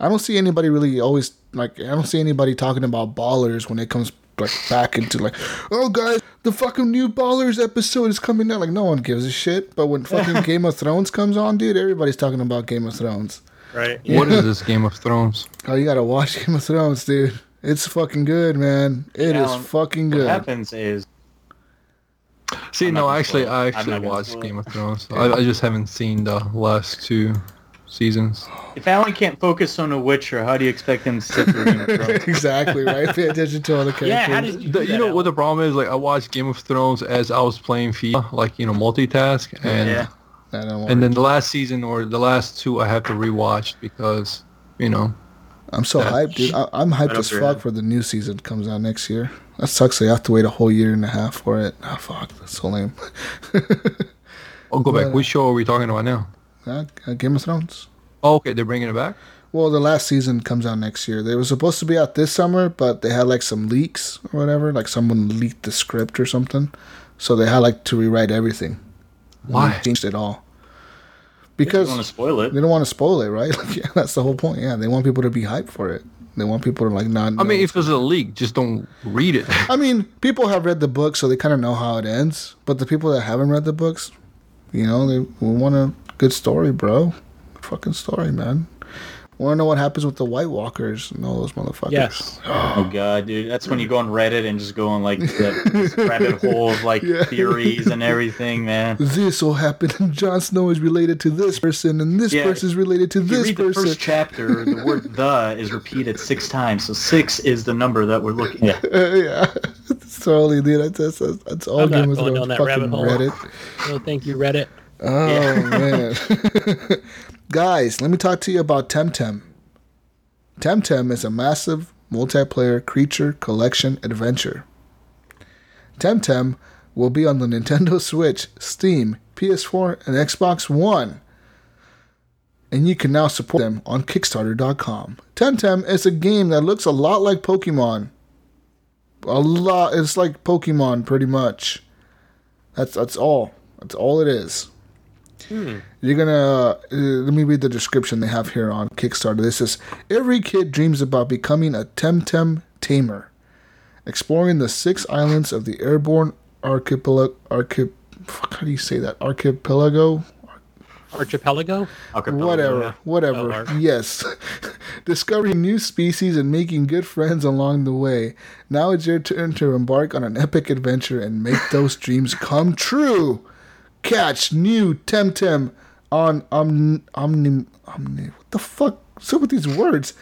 A: I don't see anybody really always like. I don't see anybody talking about ballers when it comes like back into like, oh guys, the fucking new ballers episode is coming out. Like no one gives a shit. But when fucking Game of Thrones comes on, dude, everybody's talking about Game of Thrones.
C: Right.
D: What is this Game of Thrones?
A: Oh, you gotta watch Game of Thrones, dude. It's fucking good, man. It is
B: Alan,
A: fucking good.
B: What
A: good.
B: happens is
D: See,
B: I'm
D: no, actually. I actually watched Game of Thrones. I, I just haven't seen the last two seasons.
B: if Alan can't focus on a Witcher, how do you expect him to sit through Game of Thrones?
A: exactly right. Pay attention to all the characters.
C: Yeah, how did you
D: The,
C: do
D: you know
C: Alan?
D: what the problem is? Like, I watched Game of Thrones as I was playing FIFA, like you know, multitask, and
B: Yeah.
A: I
D: and then the last season or the last two I have to rewatch because you know
A: I'm so
D: Yeah.
A: hyped, dude. I, I'm hyped as fuck
B: head.
A: for the new season comes out next year. That sucks. I have to wait a whole year and a half for it. Oh fuck, that's so lame.
D: I'll oh, go back.
A: Yeah.
D: Which show are we talking about now?
A: Uh, uh, Game of Thrones.
D: Oh, okay, they're bringing it back.
A: Well, the last season comes out next year. They were supposed to be out this summer, but they had like some leaks or whatever. Like someone leaked the script or something, so they had like to rewrite everything. And
D: Why?
A: they changed it all?
B: Because you
A: Because
B: want to spoil it?
A: they don't want to spoil it, right? Like, yeah, that's the whole point. Yeah, they want people to be hyped for it. They want people to like not.
D: I mean, if it's a leak, just don't read it.
A: I mean, people have read the book, so they kind of know how it ends. But the people that haven't read the books, you know, they want a good story, bro. Fucking story, man. Want to know what happens with the White Walkers and all those motherfuckers?
C: Yes.
B: Oh god, dude, that's when you go on Reddit and just go on like that this rabbit hole of like
A: Yeah.
B: theories and everything, man.
A: This will happen, and Jon Snow is related to this person, and this
B: Yeah.
A: person is related to
B: If you
A: this
B: read the first chapter, the word "the" is repeated six times, so six is the number that we're looking at.
A: Uh, yeah, it's totally, dude. That's, that's, that's all
C: I'm not
A: Game
C: going
A: Thrones.
C: down that rabbit hole.
A: Reddit.
C: No, thank you, Reddit.
A: Oh man. Guys, let me talk to you about Temtem. Temtem is a massive multiplayer creature collection adventure. Temtem will be on the Nintendo Switch, Steam, PS4, and Xbox One. And you can now support them on Kickstarter.com. Temtem is a game that looks a lot like Pokemon. A lot. It's like Pokemon, pretty much. That's that's all. That's all it is. You're gonna uh, let me read the description they have here on Kickstarter. This is every kid dreams about becoming a Temtem tamer, exploring the six islands of the airborne archipelago. Archip, how do you say that? Archipelago.
C: Archipelago?
B: Archipelago,
A: Whatever,
B: yeah.
A: whatever.
C: Oh,
A: yes. Discovering new species and making good friends along the way. Now it's your turn to embark on an epic adventure and make those dreams come true. Catch new Temtem on Omni. Omni. Omni. What the fuck? Up with these words?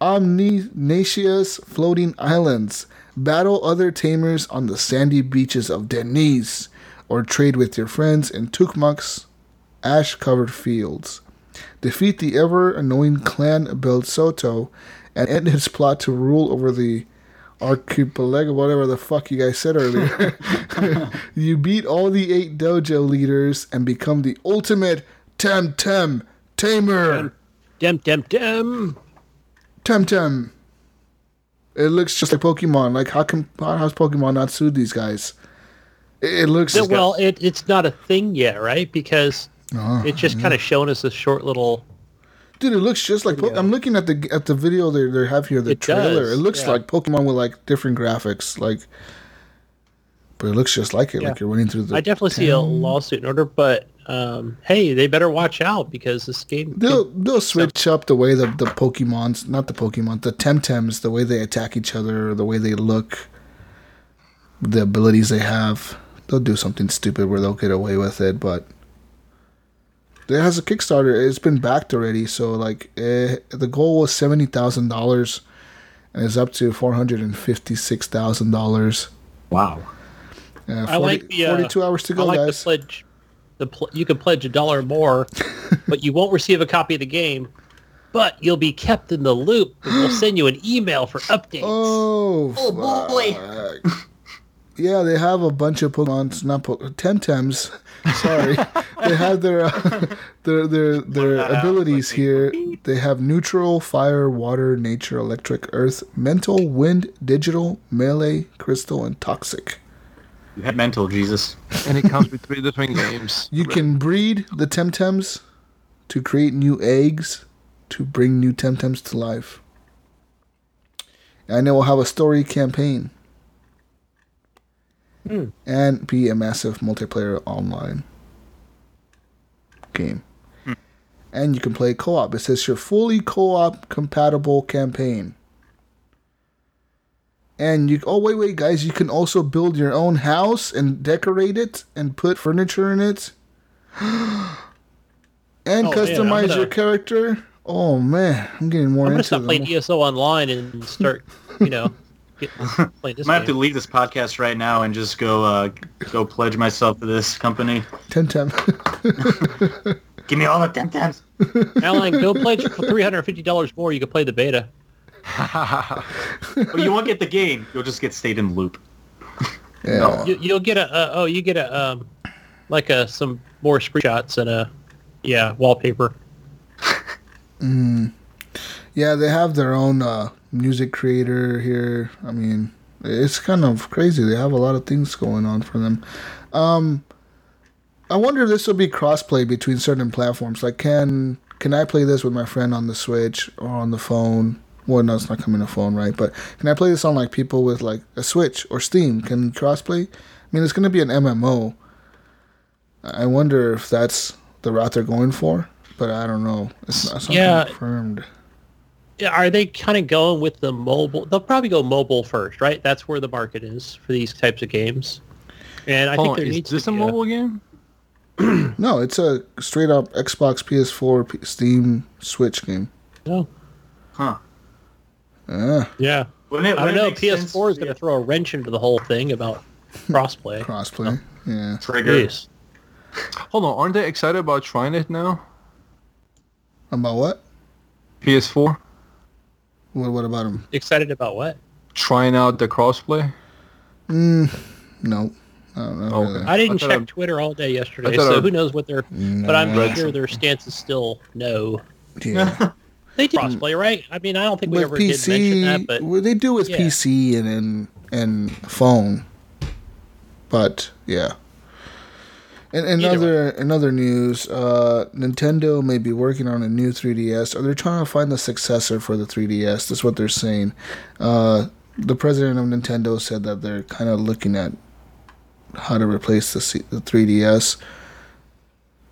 A: Omninesia's floating islands. Battle other tamers on the sandy beaches of Deniz. Or trade with your friends in Tucma's ash covered fields. Defeat the ever annoying clan Belsoto and end its plot to rule over the archipelago, whatever the fuck you guys said earlier. you beat all the eight dojo leaders and become the ultimate Temtem Tamer.
C: Dem, dem, dem.
A: Temtem. It looks just like Pokemon. Like, how can how, how's Pokemon not sued these guys? It, it looks.
C: No, well, it, it's not a thing yet, right? Because
A: Uh-huh.
C: it's just kind of shown us a short little.
A: Dude, it looks just like. Po- I'm looking at the at the video they they have here, the
C: It
A: trailer.
C: does,
A: it looks
C: yeah.
A: like Pokemon with like different graphics, like. But it looks just like it, like you're running through the.
C: I definitely see a lawsuit in order, but um, hey, they better watch out because this game.
A: They'll they'll switch up the way the the Pokemon's not the Pokemon the Temtems the way they attack each other the way they look, the abilities they have. They'll do something stupid where they'll get away with it, but it has a Kickstarter. It's been backed already, so like eh, the goal was seventy thousand dollars, and it's up to four hundred and fifty six thousand dollars.
B: Wow.
A: Uh, 40,
C: I like the uh,
A: 42 hours to
C: I
A: go,
C: like
A: guys.
C: the pledge. The pl- you can pledge a dollar more, but you won't receive a copy of the game. But you'll be kept in the loop, and we'll send you an email for updates.
A: Oh,
B: Oh, boy.
A: Fuck. Yeah, they have a bunch of Pokemon, not po- Temtems. Sorry, they have their uh, their their their
B: that out,
A: abilities
B: like,
A: here. They have neutral, fire, water, nature, electric, earth, mental, wind, digital, melee, crystal, and toxic.
B: You had mental, Jesus.
D: and it comes with three different games.
A: You can breed the Temtems to create new eggs to bring new Temtems to life. And it will have a story campaign. Hmm. And be a massive multiplayer online game. Hmm. And you can play co op. It says your fully co op compatible campaign. And you oh wait wait guys, you can also build your own house and decorate it and put furniture in it. and
C: Oh,
A: customize
C: gonna-
A: your character. Oh man, I'm getting more
C: I'm gonna
A: into
C: stop playing. ESO online and start, you know, get, playing this
B: I might have to leave this podcast right now and just go uh, go pledge myself to this company.
A: Temtem.
B: Give me all the Temtems.
C: Alan, go pledge for three hundred fifty dollars more. You can play the beta.
B: But you won't get the game. You'll just get stayed in loop.
A: yeah.
C: You, you'll get a uh, oh, you get a um, like a some more screenshots and a yeah wallpaper.
A: Yeah, they have their own uh, music creator here. I mean, it's kind of crazy. They have a lot of things going on for them. Um, I wonder if this will be crossplay between certain platforms. Like, can can I play this with my friend on the Switch or on the phone? Well, no, it's not coming to phone, right? But can I play this on like people with like a Switch or Steam? Can crossplay? I mean, it's going to be an MMO. I wonder if that's the route they're going for, but I don't know. It's not something
C: Yeah.
A: confirmed.
C: Yeah, Are they kind of going with the mobile? They'll probably go mobile first, right? That's where the market is for these types of games. And I
D: Hold
C: think
D: on,
C: there
D: is
C: needs
D: this
C: to
D: a
C: be
D: mobile game?
A: No, it's a straight up Xbox, PS4, P- Steam, Switch game.
C: Oh,
B: Huh.
A: Yeah,
C: yeah.
B: Wouldn't it,
C: I don't know. PS4
B: sense-
C: is going to throw a wrench into the whole thing about crossplay.
A: crossplay. Yeah.
B: trigger.
C: Jeez.
D: Hold on, aren't they excited about trying it now?
A: About what?
D: PS4
A: What, what about them?
C: Excited about what?
D: trying out the crossplay.
A: Mm, no, I don't know.
D: Okay.
A: really.
C: I didn't
D: I
C: check
D: I-
C: Twitter all day yesterday, so
D: I-
C: who knows what their. Mm, but I'm sure their stance is still no.
A: Yeah.
C: They did mm. crossplay, right? I mean, I don't think we
A: with
C: ever did mention that, but
A: well, they do with
C: Yeah.
A: PC and and and phone. But yeah. And in
C: Either
A: other in other news, uh, Nintendo may be working on a new 3DS, or they're trying to find the successor for the 3DS. That's what they're saying. Uh, the president of Nintendo said that they're kind of looking at how to replace the C- the 3DS.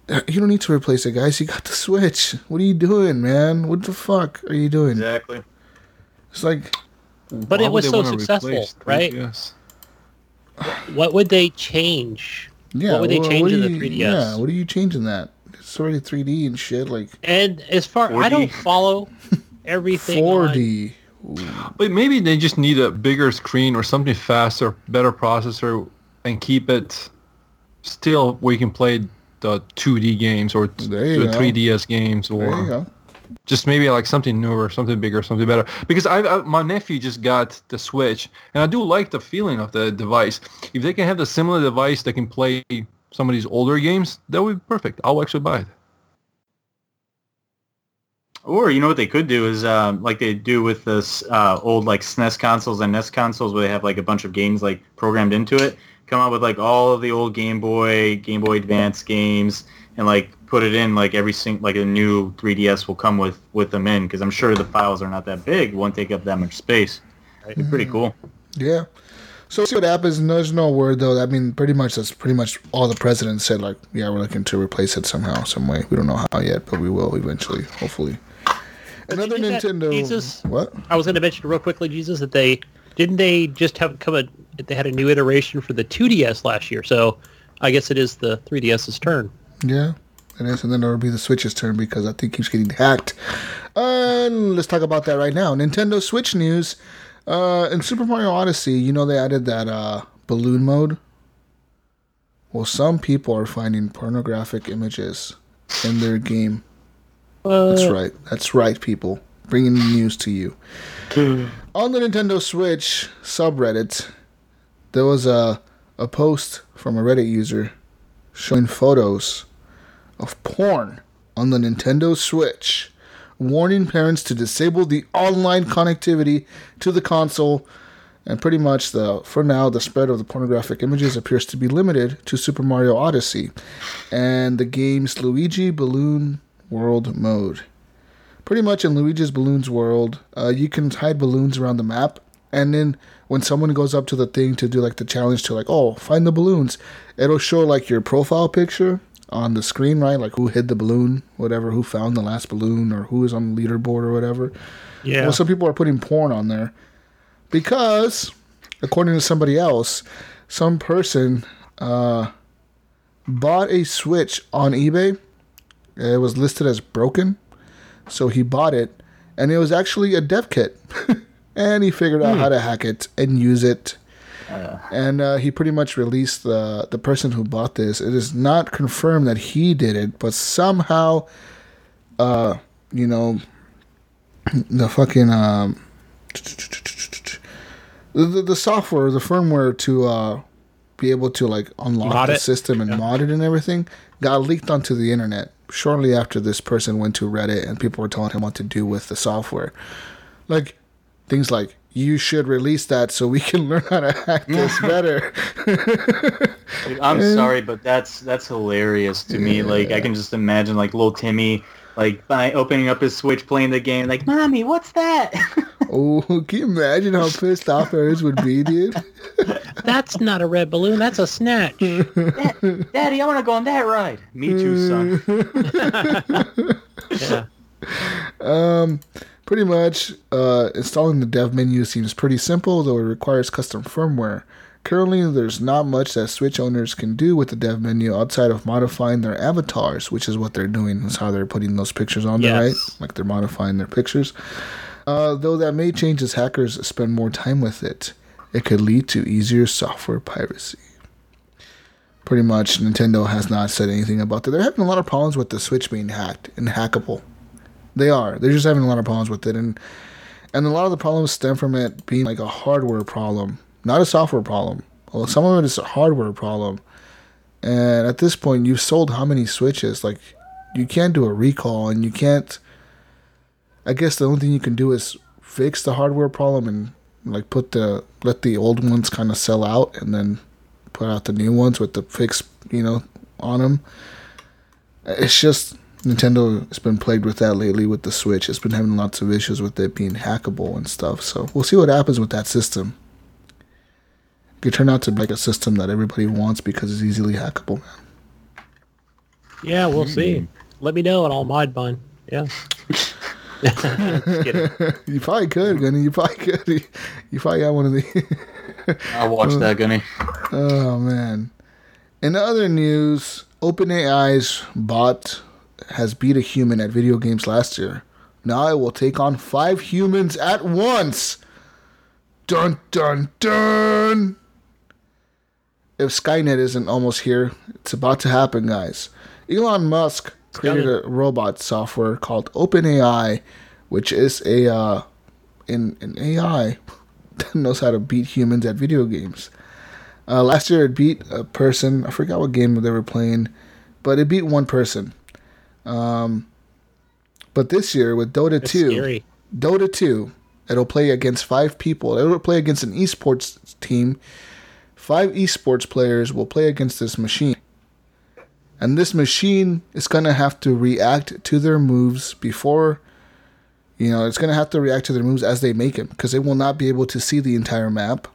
A: Uh, You don't need to replace it, guys. You got the Switch. What are you doing, man? What the fuck are you doing?
B: Exactly.
A: It's like
C: but it was so successful, right?
D: 3DS?
C: What would they change?
A: Yeah.
C: What would they
A: well,
C: change in
A: are
C: the
A: you-
C: 3DS?
A: Yeah. What are you changing that? It's already 3D and shit. Like
C: And as far I
B: 4D.
C: don't follow everything. on-
A: 4D.
D: But maybe they just need a bigger screen or something faster, better processor, and keep it still where you can play the 2D games or t-
A: There you
D: the 3DS games,
A: There you
D: or
A: go.
D: Just maybe like something newer, something bigger, something better. Because I, I my nephew just got the Switch, and I do like the feeling of the device. If they can have the similar device that can play some of these older games, that would be perfect. I'll actually buy it.
B: Or you know what they could do is um, like they do with this uh, old like SNES consoles and NES consoles where they have like a bunch of games like programmed into it. Come out with like all of the old Game Boy, Game Boy Advance games, and like put it in like every single like a new 3DS will come with with them in because I'm sure the files are not that big, won't take up that much space. It'd be pretty cool.
A: Yeah. So see what happens. There's no word though. I mean, pretty much that's pretty much all the president said. Like, yeah, we're looking to replace it somehow, some way. We don't know how yet, but we will eventually, hopefully. Another
C: you think that
A: Nintendo.
C: Jesus-
A: What?
C: I was going to mention real quickly, Jesus, that they didn't they just have come a they had a new iteration for the 2DS last year. So I guess it is the 3DS's turn.
A: Yeah, it is, and then it'll be the Switch's turn because I think keeps getting hacked. And let's talk about that right now. Nintendo Switch news. Uh, in Super Mario Odyssey, you know they added that uh, balloon mode. Well, some people are finding pornographic images in their game. That's
C: Uh,
A: right. That's right, people. Bringing the news to you. On the Nintendo Switch subreddit, there was a a post from a Reddit user showing photos of porn on the Nintendo Switch, warning parents to disable the online connectivity to the console. And pretty much the for now the spread of the pornographic images appears to be limited to Super Mario Odyssey and the game's Luigi Balloon World mode. pretty much in Luigi's Balloons world, uh, you can hide balloons around the map, and then when someone goes up to the thing to do like the challenge to like, oh, find the balloons, it'll show like your profile picture on the screen, right? Like who hid the balloon, whatever, who found the last balloon, or who is on the leaderboard or whatever.
C: Yeah.
A: Well, some people are putting porn on there because, according to somebody else, some person uh, bought a Switch on eBay. It was listed as broken, so he bought it, and it was actually a dev kit. and he figured out how to hack it and use it. And uh, he pretty much released the the person who bought this. It is not confirmed that he did it, but somehow, uh, you know, the fucking um, the, the, software, the firmware to uh, be able to like unlock
C: Mod
A: the
C: it?
A: system and mod it and everything got leaked onto the internet shortly after this person went to Reddit and people were telling him what to do with the software. Like things like you should release that so we can learn how to hack this better.
B: Dude, I'm sorry, but that's that's hilarious to me. Like I can just imagine like little Timmy like by opening up his Switch playing the game like, "Mommy, what's that?"
A: oh, can you imagine how pissed off Eris would be, dude?
C: That's not a red balloon. That's a snatch.
B: Daddy, I want to go on that ride. Me too, son.
C: Yeah.
A: Um, Pretty much, uh, installing the dev menu seems pretty simple, though it requires custom firmware. Currently, there's not much that Switch owners can do with the dev menu outside of modifying their avatars, which is what they're doing. That's how they're putting those pictures on there, right? Like they're modifying their pictures. Uh, though that may change as hackers spend more time with it. It could lead to easier software piracy. Pretty much, Nintendo has not said anything about that. They're having a lot of problems with the Switch being hacked and hackable. They are. They're just having a lot of problems with it, and and a lot of the problems stem from it being like a hardware problem, not a software problem. Well, some of it is a hardware problem. And at this point, you've sold how many Switches? Like, you can't do a recall, and you can't. I guess the only thing you can do is fix the hardware problem and like put the let the old ones kind of sell out, and then put out the new ones with the fix, you know, on them. It's just Nintendo has been plagued with that lately with the Switch. It's been having lots of issues with it being hackable and stuff. So we'll see what happens with that system. It could turn out to be like a system that everybody wants because it's easily hackable. Man.
C: Yeah, we'll hmm. see. Let me know and I'll mod mine. Yeah.
A: You probably could, Gunny. You probably could. You probably got one of the.
B: I'll watch that, Gunny.
A: Oh man. In other news, OpenAI's bot has beat a human at video games last year. Now I will take on five humans at once. Dun dun dun. If Skynet isn't almost here, it's about to happen, guys. Elon Musk created a robot software called OpenAI, which is a uh, an, an AI that knows how to beat humans at video games. Uh, last year, it beat a person. I forgot what game they were playing, but it beat one person. Um, but this year with Dota
C: It's
A: 2,
C: scary.
A: Dota 2, it'll play against five people. It'll play against an esports team. Five esports players will play against this machine. And this machine is going to have to react to their moves before, you know, it's going to have to react to their moves as they make them because it will not be able to see the entire map.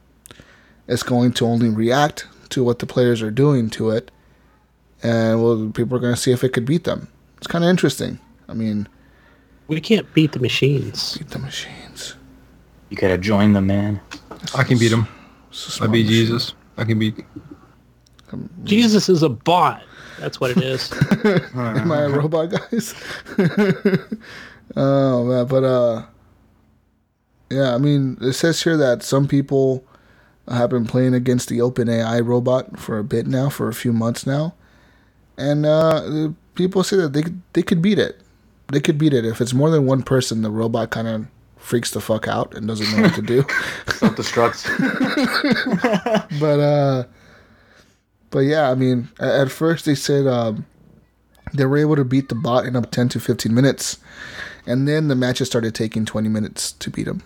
A: It's going to only react to what the players are doing to it. And well, people are going to see if it could beat them. It's kind of interesting. I mean,
C: We can't beat the machines.
A: beat the machines.
B: You gotta join them, man.
D: I can beat him.
A: I a
D: I beat
A: machine.
D: Jesus. I can beat.
C: Jesus is a bot. That's what it is.
A: Am I a robot, guys? oh man, but uh, yeah. I mean, it says here that some people have been playing against the OpenAI robot for a bit now, for a few months now, and uh, the people say that they they could beat it. They could beat it if it's more than one person. The robot kind of freaks the fuck out and doesn't know what to do.
B: Self-destruct.
A: but uh but yeah i mean at first they said um they were able to beat the bot in up 10 to 15 minutes and then the matches started taking 20 minutes to beat him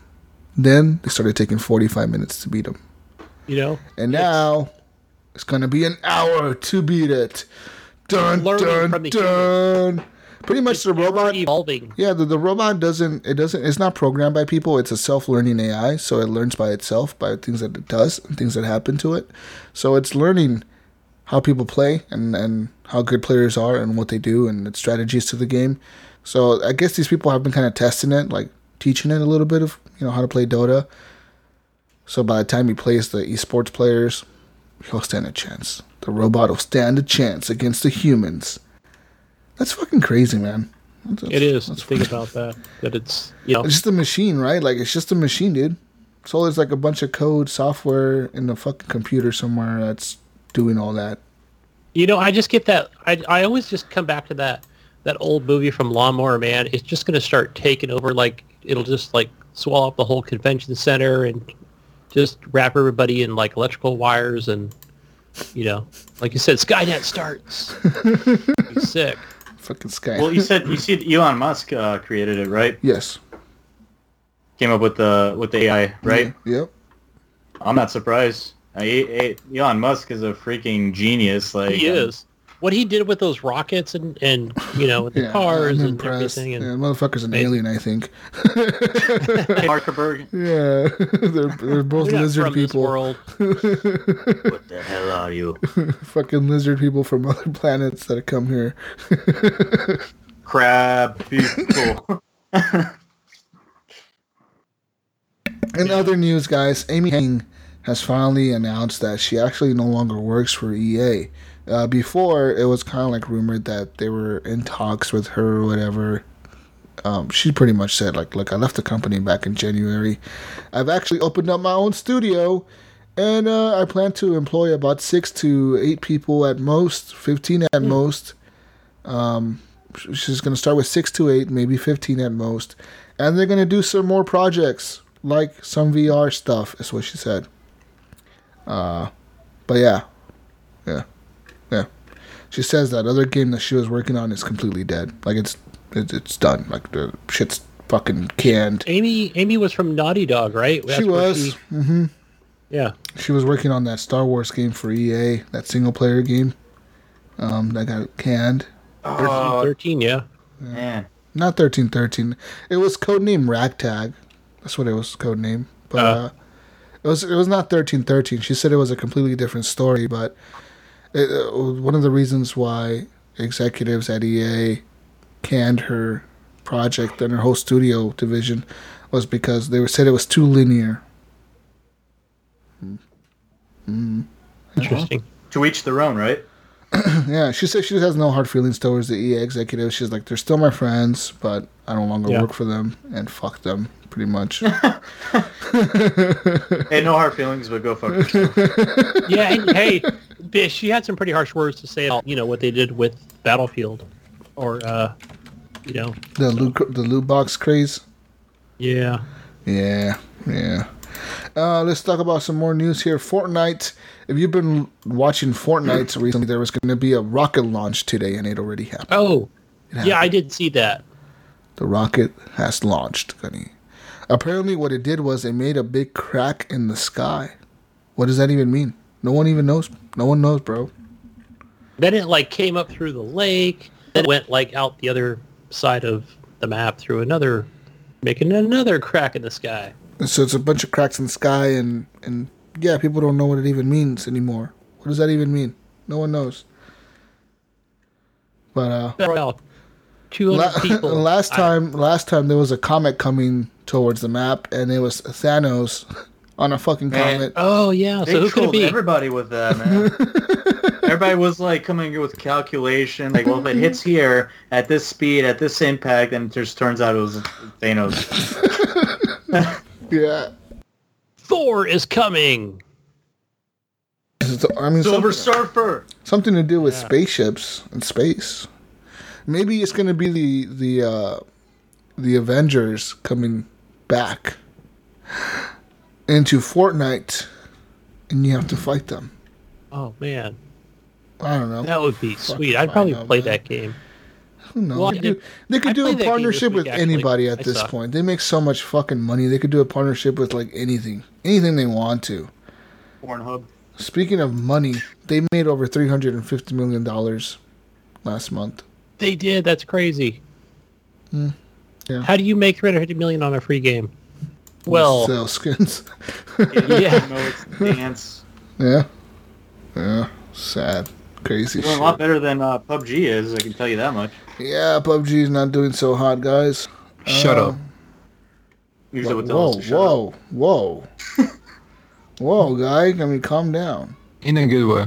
A: then they started taking 45 minutes to beat him
C: You know?
A: and now it's gonna be an hour to beat it dun
C: Learning
A: dun
C: from the
A: dun pretty much the robot.
C: evolving.
A: Yeah, the, the robot doesn't it doesn't it's not programmed by people. It's a self-learning AI, so it learns by itself by things that it does and things that happen to it. So it's learning how people play and and how good players are and what they do and its strategies to the game. So I guess these people have been kind of testing it, like teaching it a little bit of you know how to play Dota. So by the time he plays the esports players, he'll stand a chance. The robot will stand a chance against the humans. That's fucking crazy, man. That's-
C: It is.
A: that's
C: Think about that. That it's you know
A: it's just a machine, right? Like it's just a machine, dude. So there's like a bunch of code software in the fucking computer somewhere that's doing all that.
C: You know, I just get that. I I always just come back to that that old movie from Lawnmower Man. It's just going to start taking over. Like it'll just like swallow up the whole convention center and just wrap everybody in like electrical wires and you know, like you said, Skynet starts. Be sick.
A: Fucking sky.
B: Well, you said you said Elon Musk uh, created it, right?
A: yes.
B: Came up with the with the AI, right?
A: Yep.
B: I'm not surprised. I, I- Elon Musk is a freaking genius. Like
C: He is. What he did with those rockets and and you know with the
A: Yeah,
C: cars and everything and
A: yeah, motherfucker's an
C: Amazing.
A: alien, I think.
B: Markerberg.
A: Yeah, they're they're both
C: we're
A: lizard
C: from this
A: people.
C: world.
B: What the hell are you?
A: Fucking lizard people from other planets that have come here.
B: Crab people.
A: In other news, guys, Amy Hennig has finally announced that she actually no longer works for EA. Uh, before, it was kind of like rumored that they were in talks with her or whatever. Um, she pretty much said, like, look, I left the company back in January. I've actually opened up my own studio, and uh, I plan to employ about six to eight people at most, 15 at most. Um, she's going to start with six to eight, maybe 15 at most. And they're going to do some more projects, like some VR stuff, is what she said. Uh, but yeah, yeah. She says that other game that she was working on is completely dead. Like it's it's, it's done. Like the shit's fucking canned.
C: Amy Amy was from Naughty Dog, right? That's
A: she
C: where
A: was. hmm
C: yeah.
A: She was working on that Star Wars game for EA, that single player game. Um, that got canned.
B: Oh,
C: 13, yeah.
B: man.
A: Not thirteen thirteen. It was codename Ragtag. That's what it was codename. But
C: Uh.
A: uh, it was it was not thirteen thirteen. She said it was a completely different story. But it, uh, one of the reasons why executives at EA canned her project and her whole studio division was because they were, said it was too linear. Hmm. Hmm.
C: Interesting.
B: To each their own, right?
A: Yeah, she said she has no hard feelings towards the EA executives. She's like, they're still my friends, but I no longer
C: Yeah.
A: work for them, and fuck them, pretty much.
B: Hey, no hard feelings, but go fuck yourself.
C: Yeah, and, hey, bitch, she had some pretty harsh words to say about, you know, what they did with Battlefield. Or, uh, you know,
A: the loot, the loot box craze.
C: yeah.
A: Yeah, yeah. Uh, let's talk about some more news here. Fortnite. If you've been watching Fortnite recently, there was going to be a rocket launch today, and it already happened.
C: Oh, yeah, I did see that.
A: The rocket has launched, Gunny. Apparently, what it did was it made a big crack in the sky. What does that even mean? No one even knows. No one knows, bro.
C: Then it, like, came up through the lake. Then it went, like, out the other side of the map through another, making another crack in the sky.
A: So it's a bunch of cracks in the sky, and and yeah, people don't know what it even means anymore. What does that even mean? No one knows. But uh,
C: Well, 200
A: La-
C: people.
A: last
C: I-
A: time, last time there was a comet coming towards the map, and it was Thanos on a fucking
B: Man.
A: comet.
C: oh, yeah.
B: They
C: So who could it be?
B: everybody with that, man. everybody was like coming in with calculation, like, well, if it hits here at this speed, at this impact, then it just turns out it was Thanos.
A: Yeah,
C: Thor is coming.
A: It's- I mean,
B: Silver
A: something,
B: Surfer.
A: something to do with
C: Yeah.
A: spaceships and space. Maybe it's gonna be the the uh, the Avengers coming back into Fortnite, and you have to fight them.
C: Oh, man.
A: I don't know.
C: That would be
A: Fuck
C: sweet. I'd probably
A: know,
C: play
A: man.
C: that game.
A: Who knows?
C: Well,
A: they,
C: I
A: do,
C: did-
A: they could
C: I
A: do a partnership
C: this
A: with
C: actually.
A: anybody at
C: I
A: this
C: saw.
A: point. They make so much fucking money. They could do a partnership with like anything, anything they want to.
B: Pornhub.
A: Speaking of money, they made over three hundred and fifty million dollars last month.
C: They did. That's crazy.
A: Hmm. Yeah.
C: How do you make 350 million on a free game? Well,
A: sell skins.
C: yeah.
B: No, it's dance.
A: yeah, yeah. Sad, crazy
B: Doing a lot better than uh, PUBG is. I can tell you that much.
A: Yeah, PUBG is not doing so hot, guys.
D: Shut
A: Uh,
D: up.
B: Usually, what
A: Whoa,
B: tells us to shut up.
A: whoa, whoa, whoa, guy. I mean, calm down.
D: In a good way.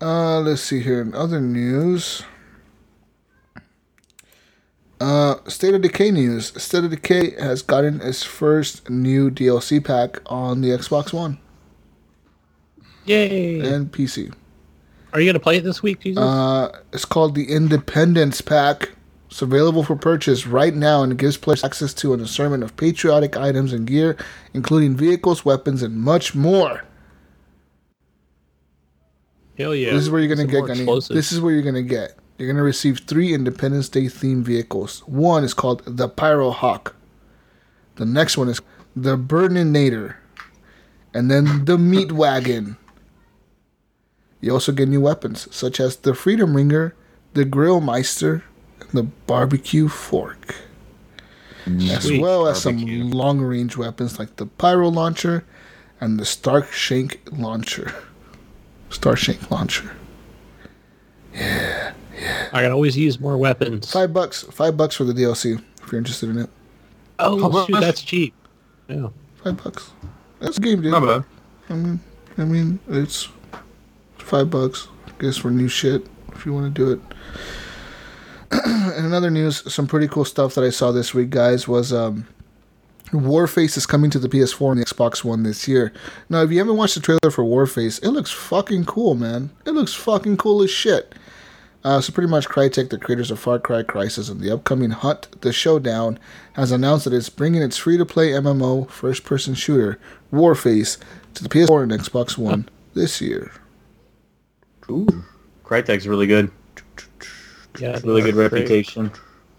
A: Uh, let's see here. In other news, uh, State of Decay news. State of Decay has gotten its first new DLC pack on the Xbox One
C: Yay.
A: and PC.
C: Are you going to play it this week, Jesus?
A: Uh, it's called the Independence Pack. It's available for purchase right now and gives players access to an assortment of patriotic items and gear, including vehicles, weapons, and much more.
C: Hell yeah.
A: This is where you're gonna
C: Some
A: get. Gunny. This is where you're gonna get. You're gonna receive three Independence Day themed vehicles. One is called the Pyro Hawk. The next one is the Burninator, and then the Meat Wagon. You also get new weapons such as the Freedom Ringer, the Grill Meister, and the Barbecue Fork, as
C: Sweet.
A: well as
B: Barbecue.
A: some long-range weapons like the Pyro Launcher and the Stark Shank Launcher. Star Shank Launcher.
C: I can always use more weapons.
A: Five bucks. Five bucks for the DLC if you're interested in it.
C: Oh, shoot, that's cheap. Yeah.
A: Five bucks. That's a game, dude.
D: Not bad.
A: I mean, I mean, it's five bucks. I guess for new shit if you want to do it. and in other news, some pretty cool stuff that I saw this week, guys, was um, Warface is coming to the PS4 and the Xbox One this year. Now, if you haven't watched the trailer for Warface, it looks fucking cool, man. It looks fucking cool as shit. Uh, so pretty much Crytek, the creators of Far Cry Crysis and the upcoming Hunt the Showdown, has announced that it's bringing its free-to-play MMO first-person shooter, Warface, to the PS4 and Xbox One this year.
B: Ooh, Crytek's really good.
C: Yeah.
B: Really good
C: great.
B: reputation.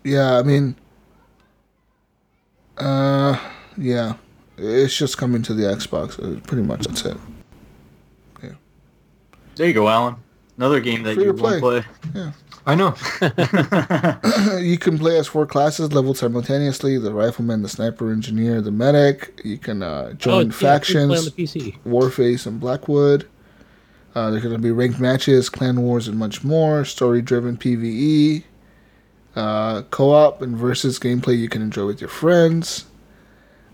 A: Yeah, I mean, uh, yeah, it's just coming to the Xbox. Uh, pretty much that's it. Yeah.
B: There you go, Alan. Another game that
A: Free
B: you
A: to play.
B: play.
D: I know.
A: you can play as four classes leveled simultaneously: the rifleman, the sniper, engineer, the medic. You can uh,
C: Oh,
A: join
C: yeah, free to play on
A: factions.
C: the PC.
A: Warface and Blackwood. Uh, there's going to be ranked matches, clan wars, and much more. Story-driven PVE, uh, co-op and versus gameplay you can enjoy with your friends.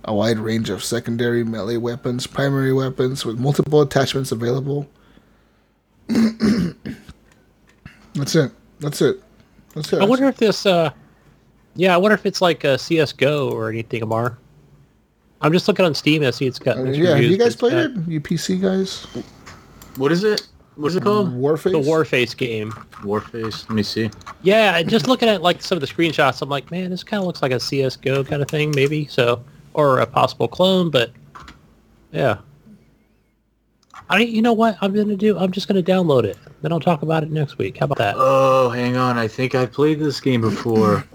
A: A wide range of secondary melee weapons, primary weapons with multiple attachments available. That's it. That's it. That's it.
C: I wonder if this, uh, yeah, I wonder if it's like a CSGO or anything, Amar. I'm just looking on Steam. I see it's got.
A: Uh,
C: mixed
A: yeah, have you guys
C: it's
A: played
C: got
A: it? You PC guys?
B: What is it? What's it called?
A: Warface.
C: The Warface game.
B: Warface. Let me see.
C: Yeah, just looking at like some of the screenshots, I'm like, man, this kind of looks like a CS:GO kind of thing, maybe. So, or a possible clone, but yeah. I, you know what I'm gonna do? I'm just gonna download it. Then I'll talk about it next week. How about that?
B: Oh, hang on. I think I played this game before.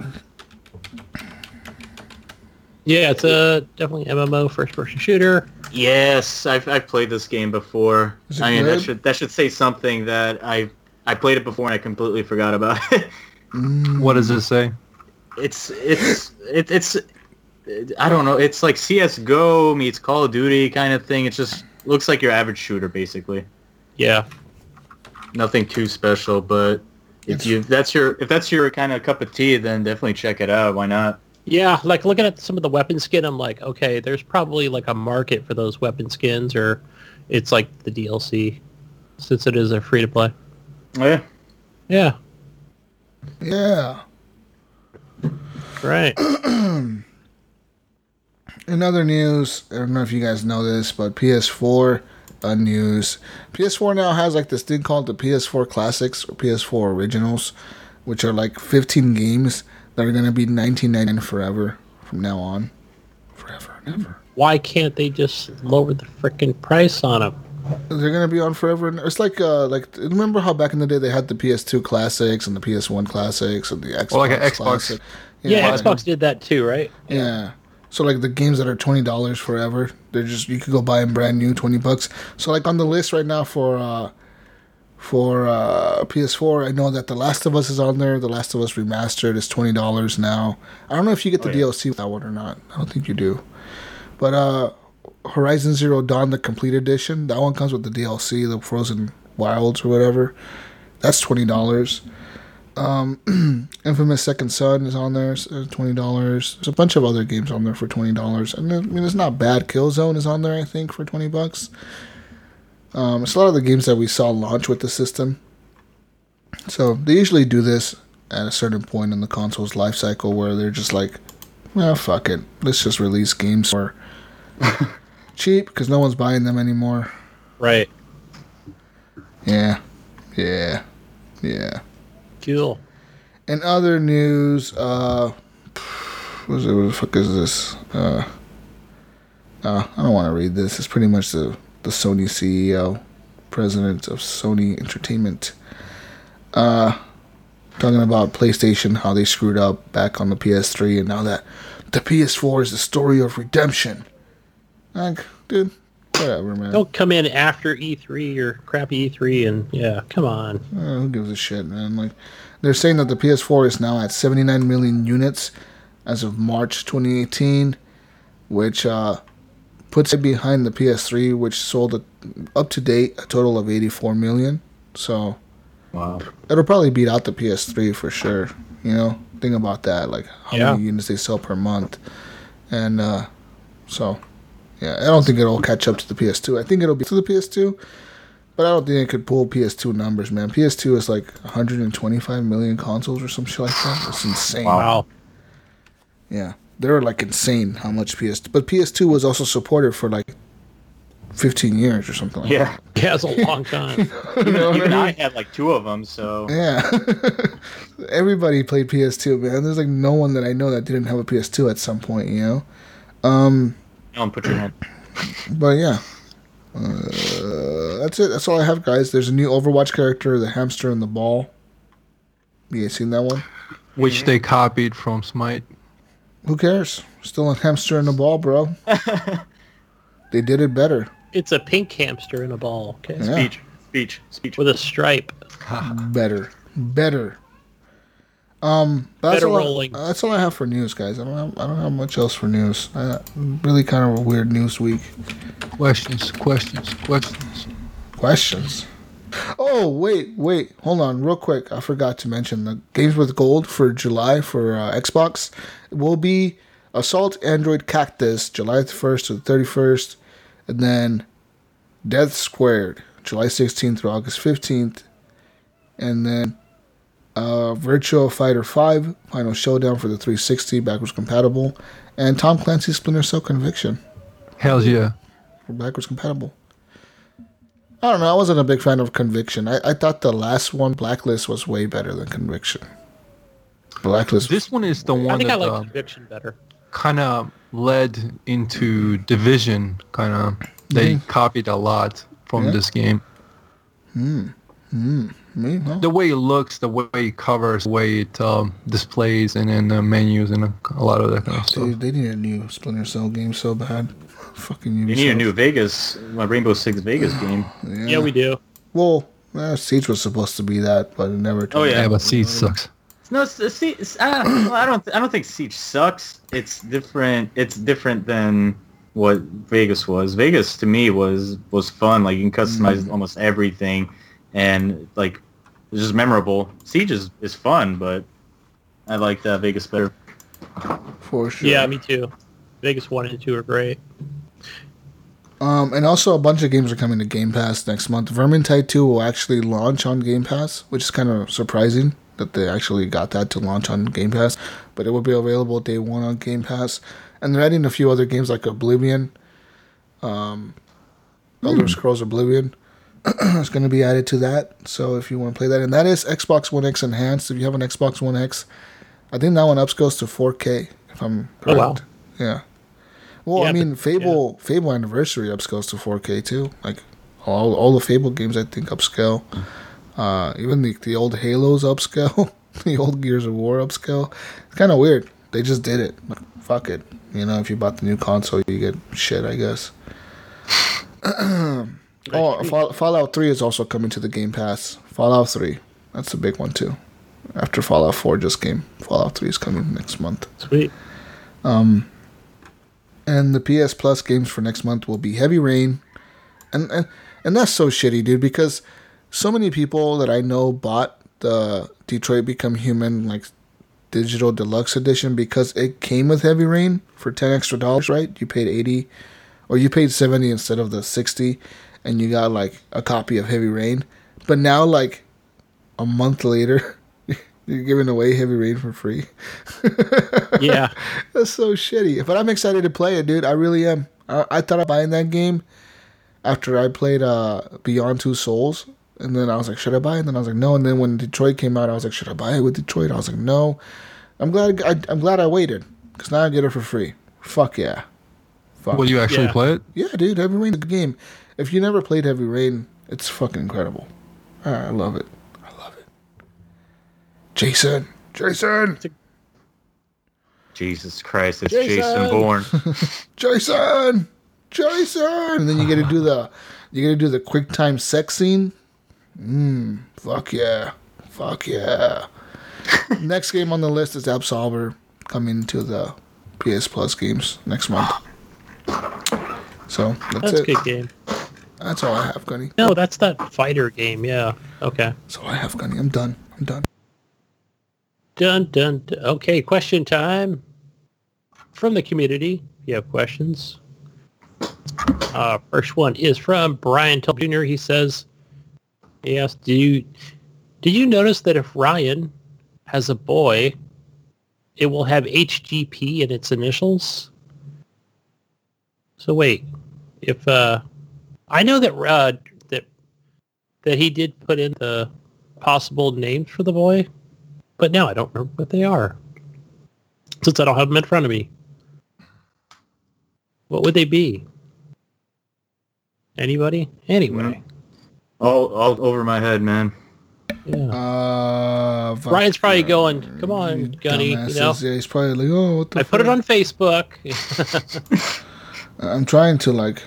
C: Yeah, it's a definitely MMO first-person shooter.
B: yes, I've, I've played this game before.
A: Is it
B: I mean, that should that should say something that I I played it before and I completely forgot about it. Mm.
D: What does it say?
B: it's it's it, it's I don't know. It's like CS:GO meets Call of Duty kind of thing. It's just looks like your average shooter, basically.
C: Yeah,
B: Nothing too special, but if
A: It's-
B: you if that's your if that's your kind of cup of tea, then definitely check it out. Why not?
C: yeah. Like looking at some of the weapon skin, I'm like, okay, there's probably like a market for those weapon skins, or it's like the DLC, since it is a free-to-play.
B: Oh, yeah.
C: Yeah,
A: Yeah.
C: right.
A: In other news, I don't know if you guys know this, but PS4 uh, news. PS4 now has like this thing called the PS4 Classics or PS4 Originals, which are like 15 games that are going to be 19.99 forever from now on. Forever and ever.
C: Why can't they just lower the freaking price on them?
A: They're going to be on forever. And it's like, uh, like remember how back in the day they had the PS2 Classics and the PS1 Classics and the Xbox
D: Well, like an Xbox.
A: Classic?
C: Yeah,
A: like-
C: Xbox did that too, right?
A: Yeah. So like the games that are twenty dollars forever, they're just you could go buy them brand new, twenty bucks. So like on the list right now for uh For uh, PS4, I know that The Last of Us is on there. The Last of Us Remastered is twenty dollars now. I don't know if you get the
B: Oh, yeah.
A: DLC with that one or not. I don't think you do. But uh, Horizon Zero Dawn, the complete edition, that one comes with the DLC, the Frozen Wilds or whatever. That's twenty dollars. Um, Infamous Second Son is on there, s- uh, twenty dollars. There's a bunch of other games on there for twenty dollars, and I mean it's not bad. Killzone is on there, I think, for twenty bucks. Um, it's a lot of the games that we saw launch with the system. So they usually do this at a certain point in the console's life cycle where they're just like, well, fuck it, let's just release games for cheap because no one's buying them anymore.
C: Right.
A: Yeah, yeah, yeah.
C: Cool.
A: In other news, uh, what, it, what the fuck is this? Uh, uh, I don't want to read this. It's pretty much the, the Sony CEO, president of Sony Entertainment, uh, talking about PlayStation, how they screwed up back on the PS3, and now that the PS4 is the story of redemption. Like, dude, whatever, man.
C: Don't come in after E3 or crappy E3 and yeah, come on.
A: Uh, who gives a shit, man? Like, they're saying that the PS4 is now at 79 million units as of March 2018, which uh, puts it behind the PS3, which sold a, up to date a total of 84 million. So
B: Wow.
A: it'll probably beat out the PS3 for sure. You know, think about that, like how
C: Yeah.
A: many units they sell per month, and uh, so yeah, I don't think it'll catch up to the PS2. I think it'll be to the PS2, but I don't think it could pull PS2 numbers, man. PS2 is like 125 million consoles or some shit like that. It's insane.
C: Wow.
A: Yeah, they're like insane how much PS. But PS2 was also supported for like 15 years or something. like
B: Yeah.
C: Yeah, it's a long time.
B: Even,
A: know
B: even
A: I
B: I had like two of them, so
A: Yeah. Everybody played PS2, man. There's like no one that I know that didn't have a PS2 at some point, you know? Um,
B: don't put your hand.
A: but yeah. Uh, that's it. That's all I have, guys. There's a new Overwatch character, the hamster and the ball. You guys seen that one?
D: which they copied from Smite.
A: Who cares? Still a hamster in a ball, bro. they did it better.
C: It's a pink hamster in a ball. Okay.
A: Yeah.
B: Speech, speech, speech.
C: With a stripe.
A: Better. Better. Um, that's
C: Better
A: all I-
C: rolling.
A: that's all I have for news, guys. I don't have, I don't have much else for news. Uh, really kind of a weird news week.
D: Questions, questions, questions.
A: questions. Oh wait, wait, hold on, real quick. I forgot to mention the games with gold for July for uh, Xbox will be Assault Android Cactus July first to the thirty first, and then Death Squared July sixteenth through August fifteenth, and then uh, Virtua Fighter Five Final Showdown for the three sixty backwards compatible, and Tom Clancy's Splinter Cell Conviction
D: Hells yeah.
A: for backwards compatible. I don't know. I wasn't a big fan of Conviction. I, I thought the last one, Blacklist, was way better than Conviction. Blacklist.
D: This one is the
C: I
D: one
C: think I
D: that
C: like
D: uh,
C: Conviction better.
D: kind of led into Division. Kind of, they copied a lot from.
A: Yeah.
D: this game.
A: Me, no.
D: The way it looks, the way it covers, the way it um, displays, and then the menus and a, a lot of that kind of
A: Dude,
D: stuff.
A: they need a new Splinter Cell game so bad. Fucking Ubisoft.
B: You need a new Vegas, my Rainbow Six Vegas game.
A: Yeah,
C: Yeah, we do.
A: Well, uh, Siege was supposed to be that, but it never. Turned
B: Oh, yeah.
D: Yeah, but Siege sucks.
B: No, it's, it's, it's, I, don't, well, I don't. I don't think Siege sucks. It's different. It's different than what Vegas was. Vegas to me was was fun. Like you can customize almost everything, and like it's just memorable. Siege is, is fun, but I like uh, Vegas better.
A: For sure.
C: Yeah, me too. Vegas 1 and 2 are great.
A: Um, and also a bunch of games are coming to Game Pass next month. Vermintide 2 will actually launch on Game Pass, which is kind of surprising that they actually got that to launch on Game Pass. But it will be available day one on Game Pass. And they're adding a few other games like Oblivion, um, Elder Scrolls Oblivion. Is going to be added to that. So if you want to play that, and that is Xbox One X enhanced. If you have an Xbox One X, I think that one upscales to 4K. If I'm
C: Oh,
A: correct.
C: wow.
A: Yeah. Well, I mean,
C: but-
A: Fable Fable Anniversary upscales to 4K too. Like all all the Fable games, I think upscale. Uh, even the the old Halos upscale, the old Gears of War upscale. It's kind of weird. They just did it. Like, fuck it. You know, if you bought the new console, you get shit. I guess. Oh, Fall, Fallout 3 is also coming to the Game Pass. Fallout 3. That's a big one, too. After Fallout 4 just came, Fallout 3 is coming next month.
C: Sweet.
A: Um, and the PS Plus games for next month will be Heavy Rain. And, and, and that's so shitty, dude, because so many people that I know bought the Detroit Become Human, like, digital deluxe edition because it came with Heavy Rain for 10 extra dollars, right? You paid 80 or you paid 70 instead of the 60 and you got like a copy of Heavy Rain. But now like a month later, you're giving away Heavy Rain for free.
C: Yeah.
A: That's so shitty. But I'm excited to play it, dude. I really am. I, I thought of buying that game after I played uh, Beyond Two Souls. And then I was like, should I buy it? And then I was like, no. And then when Detroit came out, I was like, should I buy it with Detroit? I was like, no. I'm glad I, I'm glad I waited because now I get it for free. Fuck yeah. Fuck.
D: Will you actually
C: Yeah.
D: play it?
A: Yeah, dude. Heavy Rain is a good game. If you never played Heavy Rain, it's fucking incredible. I love it. I love it. Jason. Jason.
B: Jesus Christ, it's
C: Jason!
B: Jason Bourne.
A: Jason, Jason, and then you got to do the, you got to do the quick time sex scene. Mmm, fuck yeah, fuck yeah. next game on the list is Absolver, coming to the PS Plus games next month. So that's,
C: That's a
A: it.
C: good game.
A: That's all I have, Gunny.
C: No, that's that fighter game. Yeah. Okay.
A: So I have, Gunny. I'm done. I'm done.
C: Dun, dun, dun. Okay, question time from the community. If you have questions. Uh, first one is from Brian Tull Jr. He says, he asked, do you, did you notice that if Ryan has a boy, it will have HGP in its initials? So wait, if, uh, I know that, uh, that, that he did put in the possible names for the boy, but now I don't remember what they are. Since I don't have them in front of me. What would they be? Anybody? Anyway.
B: all, all over my head, man.
C: Yeah.
A: Uh,
C: Ryan's probably going, come on,
A: you
C: Gunny, you know.
A: Yeah, he's probably like, oh, what the
C: I put it on Facebook.
A: I'm trying to like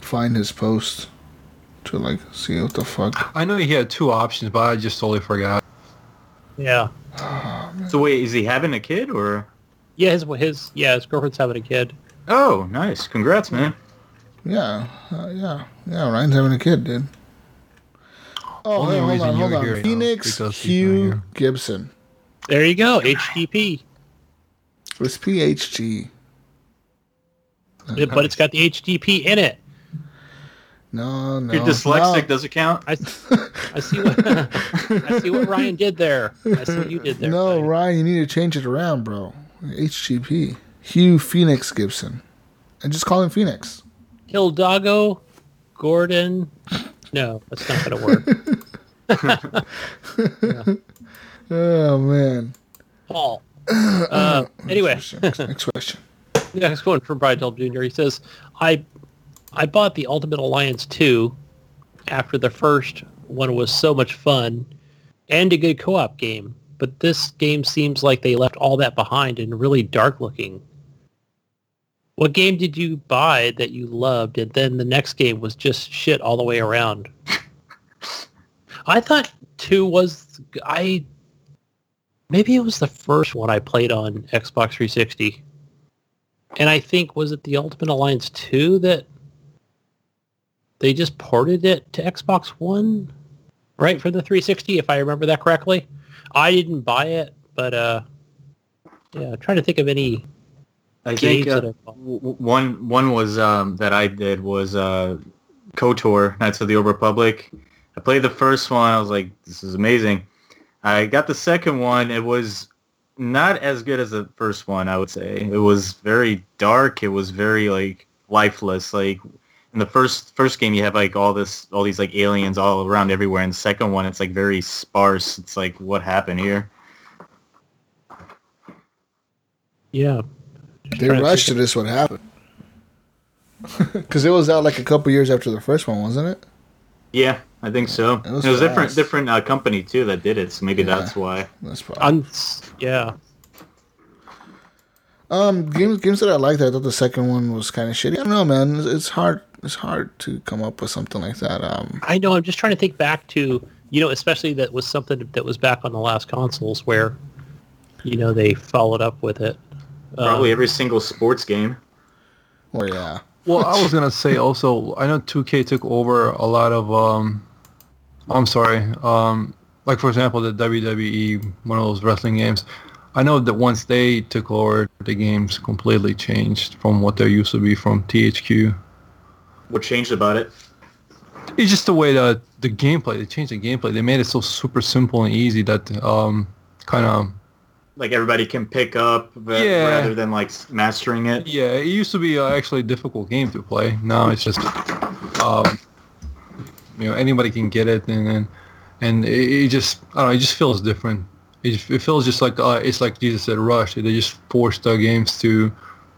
A: find his post to like see what the fuck.
D: I know he had two options, but I just totally forgot.
C: yeah.
B: So wait, is he having a kid or?
C: Yeah, his his yeah, his girlfriend's having a kid.
B: Oh, nice. Congrats, man.
A: Yeah, uh, yeah, yeah. Ryan's having a kid, dude. Oh,
D: Only
A: hey, hold on, hold on.
D: here
A: Phoenix
D: because he's not
A: Hugh. Gibson.
C: There you go, HGP.
A: It's PHG.
C: But it's got the HGP in it.
A: No, no.
B: You're dyslexic.
A: no.
B: Does it count?
C: I, I see what I see what Ryan did there. I see what you did there.
A: No,
C: buddy.
A: Ryan, you need to change it around, bro. HGP. Hugh Phoenix Gibson. And just call him Phoenix.
C: Hildago, Gordon. No, that's not gonna work.
A: Oh, man.
C: Paul. Uh, anyway,
A: Next question.
C: next one from Brian Delp Jr. He says, "I, I bought the Ultimate Alliance 2 after the first one was so much fun and a good co-op game, but this game seems like they left all that behind and really dark looking. What game did you buy that you loved, and then the next game was just shit all the way around? I thought two was I maybe it was the first one I played on Xbox 360. And I think was it the Ultimate Alliance 2 that they just ported it to Xbox One, right for the 360 if I remember that correctly. I didn't buy it, but uh yeah, I'm trying to think of any
B: I
C: games
B: think uh,
C: that I bought.
B: w- w- one one was um, that I did was uh, KOTOR, Knights of the Old Republic. I played the first one. I was like, this is amazing. I got the second one. It was not as good as the first one, I would say. It was very dark. It was very like lifeless. Like in the first first game, you have like all this, all these like aliens all around everywhere. In the second one, it's like very sparse. It's like what happened here?
C: Yeah.
A: They
C: rushed to
A: rushed
C: think
A: it. Is what happened. Because it was out like a couple years after the first one, wasn't it?
B: Yeah, I think so.
A: It
B: It
A: was
B: was, different, different uh, company too that did it. So maybe
A: Yeah.
B: that's why.
A: That's probably.
C: On yeah.
A: Um, games games that I liked. I thought the second one was kind of shitty. I don't know, man. It's, it's hard. It's hard to come up with something like that. Um,
C: I know. I'm just trying to think back to you know, especially that was something that was back on the last consoles where you know they followed up with it.
B: Probably
C: Um,
B: every single sports game.
A: well, yeah.
D: Well, I was gonna say also, I know 2K took over a lot of. Um, I'm sorry. Um, like for example, the WWE, one of those wrestling games. I know that once they took over, the games completely changed from what they used to be from THQ.
B: What changed about it?
D: It's just the way that the gameplay. They changed the gameplay. They made it so super simple and easy that um, kind of
B: Like everybody can pick up
D: Yeah.
B: rather than like mastering it.
D: Yeah, it used to be uh, actually a difficult game to play. Now it's just, um, you know, anybody can get it, and and, and it, it just, I don't know, it just feels different. It, it feels just like uh, it's like Jesus said, Rush. They just forced the games to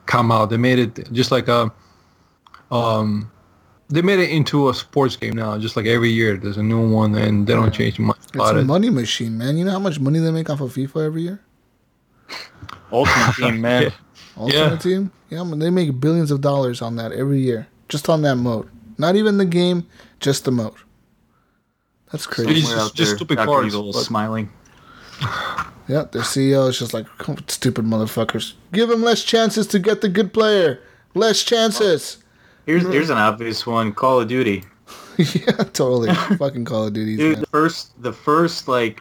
D: come out. They made it just like a, um, they made it into a sports game now. Just like every year, there's a new one, and they don't change much
A: It's a
D: it.
A: money machine, man. You know how much money they make off of FIFA every year?
B: Ultimate Team, man.
A: Ultimate
D: Yeah.
A: Team? Yeah, man, they make billions of dollars on that every year. Just on that mode. Not even the game, just the moat. That's crazy.
D: It's
B: Somewhere
D: just- just stupid
B: Dr.
D: cards, but-
B: smiling.
A: Yeah, their CEO is just like, "Come on, stupid motherfuckers. Give him less chances to get the good player. Less chances.
B: Here's here's an obvious one: Call of Duty.
A: yeah, totally. Fucking Call of Duty.
B: Dude, the first the first like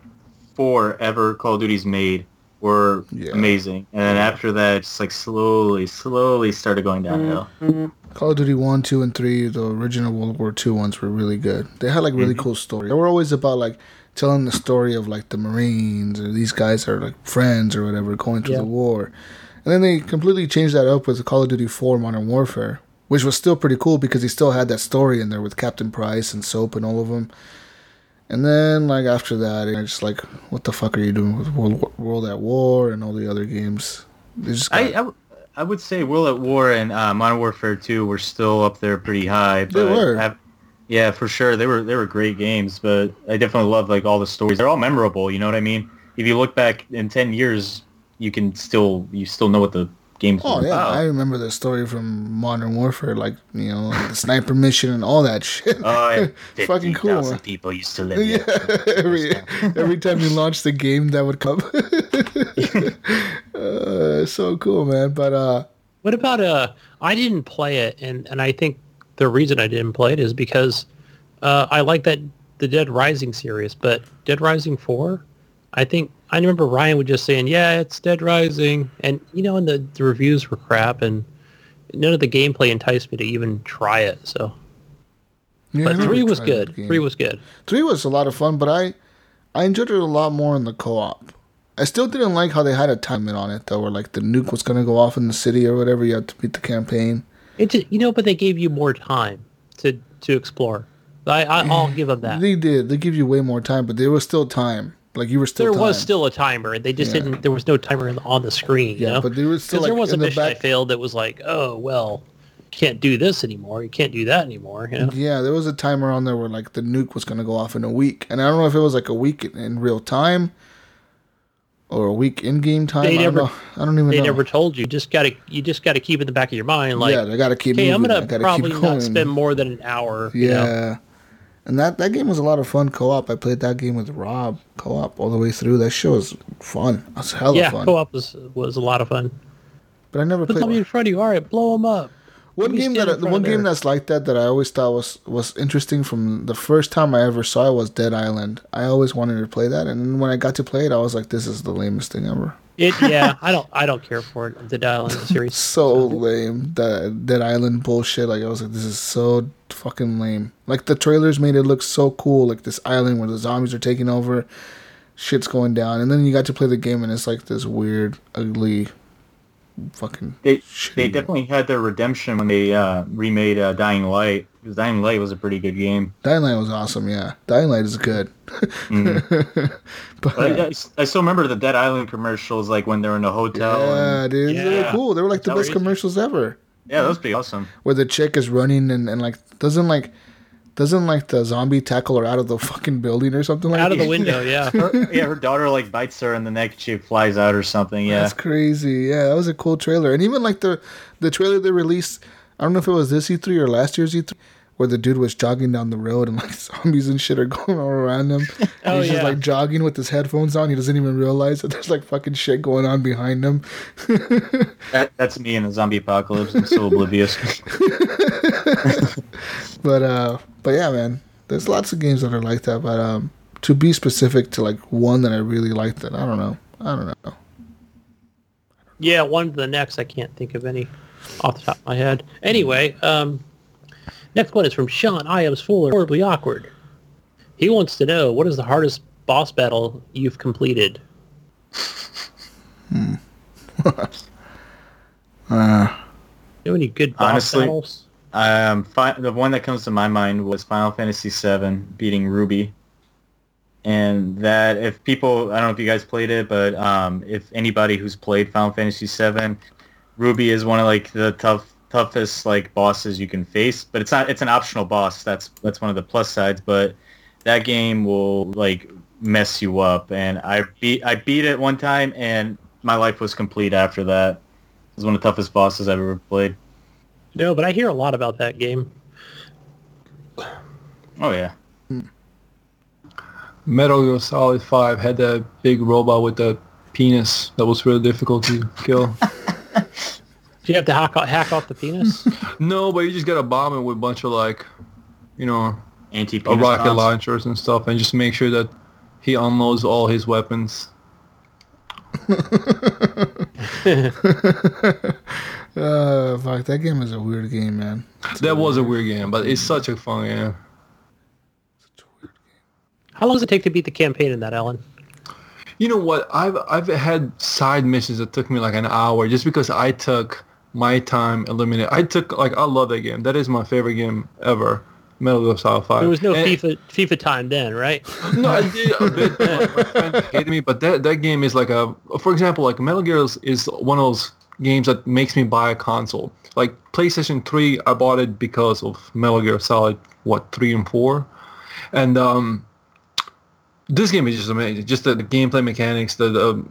B: four ever Call of Duties made were
A: Yeah.
B: amazing, and then after that, just like slowly, slowly started going downhill. Mm-hmm.
A: Call of Duty 1, 2, and 3, the original World War II ones were really good. They had like really mm-hmm. cool stories. They were always about like telling the story of like the Marines or these guys are like friends or whatever going through
C: Yeah.
A: the war. And then they completely changed that up with Call of Duty 4 Modern Warfare, which was still pretty cool because he still had that story in there with Captain Price and Soap and all of them. And then like after that, it's just like, what the fuck are you doing with World, World at War and all the other games? They just
B: I,
A: got-
B: I, w- I would say World at War and uh, Modern Warfare 2 were still up there pretty high.
A: They were.
B: I've- yeah, for sure. They were they were great games, but I definitely love like all the stories. They're all memorable. You know what I mean? If you look back in ten years, you can still you still know what the games
A: Oh yeah,
B: about.
A: I remember the story from Modern Warfare, like you know, like the sniper mission and all that shit.
B: Oh, and
A: Fucking cool,
B: people used to live
A: yeah, every every time you launched the game, that would come. uh, so cool, man. But uh,
C: What about uh? I didn't play it, and and I think the reason I didn't play it is because uh, I like that the Dead Rising series, but Dead Rising Four, I think I remember Ryan was just saying, yeah, it's Dead Rising, and you know, and the, the reviews were crap, and none of the gameplay enticed me to even try it. So,
A: yeah,
C: but three was good. Three was good.
A: three was a lot of fun, but I I enjoyed it a lot more in the co-op. I still didn't like how they had a time limit on it, though, where like the nuke was gonna go off in the city or whatever. You had to beat the campaign.
C: It ju- you know, but they gave you more time to to explore. I, I I'll give them that.
A: They did. They give you way more time, but there was still time. Like you were still.
C: there was still a timer, and they just
A: Yeah.
C: didn't. There was no timer on the screen.
A: Yeah,
C: know?
A: but there was still,
C: because there
A: like,
C: was a
A: the
C: mission I
A: back-
C: failed that was like, oh well, can't do this anymore. You can't do that anymore. You know?
A: Yeah, there was a timer on there where like the nuke was gonna go off in a week, and I don't know if it was like a week in, real time or a week in game time.
C: They
A: I don't
C: never-
A: know. I don't even
C: They
A: know.
C: never told you. Just gotta you just gotta keep in the back of your mind. Like,
A: yeah, they gotta keep
C: okay, I'm gonna probably
A: keep going.
C: not spend more than an hour. you
A: yeah.
C: know?
A: And that, that game was a lot of fun co-op. I played that game with Rob co-op all the way through. That show was fun. It was hella
C: yeah.
A: fun.
C: Co-op was was a lot of fun.
A: But I never
C: Put
A: played
C: somebody in front of you. All right, blow them up.
A: One game that the one game that's like that that I always thought was was interesting from the first time I ever saw it was Dead Island. I always wanted to play that, and when I got to play it, I was like, "This is the lamest thing ever."
C: It yeah. I don't I don't care for it. The Dial Island series.
A: So lame. That Dead Island bullshit. Like I was like, "This is so fucking lame." Like the trailers made it look so cool. Like this island where the zombies are taking over, shit's going down, and then you got to play the game, and it's like this weird, ugly, fucking.
B: They
A: shitty
B: they definitely had their redemption when they uh, remade uh, Dying Light. Because Dying Light was a pretty good game.
A: Dying Light was awesome. Yeah, Dying Light is good.
B: But I, I- I still remember the Dead Island commercials, like when they're in a hotel.
A: Yeah,
B: and,
A: dude, they were
C: Yeah.
A: cool. They were like the
B: That
A: best commercials ever.
B: yeah, that was pretty awesome.
A: Where the chick is running and, and like doesn't like doesn't like the zombie tackle her out of the fucking building or something like
C: Out of the window. Yeah.
B: Her, yeah, her daughter like bites her in the neck. She flies out or something. Yeah,
A: That's crazy. Yeah, that was a cool trailer. And even like the the trailer they released I don't know if it was this E3 or last year's E3 where the dude was jogging down the road and like zombies and shit are going all around him.
C: Oh,
A: he's just
C: yeah.
A: like jogging with his headphones on. He doesn't even realize that there's like fucking shit going on behind him.
B: That, that's me in a zombie apocalypse. I'm so oblivious.
A: But uh but yeah, man. There's lots of games that are like that, but um to be specific to like one that I really liked that I don't know. I don't know.
C: Yeah, one to the next. I can't think of any off the top of my head. Anyway, um, next one is from Sean i Iams Fuller. Horribly awkward. He wants to know what is the hardest boss battle you've completed. Hmm.
A: uh
C: You know any good boss
B: Honestly,
C: battles?
B: Um, fi- the one that comes to my mind was Final Fantasy VII beating Ruby, and that if people, I don't know if you guys played it, but um, if anybody who's played Final Fantasy VII, Ruby is one of like the tough toughest like bosses you can face. But it's not, it's an optional boss. That's that's one of the plus sides. But that game will like mess you up, and I beat I beat it one time, and my life was complete after that. It was one of the toughest bosses I've ever played.
C: No, but I hear a lot about that game.
B: Oh yeah. Hmm.
D: Metal Gear Solid 5 had that big robot with the penis that was really difficult to kill.
C: Do you have to hack, off- hack off the penis?
D: no, but you just gotta bomb it with a bunch of like, you know,
B: Anti
D: a rocket launchers and stuff, and just make sure that he unloads all his weapons.
A: uh fuck that game is a weird game, man.
D: That was a weird game, but it's such a fun game.
C: How long does it take to beat the campaign in that, Ellen?
D: You know what? I've I've had side missions that took me like an hour just because I took my time eliminate. I took like I love that game. That is my favorite game ever. Metal Gear Solid Five.
C: There was no
D: And-
C: FIFA FIFA time then, right?
D: No, I did a bit. but My hated me, but that that game is like a. For example, like Metal Gear is, is one of those games that makes me buy a console. Like PlayStation Three, I bought it because of Metal Gear Solid. What three and four, and um, this game is just amazing. Just the, the gameplay mechanics, the, the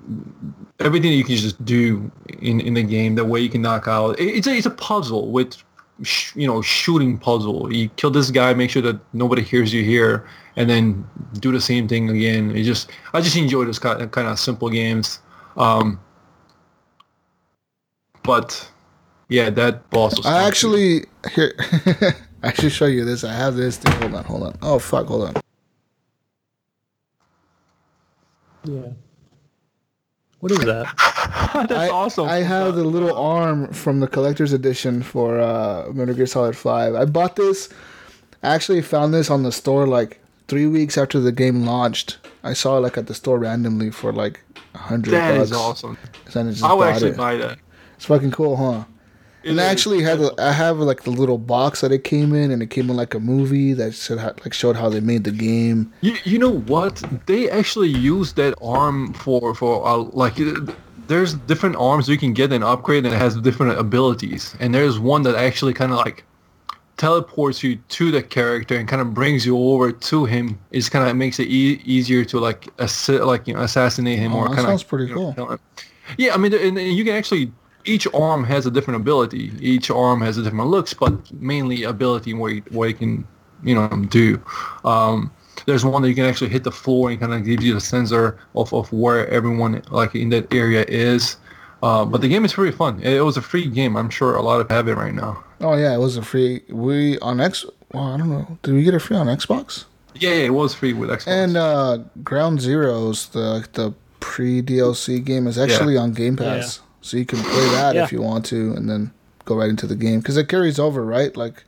D: everything that you can just do in, in the game, the way you can knock out. It- It's a, it's a puzzle with, sh- you know, shooting puzzle. You kill this guy, make sure that nobody hears you here, and then do the same thing again. It just I just enjoy those kind of, kind of simple games. Um, but yeah, that boss was
A: I
D: fun, too.
A: actually here I should show you this. I have this thing. Hold on, hold on. Oh fuck, hold on.
C: Yeah. What is that?
D: that's
A: I,
D: awesome.
A: I have the little arm from the collector's edition for uh, Metal Gear Solid Five. I bought this. I actually found this on the store like three weeks after the game launched. I saw it like at the store randomly for like a hundred
D: that
A: bucks.
D: is awesome.
A: I just
D: I would actually
A: it.
D: buy that.
A: It's fucking cool, huh? And
D: It
A: I actually had I have like the little box that it came in, and it came in like a movie that like showed how they made the game.
D: You, you know what? They actually use that arm for for uh, like uh, there's different arms you can get and upgrade and it has different abilities. And there's one that actually kind of like teleports you to the character and kind of brings you over to him. It's kind of makes it e- easier to like assi- like you know assassinate him
A: Oh,
D: or
A: that
D: kind
A: sounds
D: of
A: pretty cool.
D: Yeah, I mean, and, and you can actually each arm has a different ability. Each arm has a different looks, but mainly ability what you, what you can you know do. Um, there's one that you can actually hit the floor and kind of gives you the sensor of, of where everyone like in that area is. Uh, but the game is pretty fun. It, it was a free game. I'm sure a lot of have it right now.
A: Oh yeah, it was a free. We on X. Well, I don't know. Did we get it free on Xbox?
D: Yeah, yeah, it was free with Xbox.
A: And uh, Ground Zeroes, the the pre DLC game, is actually on Game Pass, so you can play that
C: Yeah.
A: if you want to, and then go right into the game because it carries over, right? Like,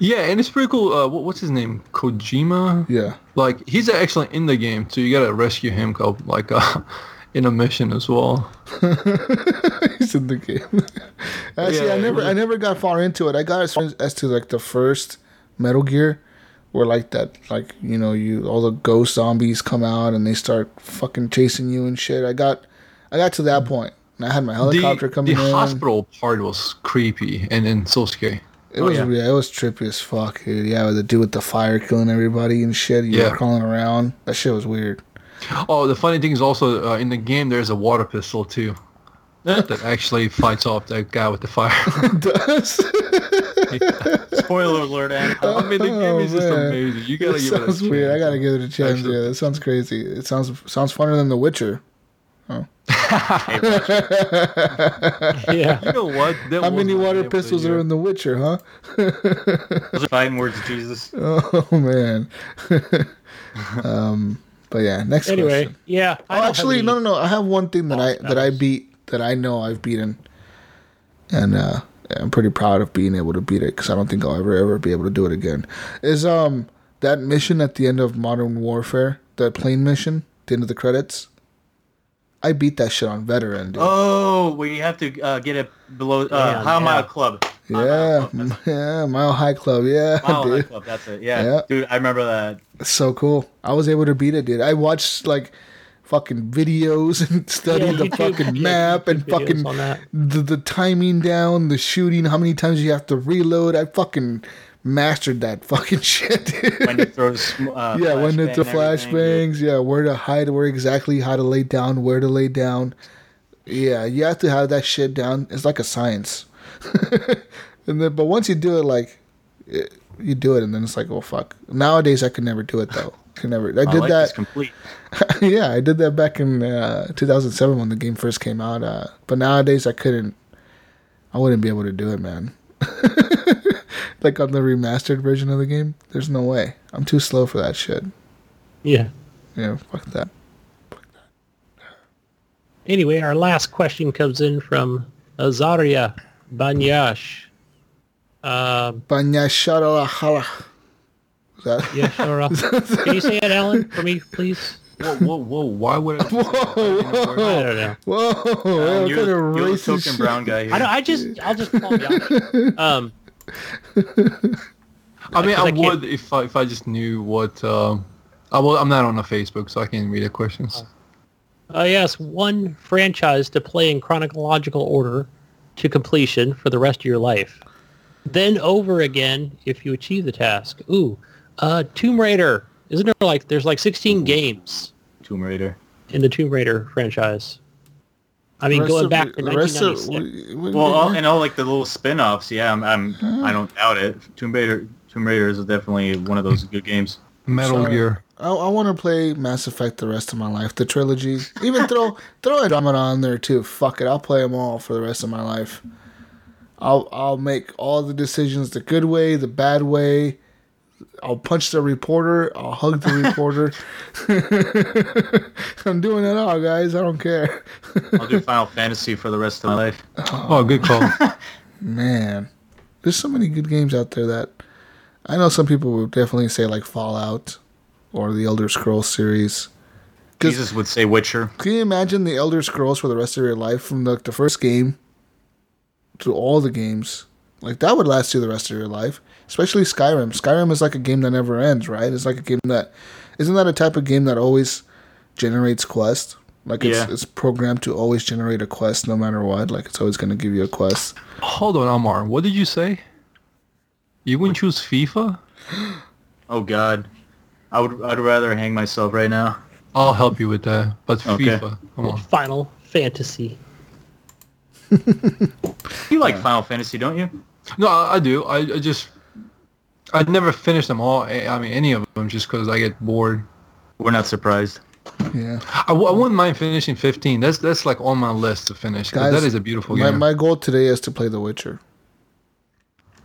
D: yeah, and it's pretty cool. Uh, what, what's his name? Kojima.
A: yeah.
D: Like he's actually in the game, so you gotta rescue him, co- like uh, in a mission as well.
A: He's in the game. Actually,
D: Yeah,
A: I never, I never got far into it. I got as far as, as to like the first Metal Gear, where like that, like you know, you all the ghost zombies come out and they start fucking chasing you and shit. I got, I got to that point, and I had my helicopter
D: the,
A: coming
D: the
A: in.
D: hospital part was creepy and then so scary.
A: It was
B: yeah.
A: yeah. it was trippy as fuck, dude. Yeah, with the dude with the fire killing everybody and shit. You
D: Yeah.
A: crawling around. That shit was weird.
D: Oh, the funny thing is also uh, in the game there's a water pistol too. that actually fights off that guy with the fire.
A: does.
B: Spoiler alert, Andy.
D: I mean, the game is just
A: Oh,
D: amazing. You gotta
A: That
D: give it a
A: sounds
D: chance.
A: weird. I gotta give it a chance.
D: Actually-
A: Yeah, that sounds crazy. It sounds sounds funner than The Witcher.
B: Hey.
C: Yeah.
D: You know what? That
A: How many water
D: game of the
A: pistols are in The Witcher, huh?
B: Those are fighting words Jesus.
A: Oh man. um, but yeah, next
C: Anyway,
A: question.
C: yeah. I
A: Oh, actually, no, no, no. I have one thing that I
C: Lost
A: that I beat that I know I've beaten, and uh, I'm pretty proud of being able to beat it because I don't think I'll ever ever be able to do it again. Is um that mission at the end of Modern Warfare, the plane mission, the end of the credits? I beat that shit on veteran, dude.
B: Oh, well, you have to uh, get it below uh,
C: Yeah,
B: How
C: yeah.
B: Mile Club. Mile
A: yeah,
B: Club,
A: yeah, Mile High Club, yeah,
B: Mile High. Club, that's it. Yeah.
A: Yeah.
B: Dude, I remember that.
A: So cool. I was able to beat it, dude. I watched like fucking videos and studied
C: Yeah,
A: the fucking
C: yeah,
A: map and fucking the, the timing down, the shooting, how many times you have to reload. I fucking mastered that fucking shit. dude.
B: When you throw the sm- uh,
A: yeah, when it's the flashbangs, yeah, where to hide, where exactly how to lay down, where to lay down. Yeah, you have to have that shit down. It's like a science. and then, but once you do it, like it, you do it, and then it's like, oh fuck. Nowadays, I could never do it though. Could never. I did that.
B: complete.
A: yeah, I did that back in uh, 2007 when the game first came out. Uh, but nowadays, I couldn't. I wouldn't be able to do it, man. like on the remastered version of the game, there's no way. I'm too slow for that shit.
C: Yeah.
A: Yeah, fuck that. Fuck that.
C: Anyway, our last question comes in from Azaria Banyash. Um,
A: Banyashara that?
C: yeah, sure. uh, Can you say it, Alan, for me, please?
D: Whoa, whoa, whoa! Why would I?
A: Whoa,
C: I don't know.
A: Whoa,
B: Um, you're,
A: kind of
B: you're the token brown guy here.
C: I, don't, I just, I'll just call you out. Um,
D: I mean, I,
C: I
D: would if I if I just knew what. Um, I well, I'm not on a Facebook, so I can't read the questions.
C: uh, yes, one franchise to play in chronological order to completion for the rest of your life. Then over again if you achieve the task. Ooh, uh, Tomb Raider. Isn't there like, there's like 16 games
B: Tomb Raider.
C: in the Tomb Raider franchise? I mean, going
A: of-
C: back to
A: the rest of- we- we-
B: Well, all, uh, and all like the little spin-offs. Yeah, I'm, I'm hmm. I don't doubt it. Tomb Raider. Tomb Raider is definitely one of those good games.
D: Metal
A: Sorry.
D: Gear.
A: I, I want to play Mass Effect the rest of my life. The trilogy. Even throw throw Andromeda on there too. Fuck it. I'll play them all for the rest of my life. I'll I'll make all the decisions the good way, the bad way. I'll punch the reporter. I'll hug the reporter. I'm doing it all, guys. I don't care.
B: I'll do Final Fantasy for the rest of my life.
D: Oh, oh good call.
A: Man, there's so many good games out there that I know some people would definitely say like Fallout or the Elder Scrolls series. 'Cause-
B: Jesus would say Witcher.
A: Can you imagine the Elder Scrolls for the rest of your life from the, the first game to all the games? Like that would last you the rest of your life. Especially Skyrim. Skyrim is like a game that never ends, right? It's like a game that isn't that a type of game that always generates quest? Like it's
B: Yeah.
A: it's programmed to always generate a quest no matter what. Like it's always gonna give you a quest.
D: Hold on, Amar. What did you say? You wouldn't choose FIFA?
B: Oh God, I would I'd rather hang myself right now.
D: I'll help you with that. But
B: Okay.
D: FIFA, come on.
C: Final Fantasy.
B: You like Final Fantasy, don't you?
D: No, I, I do. I, I just, I never finish them all. I I mean, any of them, just because I get bored.
B: We're not surprised.
A: Yeah.
D: I, w- I wouldn't mind finishing 15. That's that's like on my list to finish.
A: Guys,
D: that is a beautiful
A: My
D: game.
A: my goal today is to play The Witcher.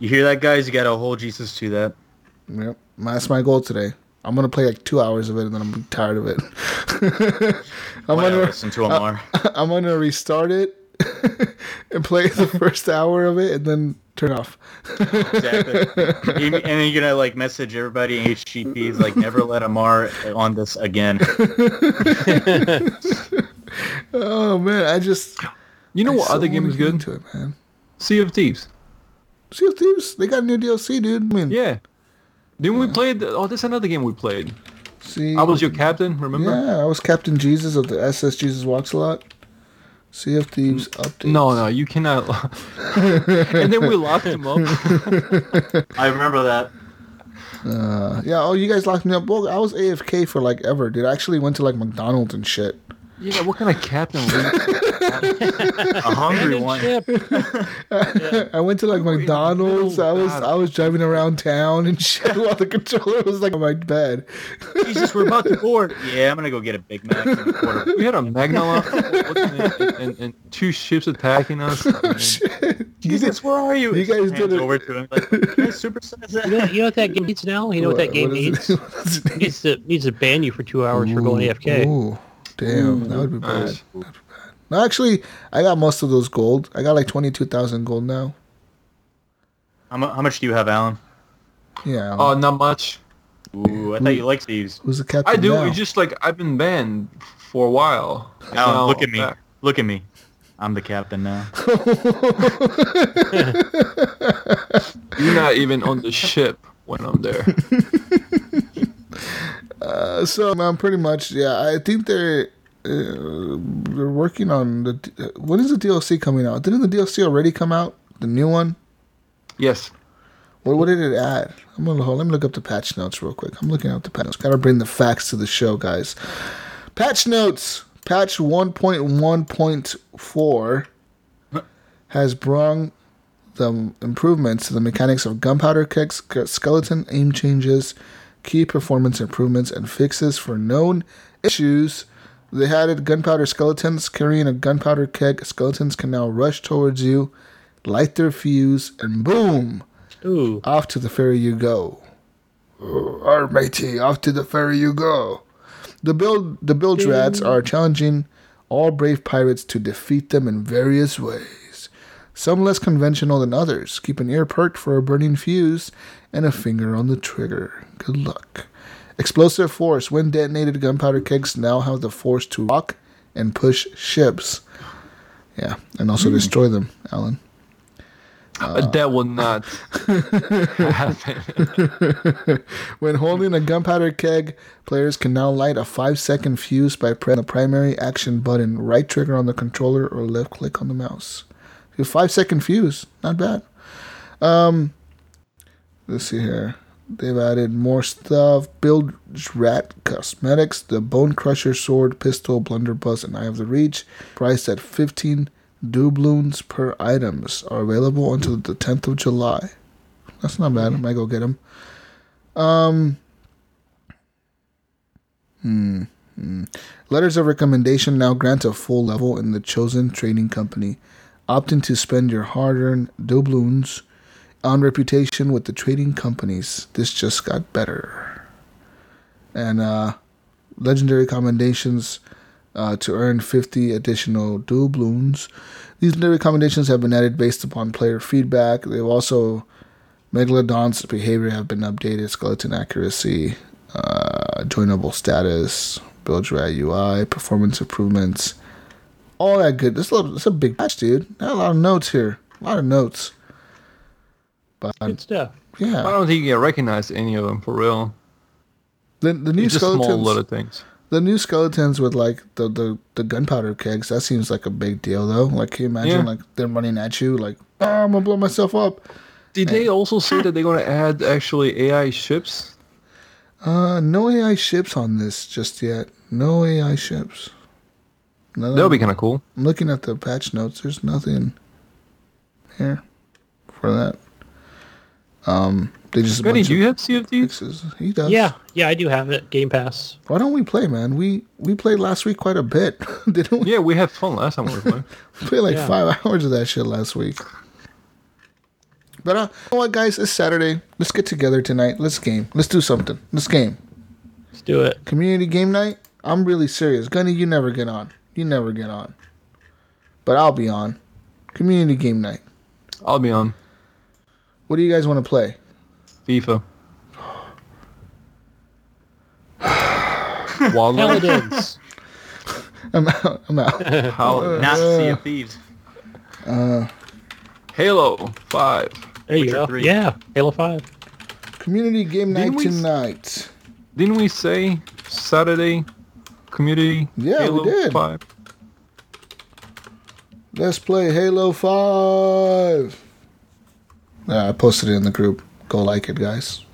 B: You hear that, guys? You gotta hold Jesus to that.
A: Yep. That's my goal today. I'm gonna play like two hours of it and then I'm tired of it. I'm
B: Why
A: gonna
B: listen to him more.
A: I'm gonna restart it and play the first hour of it and then turn off.
B: exactly. and then you're gonna like message everybody in HGPs like never let Amar on this again.
A: Oh man, I just
D: you know
A: I
D: what other game is good?
A: into it, man.
D: Sea of Thieves.
A: Sea of Thieves, they got a new DLC, dude. I mean,
D: Yeah. Didn't we play? The, oh, that's another game we played.
A: see,
D: I was your captain. Remember?
A: yeah, I was Captain Jesus of the SS Jesus Walks a Lot. Sea of Thieves update.
D: No, no, you cannot. and then we locked him up.
B: I remember that.
A: Uh, yeah. Oh, you guys locked me up. Well, I was AFK for like ever, dude. I actually went to like McDonald's and shit.
D: Yeah, what kind of captain? leaves-
B: A hungry one.
C: Ship.
A: I went to like McDonald's. I was. I was driving around town and shit while the controller was like on my bed.
B: Jesus, we're about to board. Yeah, I'm gonna go get a Big Mac a
D: we had a Magna and, and, and two ships attacking us. Oh, I mean,
B: Jesus, where are you?
A: You guys did it.
B: over to him like, can I supersize
C: You
B: that?
C: know, you know what that game needs now? You know what, that game
A: is
C: needs?
A: it? It?
C: It needs to needs to ban you for two hours for going AFK.
A: Ooh, damn, mm. that would be bad.
D: Nice.
A: No, actually, I got most of those gold. I got like twenty two thousand gold now.
B: How, mu- how much do you have, Alan?
A: Yeah.
D: Oh, not much.
B: Ooh, I thought you liked these.
A: who's the captain?
D: I do.
A: Now?
D: It's just like I've been banned for a while.
B: Alan,
D: Now
B: look at me.
D: back.
B: Look at me. I'm the captain now.
D: You're not even on the ship when I'm there.
A: Uh, so I'm pretty much yeah. I think they're uh, they're working on the. When is the DLC coming out? Didn't the DLC already come out? The new one.
D: yes.
A: What, what did it add? I'm gonna hold. Let me look up the patch notes real quick. I'm looking up the patch notes. Gotta bring the facts to the show, guys. Patch notes. Patch 1.1.4 has brought the improvements to the mechanics of gunpowder kegs, skeleton aim changes, key performance improvements, and fixes for known issues. They added gunpowder skeletons carrying a gunpowder keg. Skeletons can now rush towards you, light their fuse, and boom!
C: Ooh,
A: Off to the ferry you go. Our matey, off to the ferry you go. The build the bilge rats are challenging all brave pirates to defeat them in various ways. Some less conventional than others. Keep an ear perked for a burning fuse and a finger on the trigger. Good luck. Explosive force. When detonated, gunpowder kegs now have the force to rock and push ships. Yeah, and also destroy them, Alan.
D: Uh, that will not happen.
A: When holding a gunpowder keg, players can now light a 5 second fuse by pressing the primary action button, right trigger on the controller, or left click on the mouse. A 5 second fuse, not bad. Um, let's see here. They've added more stuff. Bilge Rat cosmetics, the Bone Crusher sword, pistol, blunderbuss, and Eye of the Reach, priced at 15 doubloons per items, are available until the 10th of July. That's not bad. I might go get them. Um. Hmm. hmm. Letters of recommendation now grant a full level in the chosen trading company. Opting to spend your hard-earned doubloons on reputation with the trading companies. This just got better. And uh, legendary commendations uh, to earn 50 additional doubloons. These legendary commendations have been added based upon player feedback. They've also Megalodon's behavior have been updated, skeleton accuracy, uh, joinable status, bilge rat UI, performance improvements, all that good. This is a, big patch, dude. Got a lot of notes here, a lot of notes. But
C: good stuff.
A: Yeah, I
D: don't think you can recognize any of them for real.
A: the the new
D: It's just small
A: skeletons,
D: little things.
A: the new skeletons with like the, the the gunpowder kegs. That seems like a big deal, though. Like, can you imagine
D: Yeah.
A: like them running at you, like, oh, I'm gonna blow myself up.
D: Did they also say that they're going to add actually AI ships?
A: Uh, no AI ships on this just yet. No AI ships. No,
D: That'll be kind of cool.
A: I'm looking at the patch notes. There's nothing here for that. Um, they just a
D: Benny, do you have CFDs?
A: fixes. He does.
C: Yeah, yeah, I do have it. Game Pass.
A: Why don't we play, man? We we played last week quite a bit, didn't we?
D: Yeah, we had fun last time we were playing.
A: We played like
C: Yeah.
A: five hours of that shit last week. But uh, you know what, guys? It's Saturday. Let's get together tonight. Let's game. Let's do something. Let's game.
C: Let's do it.
A: Community game night. I'm really serious. Gunny, you never get on. You never get on. But I'll be on. Community game night.
D: I'll be on
A: What do you guys want to play?
D: FIFA. Wildlife.
C: Paladins.
A: I'm out. I'm out.
D: How-
B: Not Sea of Thieves.
D: Uh, Halo 5.
C: There you go.
B: 3.
C: Yeah, Halo Five.
A: Community game night
D: Didn't we
A: tonight.
D: Didn't we say Saturday community?
A: Yeah, we did.
D: 5?
A: Let's play Halo 5. Yeah, I posted it in the group. Go like it, guys.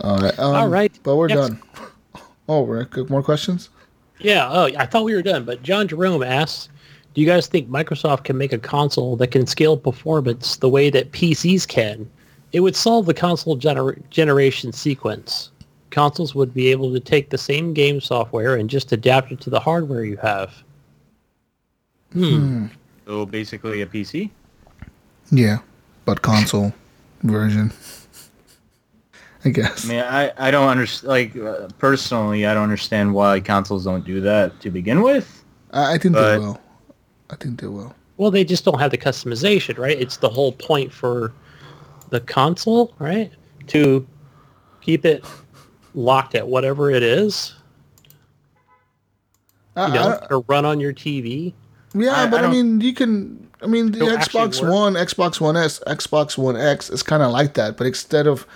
A: All right. Um,
C: All right.
A: But we're
C: Next.
A: done. Oh, we're quick. More questions?
C: Yeah. Oh, I thought we were done, but John Jerome asks, "Do you guys think Microsoft can make a console that can scale performance the way that PCs can? It would solve the console gener- generation sequence. Consoles would be able to take the same game software and just adapt it to the hardware you have." Hmm.
B: So basically a PC.
A: Yeah, but console version. I guess.
B: I mean, I, I don't understand. Like uh, personally, I don't understand why consoles don't do that to begin with.
A: I, I think
B: But-
A: they will. I think they will.
C: Well, they just don't have the customization, right? It's the whole point for the console, right? To keep it locked at whatever it is,
A: I,
C: you know,
A: I-
C: to run on your TV.
A: yeah,
B: I-
A: but
B: I
A: I, mean, you can. I mean, the
C: It'll
A: Xbox. One, Xbox One S, Xbox One X is kind of like that, but instead of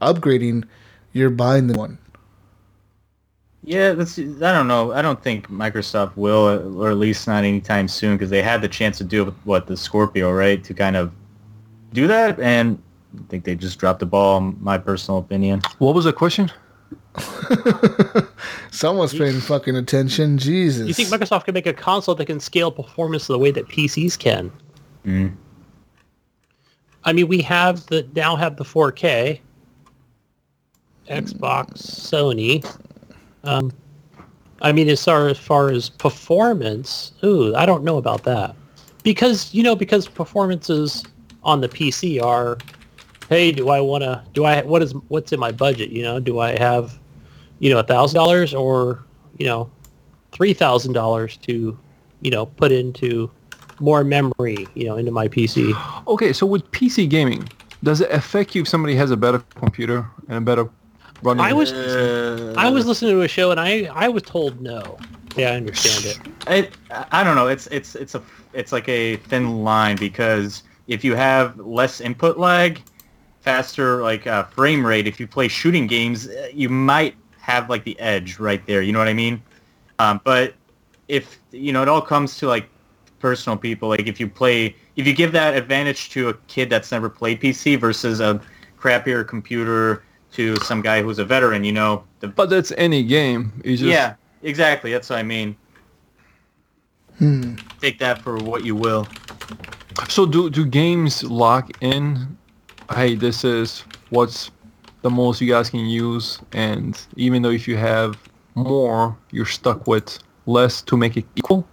A: upgrading, you're buying the one.
B: Yeah, that's. I don't know. I don't think Microsoft will, or at least not anytime soon, because they had the chance to do it with what the Scorpio, right? To kind of do that, and I think they just dropped the ball. in My personal opinion.
D: What was the question?
A: Someone's paying fucking attention. Jesus.
C: You think Microsoft can make a console that can scale performance the way that PCs can?
B: Mm.
C: I mean, we have the now have the 4K, Xbox, Sony. Um, I mean, as far as far as performance, ooh, I don't know about that because you know because performances on the PC are, hey, do I want to? Do I what is what's in my budget? You know, do I have, you know, a thousand dollars or you know, three thousand dollars to, you know, put into more memory, you know, into my PC.
D: Okay, so with PC gaming, does it affect you if somebody has a better computer and a better running?
C: I was
B: Uh,
C: I was listening to a show and I I was told no. Yeah, I understand it.
B: I I don't know. It's it's it's a it's like a thin line because if you have less input lag, faster like uh, frame rate, if you play shooting games, uh, you might have like the edge right there. You know what I mean? Um, but if you know, it all comes to like personal people. Like if you play, if you give that advantage to a kid that's never played PC versus a crappier computer to some guy who's a veteran, you know, the
D: but that's any game. It's just,
B: yeah, exactly. That's what I mean. Take that for what you will.
D: So do do games lock in? Hey, this is what's the most you guys can use, and even though if you have more, you're stuck with less to make it equal.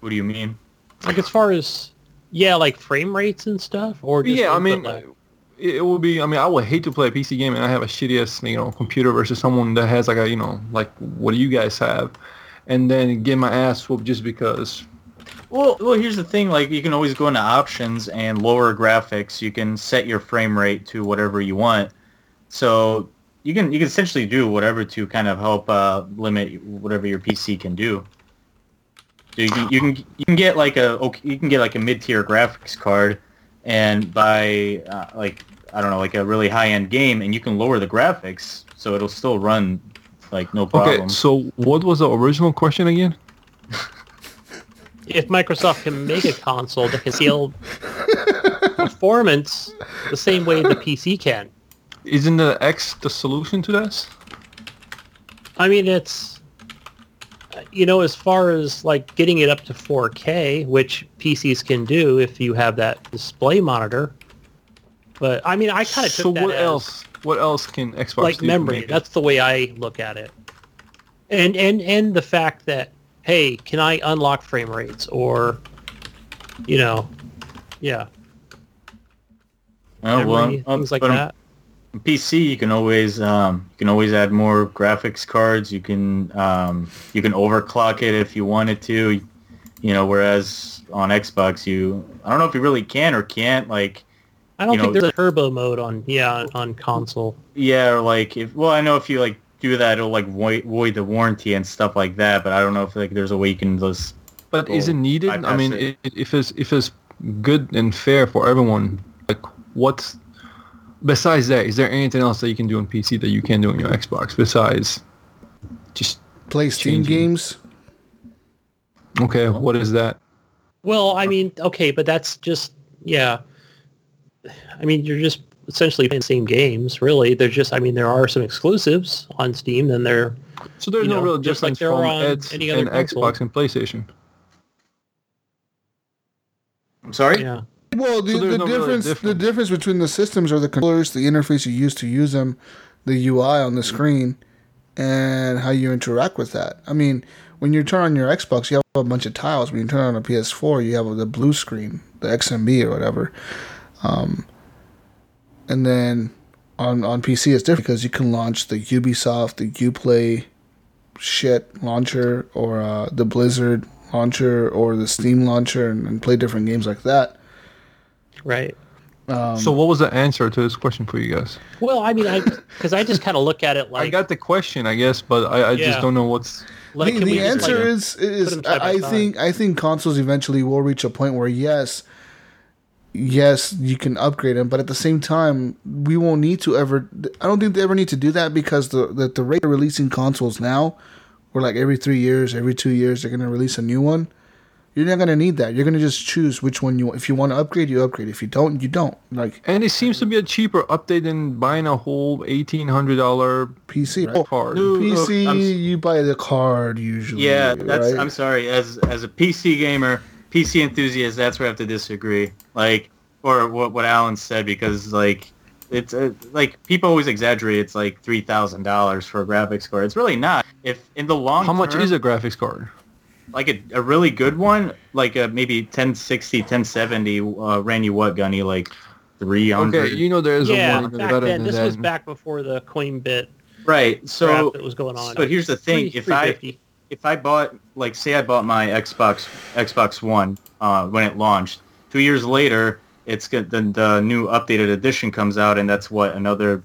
B: What do you mean?
C: Like as far as yeah, like frame rates and stuff, or just
D: yeah, I mean,
C: lag?
D: it, it would be. I mean, I would hate to play a PC game and I have a shitty ass, you know, computer versus someone that has like a, you know, like what do you guys have, and then get my ass whooped just because.
B: Well, well, here's the thing. Like, you can always go into options and lower graphics. You can set your frame rate to whatever you want. So you can you can essentially do whatever to kind of help uh, limit whatever your PC can do. So you can you can you can get like a you can get like a mid tier graphics card, and buy uh, like I don't know like a really high end game, and you can lower the graphics so it'll still run like no problem.
D: Okay, so what was the original question again?
C: if Microsoft can make a console that can scale performance the same way the PC can.
D: Isn't the X the solution to this?
C: I mean, it's you know, as far as like getting it up to 4K, which PCs can do if you have that display monitor. But I mean, I kind of took
D: So
C: that
D: what else? What else can Xbox
C: like memory. That's the way I look at it. And and and the fact that hey, can I unlock frame rates or you know, yeah,
B: Oh,
C: memory,
B: well,
C: things like that.
B: PC, you can always um, you can always add more graphics cards. You can um, you can overclock it if you wanted to. You know, whereas on Xbox, you I don't know if you really can or can't. Like,
C: I don't think
B: know-
C: there's a turbo mode on yeah on console.
B: yeah, or like if well, I know if you like do that, it'll like void, void the warranty and stuff like that. But I don't know if like there's a way you can just
D: But is it needed? I mean,
B: it.
D: i if it's if it's good and fair for everyone, like what's besides that? Is there anything else that you can do on PC that you can do on your Xbox besides just
A: Play Steam
D: Changing.
A: games.
D: okay? What is that?
C: Well, I mean, okay, but that's just yeah. I mean, you're just essentially playing the same games, really. There's just, I mean, there are some exclusives on Steam, and they're
D: So there's
C: You
D: no
C: know,
D: real
C: just like
D: difference
C: there are
D: from
C: on
D: it
C: any other
D: and
C: console.
D: Xbox and PlayStation.
B: I'm sorry.
C: Yeah.
A: Well, the,
D: So
A: the
D: no really
A: difference the
D: difference.
A: difference between the systems are the controllers, the interface you use to use them, the UI on the screen, and how you interact with that. I mean, when you turn on your Xbox, you have a bunch of tiles. When you turn on a PS4, you have the blue screen, the XMB or whatever. Um, and then on on PC, it's different because you can launch the Ubisoft, the UPlay shit launcher, or uh, the Blizzard launcher, or the Steam launcher, and, and play different games like that.
C: Right.
A: Um,
D: so what was the answer to this question for you guys?
C: Well, I mean, I because I just kind of look at it like
D: I got the question, I guess, but I, I
C: Yeah.
D: just don't know what's.
C: like,
A: the,
C: can we
A: the
C: just, like,
A: answer is is
C: them side by
A: I, I think I think consoles eventually will reach a point where yes, yes you can upgrade them, but at the same time we won't need to ever. I don't think they ever need to do that because the the, the rate of releasing consoles now, where like every three years, every two years they're gonna release a new one. You're not gonna need that. You're gonna just choose which one you. If you want to upgrade, you upgrade. If you don't, you don't. Like
D: And it seems to be a cheaper update than buying a whole eighteen hundred dollar
A: PC, right?
D: Oh, card.
B: No,
A: PC,
B: uh, I'm
A: you buy the card usually.
B: Yeah, that's.
A: right?
B: I'm sorry. As as a PC gamer, PC enthusiasts, that's where I have to disagree. Like, or what what Alan said because like it's uh, like people always exaggerate. It's like three thousand dollars for a graphics card. It's really not. If in the long
D: How much
B: term,
D: is a graphics card?
B: like a, a really good one, like a maybe 1060, 1070, uh, ran you what, Gunny? Like 300?
D: Okay, you know there's
C: yeah,
D: a one
C: back
D: better
C: then.
D: than
C: This was back before the coin
B: bit.
C: right.
B: So,
C: that was going on.
B: but here's the thing. If I
C: 350.
B: If I bought like say I bought my Xbox Xbox One uh, when it launched, two years later, it's. The, the new updated edition comes out, and that's what another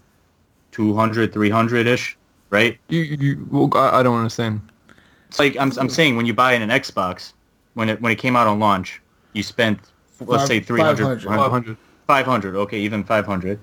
B: 200, 300 ish, right?
D: You, you, well, I, I don't understand.
B: It's like I'm I'm saying when you buy an Xbox, when it when it came out on launch, you spent let's
A: Five-
B: say 300,
A: 500.
D: 500.
B: 500 okay even 500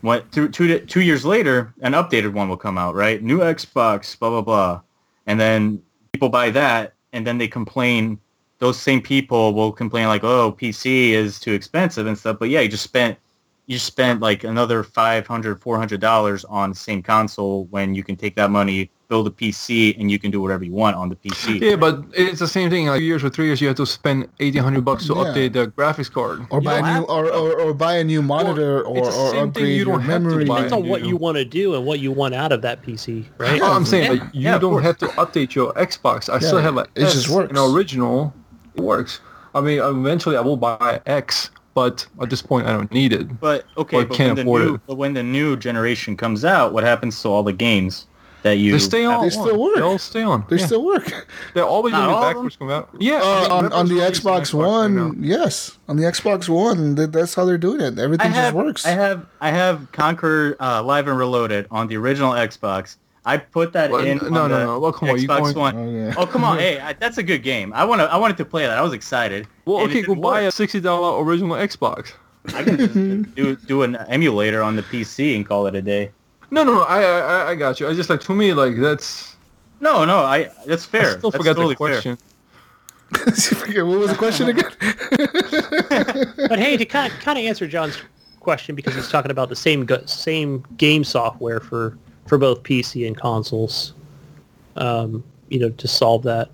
B: what two, two, two years later an updated one will come out right new xbox blah blah blah and then people buy that and then they complain those same people will complain like oh pc is too expensive and stuff. But yeah you just spent you spent like another 500 400 dollars on the same console when you can take that money build a pc and you can do whatever you want on the pc
D: Yeah, but it's the same thing. Like two years or three years, you have to spend eighteen hundred bucks to
A: Yeah.
D: update the graphics card.
A: or
C: You
A: buy a new or, or, or buy a new monitor or,
D: it's the
A: or upgrade
D: you
A: your
D: don't have to
A: memory.
D: buy
C: depends on what
D: do.
C: you want to do and what you want out of that PC, right?
D: No, I'm saying
B: Yeah,
D: like, you
B: yeah,
D: don't have to update your Xbox. I still have an
A: it just works.
D: An original, it works. I mean, eventually I will buy X, but at this point I don't need it.
B: But okay,
D: Or
B: but
D: can't
B: when, the
D: afford
B: new,
D: it.
B: but when the new generation comes out, what happens to all the games that you
D: They stay on.
A: They still work.
D: They all stay on.
A: They
D: Yeah.
A: still work.
D: They're always
B: Not
D: going to
B: all
D: be
B: of them?
D: backwards come out. Yeah.
A: Uh,
D: I
A: on, on the
D: released on
A: Xbox One,
D: now.
A: yes, on the Xbox One, that, that's how they're doing it. Everything
B: I have,
A: just works.
B: I have I have Conker uh, Live and Reloaded on the original Xbox. I put that
D: Well,
B: in.
D: no,
B: on
D: no,
B: the
D: no. Well, come on, you
B: Xbox
D: going-
B: One.
A: Oh, yeah.
B: Oh come on, hey, I, that's a good game. I want to I wanted to play that. I was excited.
D: Well, okay,
B: it
D: go
B: didn't
D: buy a sixty dollar original Xbox.
B: I can just do do an emulator on the PC and call it a day.
D: No, no, no. I, I, I got you. I just like to me like that's.
B: No, no, I that's fair.
D: I still
B: that's
D: forgot
B: totally
D: the question.
A: Forget- what was the question again?
C: but hey, to kind of, kind of answer John's question because he's talking about the same same game software for for both PC and consoles. Um, you know, to solve that,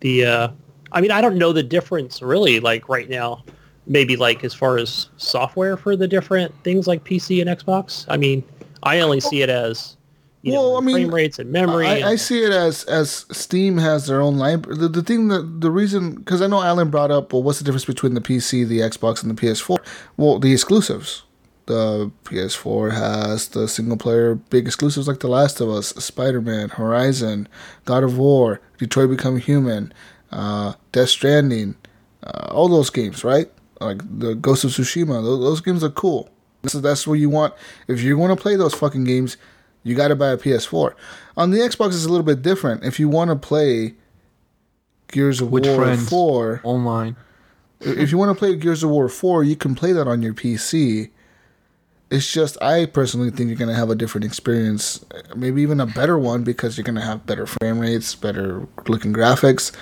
C: the uh, I mean, I don't know the difference really. Like right now, maybe like as far as software for the different things like PC and Xbox. I mean, I only see it as you know
A: Well, I mean,
C: frame rates and memory.
A: I,
C: and-
A: I see it as as Steam has their own library. The, the thing that the reason because I know Alan brought up, well, what's the difference between the PC, the Xbox, and the PS4? Well, the exclusives. The PS4 has the single player big exclusives like The Last of Us, Spider Man, Horizon, God of War, Detroit Become Human, uh, Death Stranding, uh, all those games, right? Like the Ghost of Tsushima. Those, those games are cool. So that's what you want. If you want to play those fucking games, you got to buy a PS4. On the Xbox, it's a little bit different. If you want to play Gears of
D: With
A: War
D: friends.
A: 4,
D: Online.
A: if you want to play Gears of War 4, you can play that on your PC. It's just, I personally think you're going to have a different experience, maybe even a better one because you're going to have better frame rates, better looking graphics,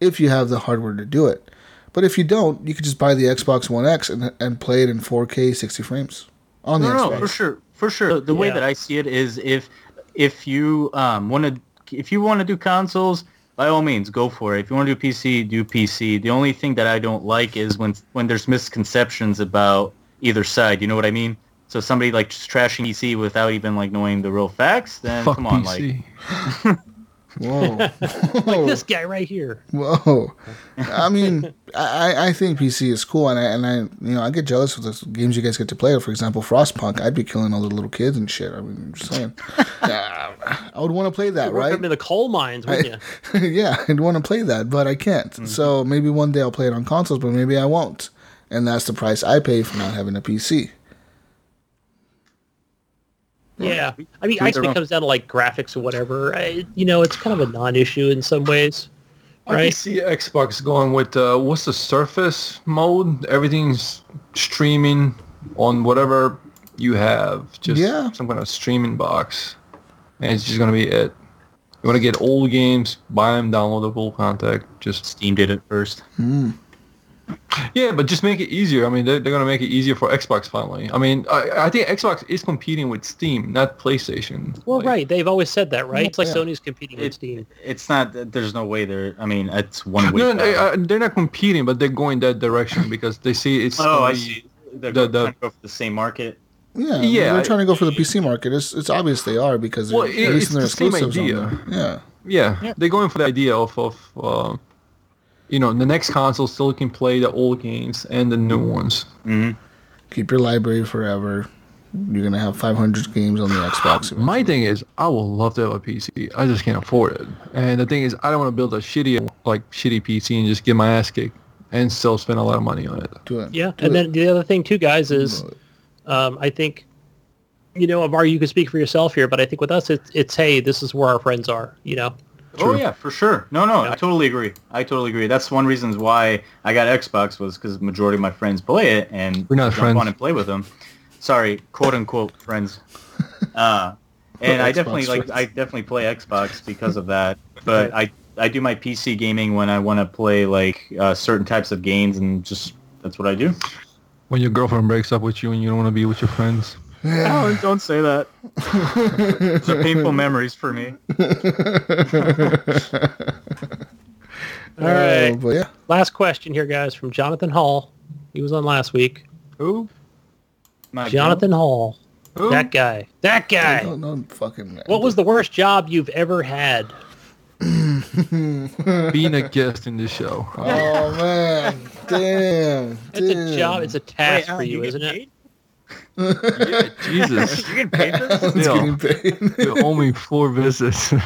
A: if you have the hardware to do it. But if you don't, you could just buy the Xbox One X and, and play it in 4K 60 frames on the
B: No,
A: Xbox.
B: no, for sure, for sure. The, the way that I see it is if if you um, want to if you want to do consoles, by all means, go for it. If you want to do PC, do PC. The only thing that I don't like is when when there's misconceptions about either side. You know what I mean? So somebody like just trashing PC without even like knowing the real facts, then
D: Fuck
B: come on,
D: PC.
B: like
A: Whoa.
C: like this guy right here.
A: Whoa. I mean, I, I think PC is cool, and I, and I, you know, I get jealous of the games you guys get to play. For example, Frostpunk, I'd be killing all the little kids and shit. I mean, I'm just saying. Yeah, uh, I would want to play that,
C: Work
A: right?
C: up in the coal mines, wouldn't you?
A: yeah, I'd want to play that, but I can't. Mm-hmm. So maybe one day I'll play it on consoles, but maybe I won't. And that's the price I pay for not having a PC.
C: Yeah, I mean,
B: To
C: I
B: their
C: guess it
B: own.
C: comes down to like graphics or whatever. I, you know, it's kind of a non-issue in some ways,
D: I can see Xbox going with uh, what's the Surface mode? Everything's streaming on whatever you have. Just
A: Yeah.
D: some kind of streaming box, and it's just gonna be it. You want to get old games, buy them, downloadable content. Just
B: Steam did it first.
D: Yeah, but just make it easier. I mean, they're, they're gonna make it easier for Xbox finally. I mean, I, I think Xbox is competing with Steam, not PlayStation.
C: Well,
D: Like,
C: right. They've always said that, right? It's like
A: Yeah.
C: Sony's competing with Steam.
B: it's not. There's no way they're. I mean, it's one way.
D: No, no, uh, they're not competing, but they're going that direction because they see it's.
B: oh, I see. They're
D: the-
B: trying
D: the-
B: to go for the same market.
A: Yeah,
D: Yeah,
A: they're trying to go for the PC market. It's it's obvious they are because
D: Well,
A: they're
D: it-
A: releasing their
D: it's the same idea.
A: Yeah.
D: Yeah,
B: Yeah.
D: they're going for the idea of, of uh, you know, the next console still can play the old games and the new ones.
B: hmm
A: Keep your library forever. You're gonna have 500 games on the Xbox.
D: My thing is, I would love to have a PC. I just can't afford it. And the thing is, I don't want to build a shitty, like, shitty PC and just get my ass kicked and still spend a lot of money on it.
A: Do it.
C: Yeah,
A: Do
C: and
A: it.
C: then the other thing too, guys, is um, I think, you know, Amar, you can speak for yourself here, but I think with us, it's, it's hey, this is where our friends are. You know,
B: Oh yeah, for sure. No, no. I totally agree. I totally agree. That's one reasons why I got Xbox was because majority of my friends play it and
D: We're not friends.
B: on and play with them. Sorry, quote unquote friends. Uh, and I definitely like. I definitely play Xbox because of that. But I I do my PC gaming when I want to play like uh, certain types of games and just that's what I do.
D: When your girlfriend breaks up with you and you don't want to be with your friends.
B: Oh, don't say that. Those are painful memories for me.
C: All right.
A: Uh, but yeah,
C: last question here, guys, from Jonathan Hall. He was on last week.
D: Who?
B: My
C: Jonathan Hall,
D: Who?
C: that guy, that guy.
A: no, no fucking.
C: What was the worst job you've ever had?
D: Being a guest in this show.
A: Oh man, damn.
C: It's
A: damn.
C: a job. It's a task for you, isn't it?
D: Yeah, Jesus.
B: You get paid for this?
A: It's
D: Yeah.
A: getting paid.
D: You owe me four visits.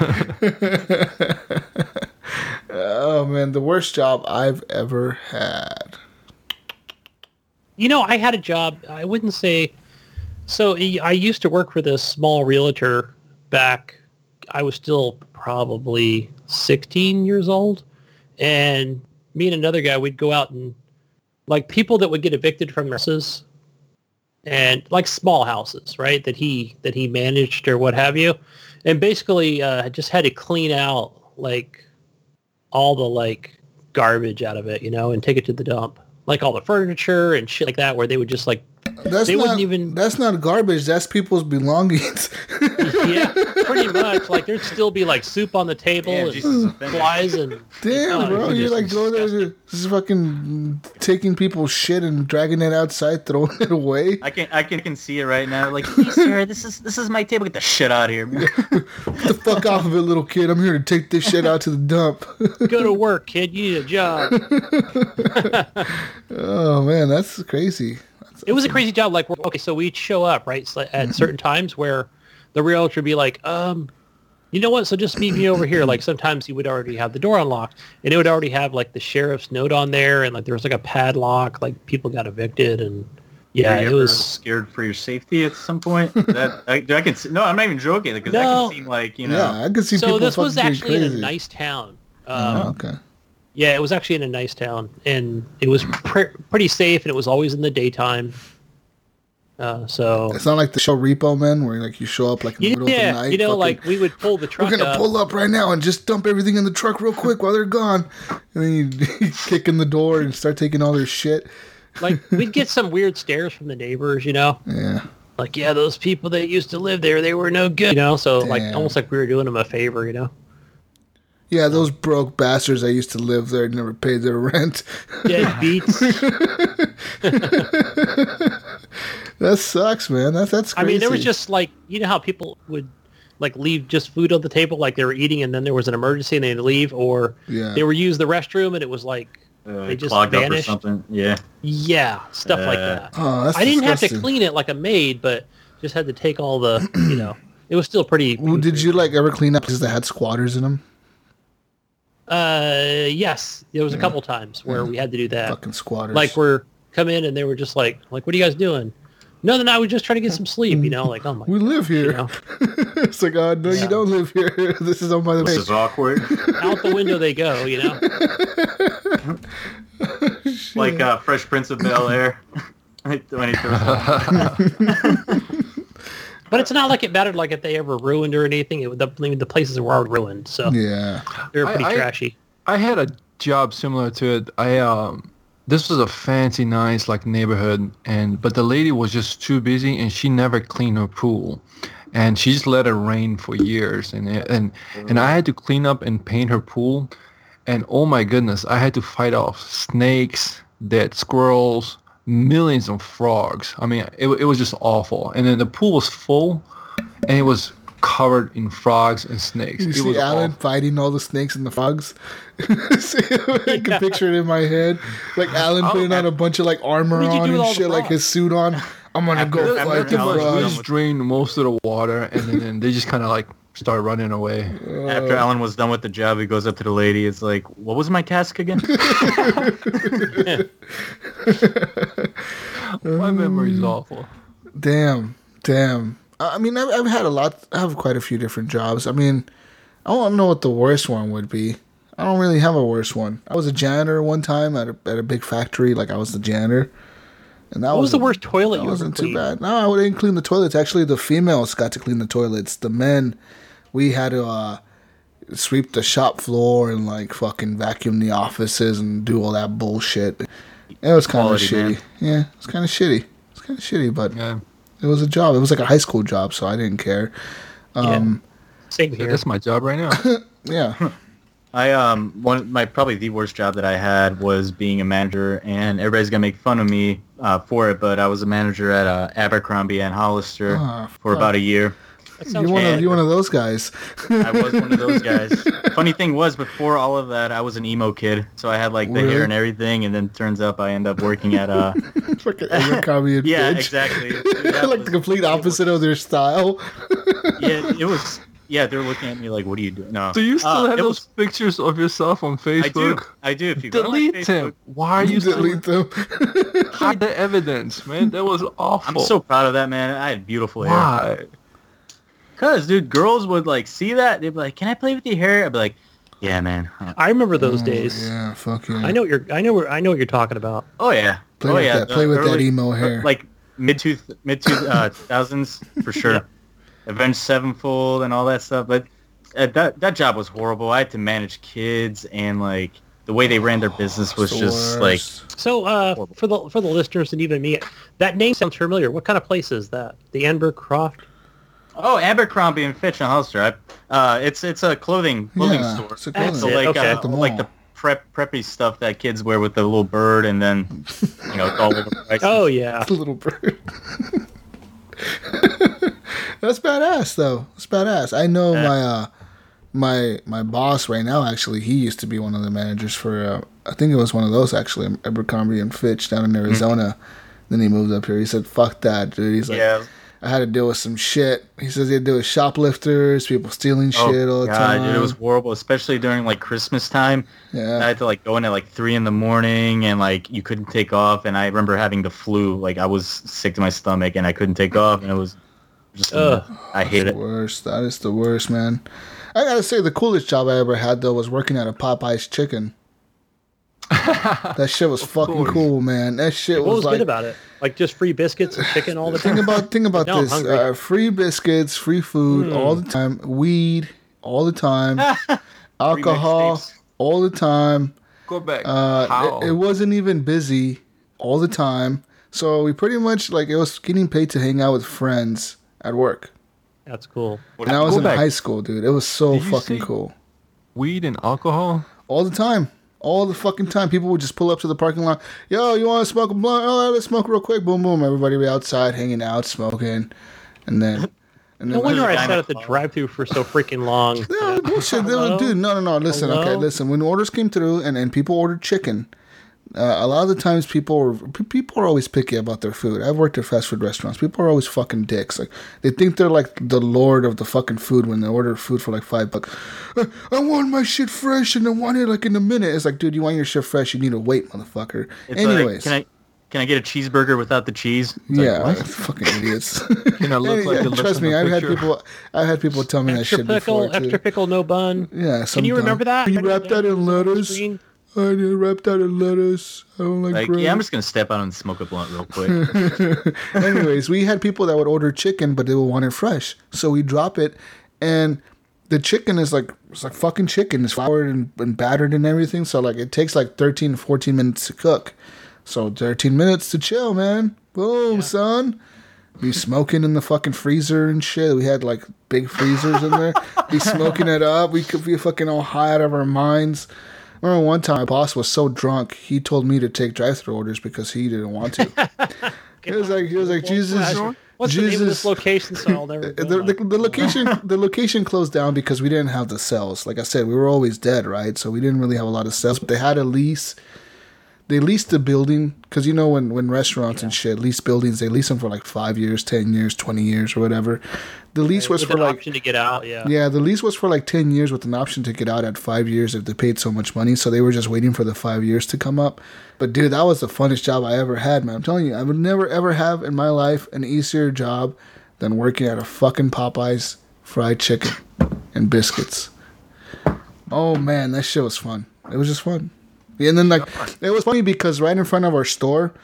A: oh man, the worst job I've ever had.
C: You know, I had a job. I wouldn't say. So I I used to work for this small realtor back. I was still probably 16 years old, and me and another guy, we'd go out and like people that would get evicted from houses, and like small houses, right? That he that he managed or what have you, and basically uh, just had to clean out like all the like garbage out of it, you know, and take it to the dump. Like all the furniture and shit like that, where they would just like,
A: That's
C: They
A: not
C: wouldn't even-
A: That's not garbage. That's people's belongings.
C: yeah, pretty much. Like there'd still be like soup on the table
B: Yeah,
C: and
B: Jesus
C: flies and
A: Damn,
C: Oh,
A: bro, you're
C: just
A: like going there,
C: disgusting.
A: just fucking taking people's shit and dragging it outside, throwing it away.
B: I can I can, can see it right now. Like, please, sir, this is this is my table. Get the shit out of here.
A: Get the fuck off of it, little kid. I'm here to take this shit out to the dump.
C: go to work, kid. You need a job.
A: oh man, that's crazy.
C: It was a crazy job. Like, okay, so we'd show up right so at certain times where the realtor would be like, um, you know what? So just meet me over here. Like sometimes he would already have the door unlocked, and it would already have like the sheriff's note on there, and like there was like a padlock. Like people got evicted, and yeah,
B: Were you
C: it
B: ever
C: was.
B: scared for your safety at some point. That I, I can see, no, I'm not even joking because that
C: No.
B: can seem like you know.
A: Yeah, I could see
C: So
A: people
C: this was
A: fucking getting
C: actually in a nice town. Um,
A: Oh, okay.
C: Yeah, it was actually in a nice town, and it was pre- pretty safe, and it was always in the daytime. Uh, so
A: It's not like the show Repo Man, where like you show up like in the middle of the
C: yeah,
A: night.
C: you know,
A: fucking,
C: like we would pull the truck
A: we're gonna
C: up.
A: pull up right now and just dump everything in the truck real quick while they're gone, and then you, kick in the door and start taking all their shit.
C: like we'd get some weird stares from the neighbors, you know,
A: Yeah,
C: like yeah, those people that used to live there, they were no good, you know. So like almost like we were doing them a favor, you know.
A: Yeah, those broke bastards that used to live there never paid their rent.
C: Dead beats.
A: that sucks, man. That's that's
C: I mean, there was just like you know how people would like leave just food on the table, like they were eating, and then there was an emergency and they'd leave, or
A: Yeah.
C: they were use the restroom and it was like
B: Uh,
C: they just
B: clogged
C: vanished.
B: up or something. Yeah.
C: yeah, stuff like
B: Uh,
C: that.
A: Oh, that's
C: I didn't have to clean it like a maid, but just had to take all the you know. It was still pretty.
A: Well, did you like ever clean up because they had squatters in them?
C: Uh, yes, there was a couple times where we had to do that.
A: Fucking squatters.
C: Like we're come in and they were just like, like, what are you guys doing? No, no, no, I was just trying to get some sleep. You know, like oh my,
A: we live here.
C: you know,
A: it's like, oh no, you don't live here. this is on by the
B: This
A: way.
B: is awkward.
C: out the window they go. You know.
B: like uh, Fresh Prince of Bel Air. when he throws
C: But it's not like it mattered like if they ever ruined or anything. It, the, I mean, the places were already ruined, so
A: Yeah.
C: they were pretty
D: I- I-
C: trashy.
D: I had a job similar to it. I um this was a fancy nice like neighborhood and but the lady was just too busy and she never cleaned her pool. And she just let it rain for years and and and I had to clean up and paint her pool and oh my goodness, I had to fight off snakes, dead squirrels, millions of frogs. I mean, it, it was just awful. And then the pool was full and it was covered in frogs and snakes.
A: You
D: it
A: see
D: was
A: Alan
D: awful.
A: fighting all the snakes and the frogs. See, I can picture it in my head, like Alan oh, putting on a bunch of like armor
C: What did you
A: on and shit, like his suit on. I'm gonna go
B: After-
A: fight the
B: Alan was
D: we
A: frogs.
D: just drained most of the water, and then, then they just kind of like start running away.
B: After Alan was done with the job, he goes up to the lady. It's like, what was my task again?
D: My memory's awful.
A: Damn, damn. I I mean, I've, I've had a lot. I have quite a few different jobs. I mean, I don't know what the worst one would be. I don't really have a worst one. I was a janitor one time at a at a big factory. Like I was the janitor, and that
C: What was the worst toilet
A: That
C: you
A: wasn't too bad. No, I didn't clean the toilets. Actually, the females got to clean the toilets. The men, we had to uh, sweep the shop floor and like fucking vacuum the offices and do all that bullshit. It was kind of shitty.
B: man.
A: Yeah, it's kind of shitty. It's kind of shitty, but
D: Yeah,
A: it was a job. It was like a high school job, so I didn't care. Um,
C: Same here.
D: that's my job right now.
A: yeah.
B: I um one my probably the worst job that I had was being a manager, and everybody's gonna make fun of me uh, for it, but I was a manager at uh, Abercrombie and Hollister
A: Ah,
B: for about a year.
C: That
A: You're one of you're one of those guys.
B: I was one of those guys. Funny thing was, before all of that, I was an emo kid, so I had like the
A: Really?
B: hair and everything, and then turns up I end up working at uh
A: Fucking Abercrombie and
B: yeah
A: Fitch.
B: exactly that
A: like the complete opposite of their style.
B: yeah it was yeah they're looking at me like what are you doing no
D: Do you still
B: Uh,
D: have those
B: was-
D: pictures of yourself on Facebook?
B: I do
D: Facebook?
B: I do if you go to my
D: Delete
B: Facebook-
D: them. Why are you still
A: Delete them.
D: hide the evidence, man? That was awful.
B: I'm so proud of that man I had beautiful hair
D: why?
B: Cause dude, girls would like see that. They'd be like, "Can I play with your hair?" I'd be like, "Yeah, man."
C: I remember those days.
A: yeah, fuck yeah.
C: I know what you're. I know. where- I know what you're talking about.
B: Oh yeah.
A: Play
B: oh
A: with
B: yeah.
A: that- play
B: the
A: with that emo hair.
B: Like mid two mid two uh, thousands for sure. Avenged Sevenfold and all that stuff. But uh, that that job was horrible. I had to manage kids and like the way they ran their business was
A: The
B: just like.
C: So uh, for the for the listeners and even me, that name sounds familiar. What kind of place is that? The Amber Croft.
B: Oh Abercrombie and Fitch and Hollister. I, uh, it's it's a clothing clothing
A: yeah,
B: store.
A: it's a
C: That's
B: So like
C: okay.
B: uh,
A: the
B: like the prep preppy stuff that kids wear with the little bird and then you know it's all over the price.
C: Oh yeah.
A: the little bird. That's badass though. It's badass. I know
B: Yeah.
A: my uh my my boss right now actually he used to be one of the managers for uh, I think it was one of those actually Abercrombie and Fitch down in Arizona. Then he moved up here. He said, "Fuck that, dude." He's like,
B: yeah.
A: "I had to deal with some shit." He says he had to deal with shoplifters, people stealing oh, shit all the
B: God,
A: time.
B: dude, it was horrible, especially during like Christmas time.
A: Yeah.
B: I had to like go in at like three in the morning, and like you couldn't take off. And I remember having the flu, like I was sick to my stomach, and I couldn't take off, and it was just
C: Ugh.
B: I hate it.
A: worst. That is the worst, man. I gotta say, the coolest job I ever had though was working at a Popeyes chicken. that shit was fucking
D: course.
A: cool, man. That shit
C: What
A: was,
C: was
A: like.
C: good about it? Like just free biscuits and chicken all the time.
A: think about think about
C: Now
A: this: uh, free biscuits, free food
C: Hmm.
A: all the time, weed all the time, alcohol all the time.
D: Go back.
A: Uh,
D: How?
A: it, it wasn't even busy all the time. So we pretty much like it was getting paid to hang out with friends at work.
C: That's cool.
A: And I was in
D: back.
A: high school, dude. It was so
D: Did
A: fucking
D: say-
A: cool.
D: weed and alcohol?
A: all the time. All the fucking time, people would just pull up to the parking lot. Yo, you want to smoke a blunt? Oh, let's smoke real quick. Boom, boom. Everybody be outside hanging out, smoking, and then, and
C: No
A: then.
C: wonder I sat at the drive-through for so freaking long.
A: No, bullshit. Dude, no, no, no. Listen, okay, listen. When orders came through and, and people ordered chicken, uh, a lot of the times people are people are always picky about their food. I've worked at fast food restaurants. People are always fucking dicks. Like they think they're like the lord of the fucking food when they order food for like five bucks. "Uh, I want my shit fresh and I want it like in a minute. It's like, dude, you want your shit fresh? You need to wait, motherfucker.
B: It's
A: Anyways,
B: like, can I can I get a cheeseburger without the cheese? It's like,
A: yeah,
B: what?
A: fucking idiots.
D: Can I look like
A: Yeah, trust me, I've had people. I've had people tell me that
C: Extra
A: shit
C: pickle,
A: before too.
C: extra pickle, no bun.
A: Yeah,
C: Can you remember that?
A: Can you
C: Write it
A: wrap that in
C: on
A: lettuce?
C: screen.
A: I need wrapped out in lettuce. I don't like,
B: Like,
A: bread.
B: yeah, I'm just gonna step out and smoke a blunt real quick.
A: Anyways, we had people that would order chicken, but they would want it fresh. So we drop it, and the chicken is like it's like fucking chicken. It's floured and, and battered and everything. So like it takes like 13, 14 minutes to cook. So 13 minutes to chill, man. Boom, son. Be smoking in the fucking freezer and shit. We had like big freezers in there. Be smoking it up. We could be fucking all high out of our minds. I remember one time my boss was so drunk he told me to take drive-through orders because he didn't want to. he was like, he was like, Jesus,
C: What's the name of this
A: Jesus.
C: location? So I'll never
A: The, the, the location the location closed down because we didn't have the cells. Like I said, we were always dead, right? So we didn't really have a lot of cells. But they had a lease. They leased the building because you know when when restaurants and shit lease buildings, they lease them for like five years, ten years, twenty years, or whatever. The lease was
C: With
A: for
C: an
A: like
C: option to get out. Yeah.
A: yeah, the lease was for like 10 years with an option to get out at five years if they paid so much money. So they were just waiting for the five years to come up. But dude, that was the funnest job I ever had, man. I'm telling you, I would never ever have in my life an easier job than working at a fucking Popeyes fried chicken and biscuits. Oh man, that shit was fun. It was just fun. And then like it was funny because right in front of our store,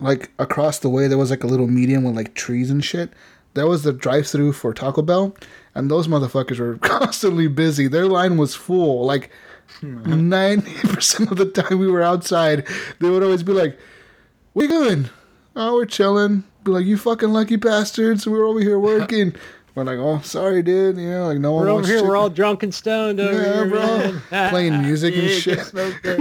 A: like across the way there was like a little median with like trees and shit. That was the drive through for Taco Bell and those motherfuckers were constantly busy. Their line was full. Like ninety percent of the time we were outside, they would always be like, What are you doing? Oh, we're chilling. Be like, You fucking lucky bastards, we're over here working. We're like, Oh, sorry, dude. You know, like no one
C: We're over here. We're all drunk and stoned over
A: Yeah,
C: here,
A: bro.
C: man.
A: Playing music and shit.
B: get smoked up.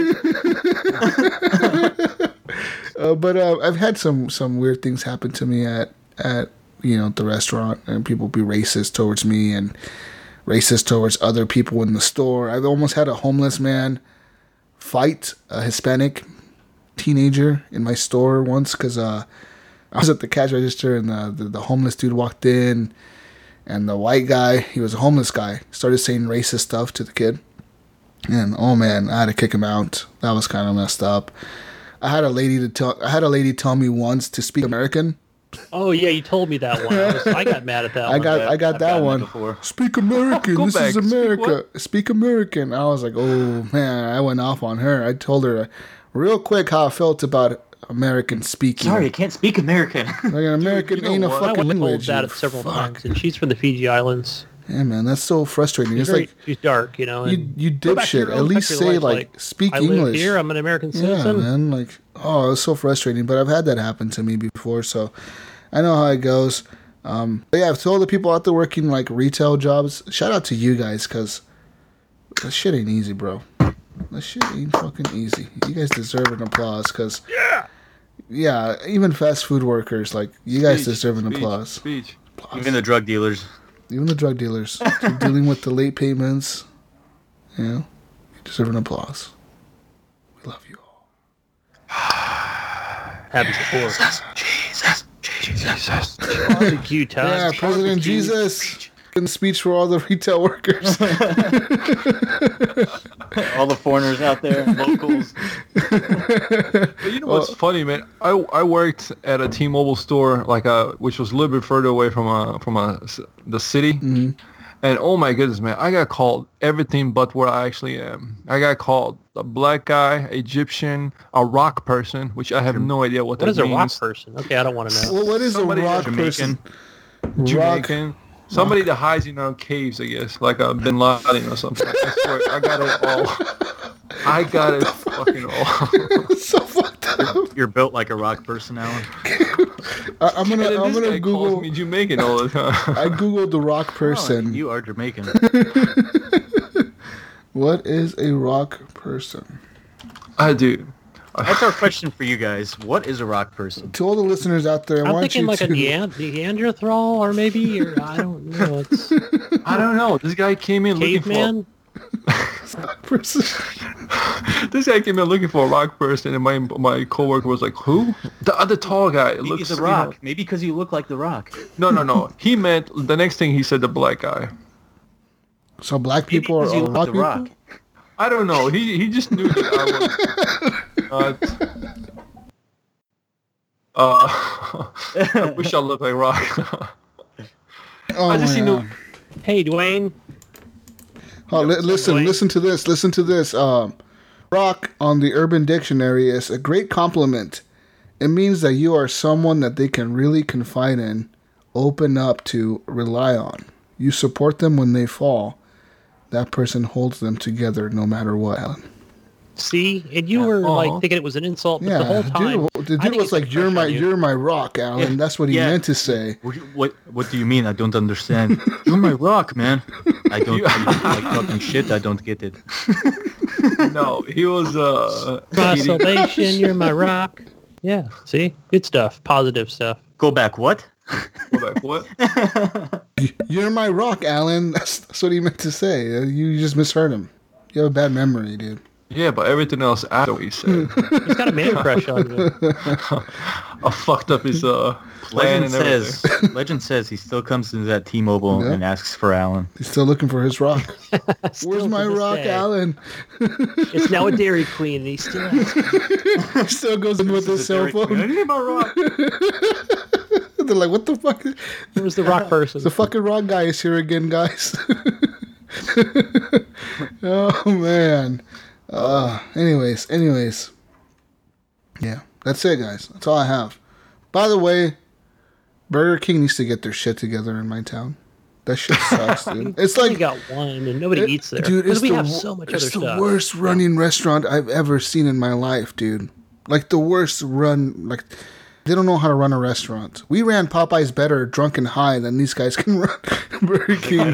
A: Uh, but uh, I've had some some weird things happen to me at at you know the restaurant, and people be racist towards me and racist towards other people in the store. I've almost had a homeless man fight a Hispanic teenager in my store once because uh, I was at the cash register and the, the the homeless dude walked in, and the white guy, he was a homeless guy, started saying racist stuff to the kid. And oh man, I had to kick him out. That was kind of messed up. I had a lady to tell. I had a lady tell me once to speak American.
C: Oh yeah, you told me that one. I, was, I got mad at that
A: I
C: one.
A: got, I got
B: I've
A: that one.
B: before.
A: Speak American. This
D: back.
A: is America. Speak, American. I was like, oh man, I went off on her. I told her real quick how I felt about American speaking.
B: Sorry, I can't speak American.
A: like an American
D: you know
A: ain't a
D: what?
C: My
A: fucking
C: wife told
A: language.
C: that
A: you
C: several
A: fuck.
C: times, and she's from the Fiji Islands.
A: Yeah, man, that's so frustrating.
C: She's
A: It's
C: very,
A: like
C: she's dark, you know.
A: you,
C: and
A: you
C: go back
A: dipshit. At least say
C: life,
A: like, speak
C: I live
A: English.
C: here. I'm an American citizen.
A: Yeah,
C: citizen.
A: man. Like, oh, it's so frustrating. But I've had that happen to me before, so I know how it goes. Um, but yeah, to all the people out there working like retail jobs, shout out to you guys, cause that shit ain't easy, bro. That shit ain't fucking easy. You guys deserve an applause, cause yeah, yeah. Even fast food workers, like you guys
D: Speech,
A: deserve an
D: speech,
A: applause.
D: Speech.
B: Even the drug dealers.
A: Even the drug dealers dealing with the late payments, you know, you deserve an applause. We love you all.
C: Happy support.
B: Jesus, Jesus.
C: Barbecue time.
A: Yeah, President Jesus. In speech for all the retail workers.
B: All the foreigners out there, locals.
D: But you know what's funny, man? I, I worked at a T-Mobile store, like uh, which was a little bit further away from uh, from uh, s- the city.
A: Mm-hmm.
D: And oh my goodness, man, I got called everything but where I actually am. I got called a black guy, Egyptian, a rock person, which I have no idea what,
C: What
D: that
C: is a rock person? Okay, I don't want to know.
A: well, what is
D: Somebody
A: a rock
B: Jamaican.
A: person? Rock.
D: Jamaican. Somebody that hides in our caves, I guess, like a Bin Laden or something. I swear, I got it all. I got it fucking all.
A: so fucked up.
B: You're built like a rock person, Alan.
A: I, I'm gonna
D: And then
A: I'm
D: this
A: gonna
D: guy calls
A: Google.
D: me Jamaican all the time.
A: I googled the rock person.
B: You are Jamaican.
A: what What is a rock person?
D: I do.
B: That's our question for you guys. What is a rock person?
A: To all the listeners out there, I
C: I'm
A: want
C: thinking
A: you
C: like
A: to
C: a Neand- Neanderthal or maybe, or I don't know. It's
D: I don't know. This guy came in looking for
C: caveman.
A: Rock person.
D: for this guy came in looking for a rock person, and my my coworker was like, "Who? The other tall guy. It
B: Maybe
D: looks
B: the
D: you know-
B: rock. Maybe because you look like the rock.
D: No, no, no. He meant the next thing he said the black guy.
A: So black people are,
B: 'cause
A: are
B: look
A: rock people.
B: the rock.
D: I don't know. He he just knew that I was. Uh, uh, I wish I looked like rock.
A: Oh
D: I just
A: my
D: seen
A: God.
D: the
C: Hey, Dwayne.
A: Oh, li- listen,
C: Dwayne.
A: listen to this. Listen to this. Um, rock on the Urban Dictionary is a great compliment. It means that you are someone that they can really confide in, open up to, rely on. You support them when they fall. That person holds them together no matter what. Alan.
C: See, and you were
D: Aw.
C: like thinking it was an insult, but
A: Yeah,
C: the whole
A: dude,
C: time
A: the
C: I
A: dude
C: think
A: was like, "You're my,
C: you."
A: you're my rock, Alan." That's what he
B: Yeah.
A: meant to say.
B: What, what what do you mean? I don't understand. You're my rock, man. I don't I like talking shit. I don't get it.
D: no, he was uh.
C: My
D: eating-
C: salvation, you're my rock. Yeah, see, good stuff, positive stuff.
B: Go back. What?
D: Go back, what?
A: You're my rock, Alan. That's, that's what he meant to say. Uh, You just misheard him. You have a bad memory, dude.
D: Yeah, but everything else after he said,
C: He's got a man crush on you.
D: I fucked up his uh plan
B: Legend
D: and everything.
B: says. Legend says he still comes into that T-Mobile
A: Yeah.
B: and asks for Alan.
A: He's still looking for his rock.
C: Still
A: Where's
C: to
A: my
C: this
A: rock,
C: day.
A: Alan?
C: It's now a Dairy Queen, and he's still.
A: He still goes in with his cell
B: I
A: phone.
B: need my rock.
A: They're like, "What the fuck?
C: Where's the rock person?
A: The fucking rock guy is here again, guys." oh man. Uh, anyways, anyways. Yeah, that's it, guys. That's all I have. By the way, Burger King needs to get their shit together in my town. That shit sucks, dude. It's
C: We
A: like
C: got one, and nobody
A: It-
C: eats there.
A: Dude, it's
C: we
A: the,
C: have so much
A: it's
C: other
A: the
C: stuff.
A: worst running restaurant I've ever seen in my life, dude. Like the worst run. Like they don't know how to run a restaurant. We ran Popeyes better drunk and high than these guys can run Burger King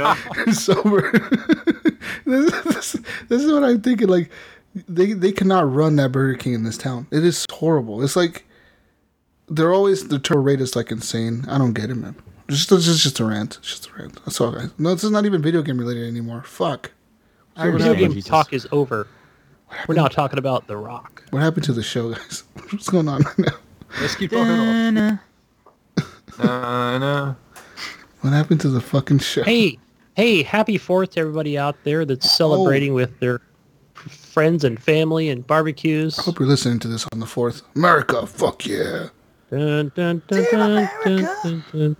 A: sober. this, this, this is what I'm thinking. Like they they cannot run that Burger King in this town. It is horrible. It's like they're always the turn rate is like insane. I don't get it, man. It's just, it's just, just a rant. It's just a rant. That's all, guys. No, this is not even video game related anymore. Fuck.
B: I
C: Video
B: understand,
C: game
B: Jesus.
C: talk is over. We're now talking about The Rock.
A: What happened to the show, guys? What's going on right now?
D: Let's keep talking. on.
B: Da-na.
D: Nah, nah.
A: What happened to the fucking show?
C: Hey, hey, happy Fourth to everybody out there that's oh. celebrating with their friends and family and barbecues.
A: I hope you're listening to this on the fourth. America, fuck yeah.
C: Dun, dun, dun, dun, dun, dun, dun.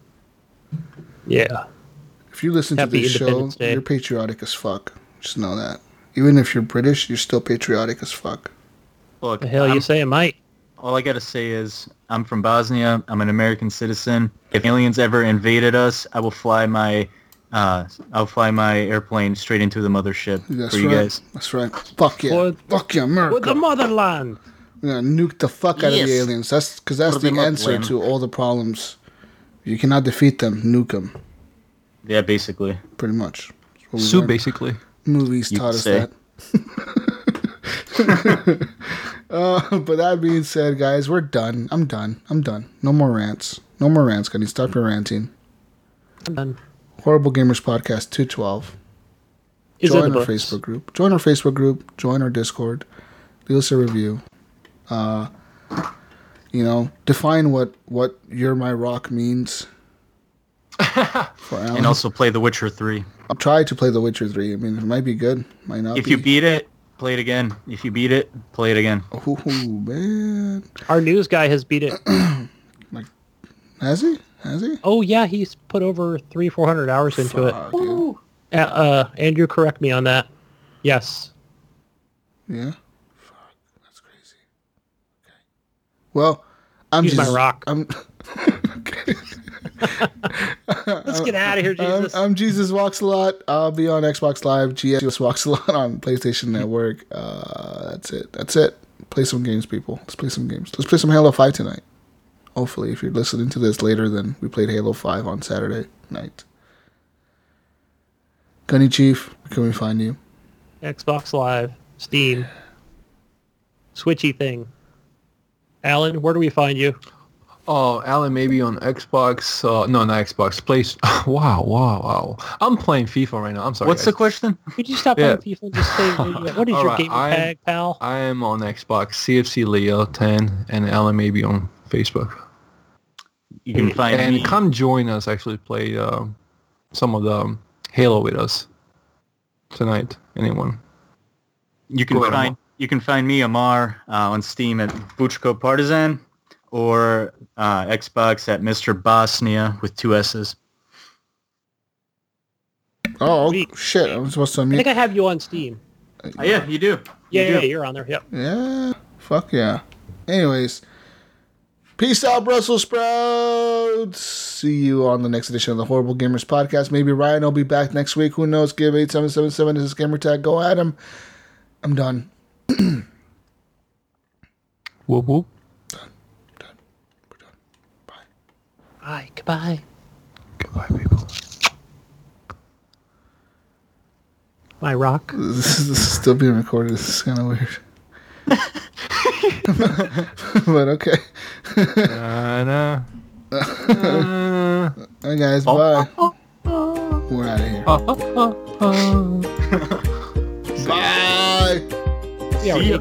C: Yeah.
A: If you listen
C: Happy
A: to this show,
C: Independence Day.
A: you're patriotic as fuck. Just know that. Even if you're British, you're still patriotic as fuck.
B: Look,
C: The hell you
B: I'm-
C: say, Mike?
B: All I gotta say is I'm from Bosnia. I'm an American citizen. If aliens ever invaded us, I will fly my uh, I'll fly my airplane straight into the mothership
A: That's
B: for you
A: right.
B: guys.
A: That's right. Fuck yeah.
C: For-
A: fuck yeah,
C: With
A: America.
C: the motherland.
A: We're gonna nuke the fuck out of the aliens. That's because that's
B: For
A: the
B: the
A: answer
B: motherland.
A: to all the problems. You cannot defeat them. Nuke them.
B: Yeah, basically.
A: Pretty much. That's
D: Sue
A: learned.
D: basically.
A: Movies
B: You
A: taught us
B: say.
A: that. uh, but that being said, guys, we're done. I'm done. I'm done. No more rants. No more rants, Gunny. Stop your ranting.
C: I'm done.
A: Horrible Gamers Podcast 212.
C: Is
A: Join our
C: books.
A: Facebook group. Join our Facebook group. Join our Discord. Leave us a review. Uh, you know, define what what "You're My Rock" means. For Alan.
B: And also play The Witcher 3.
A: I'll try to play The Witcher 3. I mean, it might be good. Might not
B: If
A: be.
B: you beat it, play it again. If you beat it, play it again.
A: Oh, man.
C: Our news guy has beat it.
A: Has he? Has he?
C: Oh yeah, he's put over three, four hundred hours into it.
A: Fuck.
C: Uh, uh, Andrew, correct me on that. Yes.
A: Yeah. Fuck. That's crazy. Okay. Well, I'm
C: Use my rock.
A: I'm, okay.
C: Let's get out of here,
A: I'm,
C: Jesus.
A: I'm Jesus Walks a Lot. I'll be on Xbox Live. GS Walks a Lot on PlayStation Network. Uh, that's it. That's it. Play some games, people. Let's play some games. Let's play some Halo 5 tonight. Hopefully, if you're listening to this later than we played Halo 5 on Saturday night. Gunny Chief, where can we find you?
C: Xbox Live, Steam, Switchy thing. Alan, where do we find you?
D: Oh, Alan, maybe on Xbox. Uh, no, not Xbox. Place. wow, wow, wow. I'm playing FIFA right now. I'm sorry.
B: What's the question?
C: Could you stop
D: Yeah.
C: playing FIFA and just say uh, what is
D: All
C: your
D: right,
C: gamer
D: I-
C: tag, pal?
D: I am on Xbox, CFC Leo 10, and Alan maybe on Facebook.
B: You can find
D: and
B: me.
D: come join us. Actually, play um, some of the um, Halo with us tonight. Anyone?
B: You can
D: Go
B: find
D: Amar.
B: you can find me Amar uh, on Steam at Buchko Partisan or uh, Xbox at Mr. Bosnia with two S's.
A: Oh
C: Sweet.
A: shit! I'm supposed to
C: I think I have you on Steam.
B: Oh, yeah, you do.
C: Yeah,
B: You
C: yeah,
B: do.
C: you're on there. Yep.
A: Yeah, fuck yeah. Anyways, peace out, Brussels sprouts. See you on the next edition of the Horrible Gamers podcast. Maybe Ryan will be back next week. Who knows? Give eight seven seven seven is his gamer tag. Go at him. I'm done.
D: Whoop whoop.
C: Bye. Goodbye.
D: Goodbye, people.
C: My rock.
A: This is, this is still being recorded. This is kind of weird. but okay.
D: Na, na. Na.
A: All right, guys. Bye. We're out of here.
D: Ah, ah.
A: Bye.
C: Yeah,
B: See ya.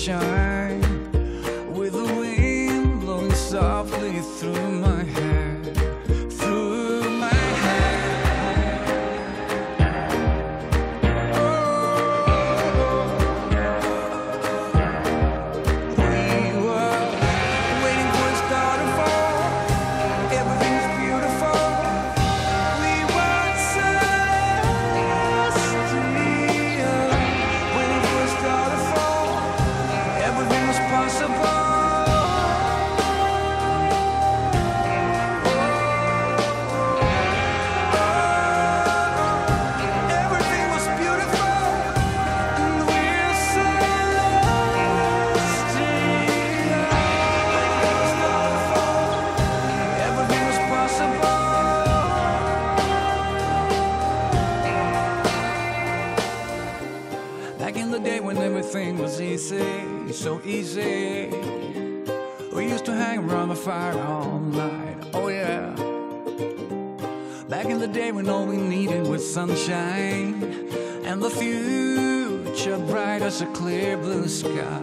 E: Sunshine. With the wind blowing softly through my hair, easy. We used to hang around the fire all night, oh yeah. Back in the day when all we needed was sunshine and the future bright as a clear blue sky.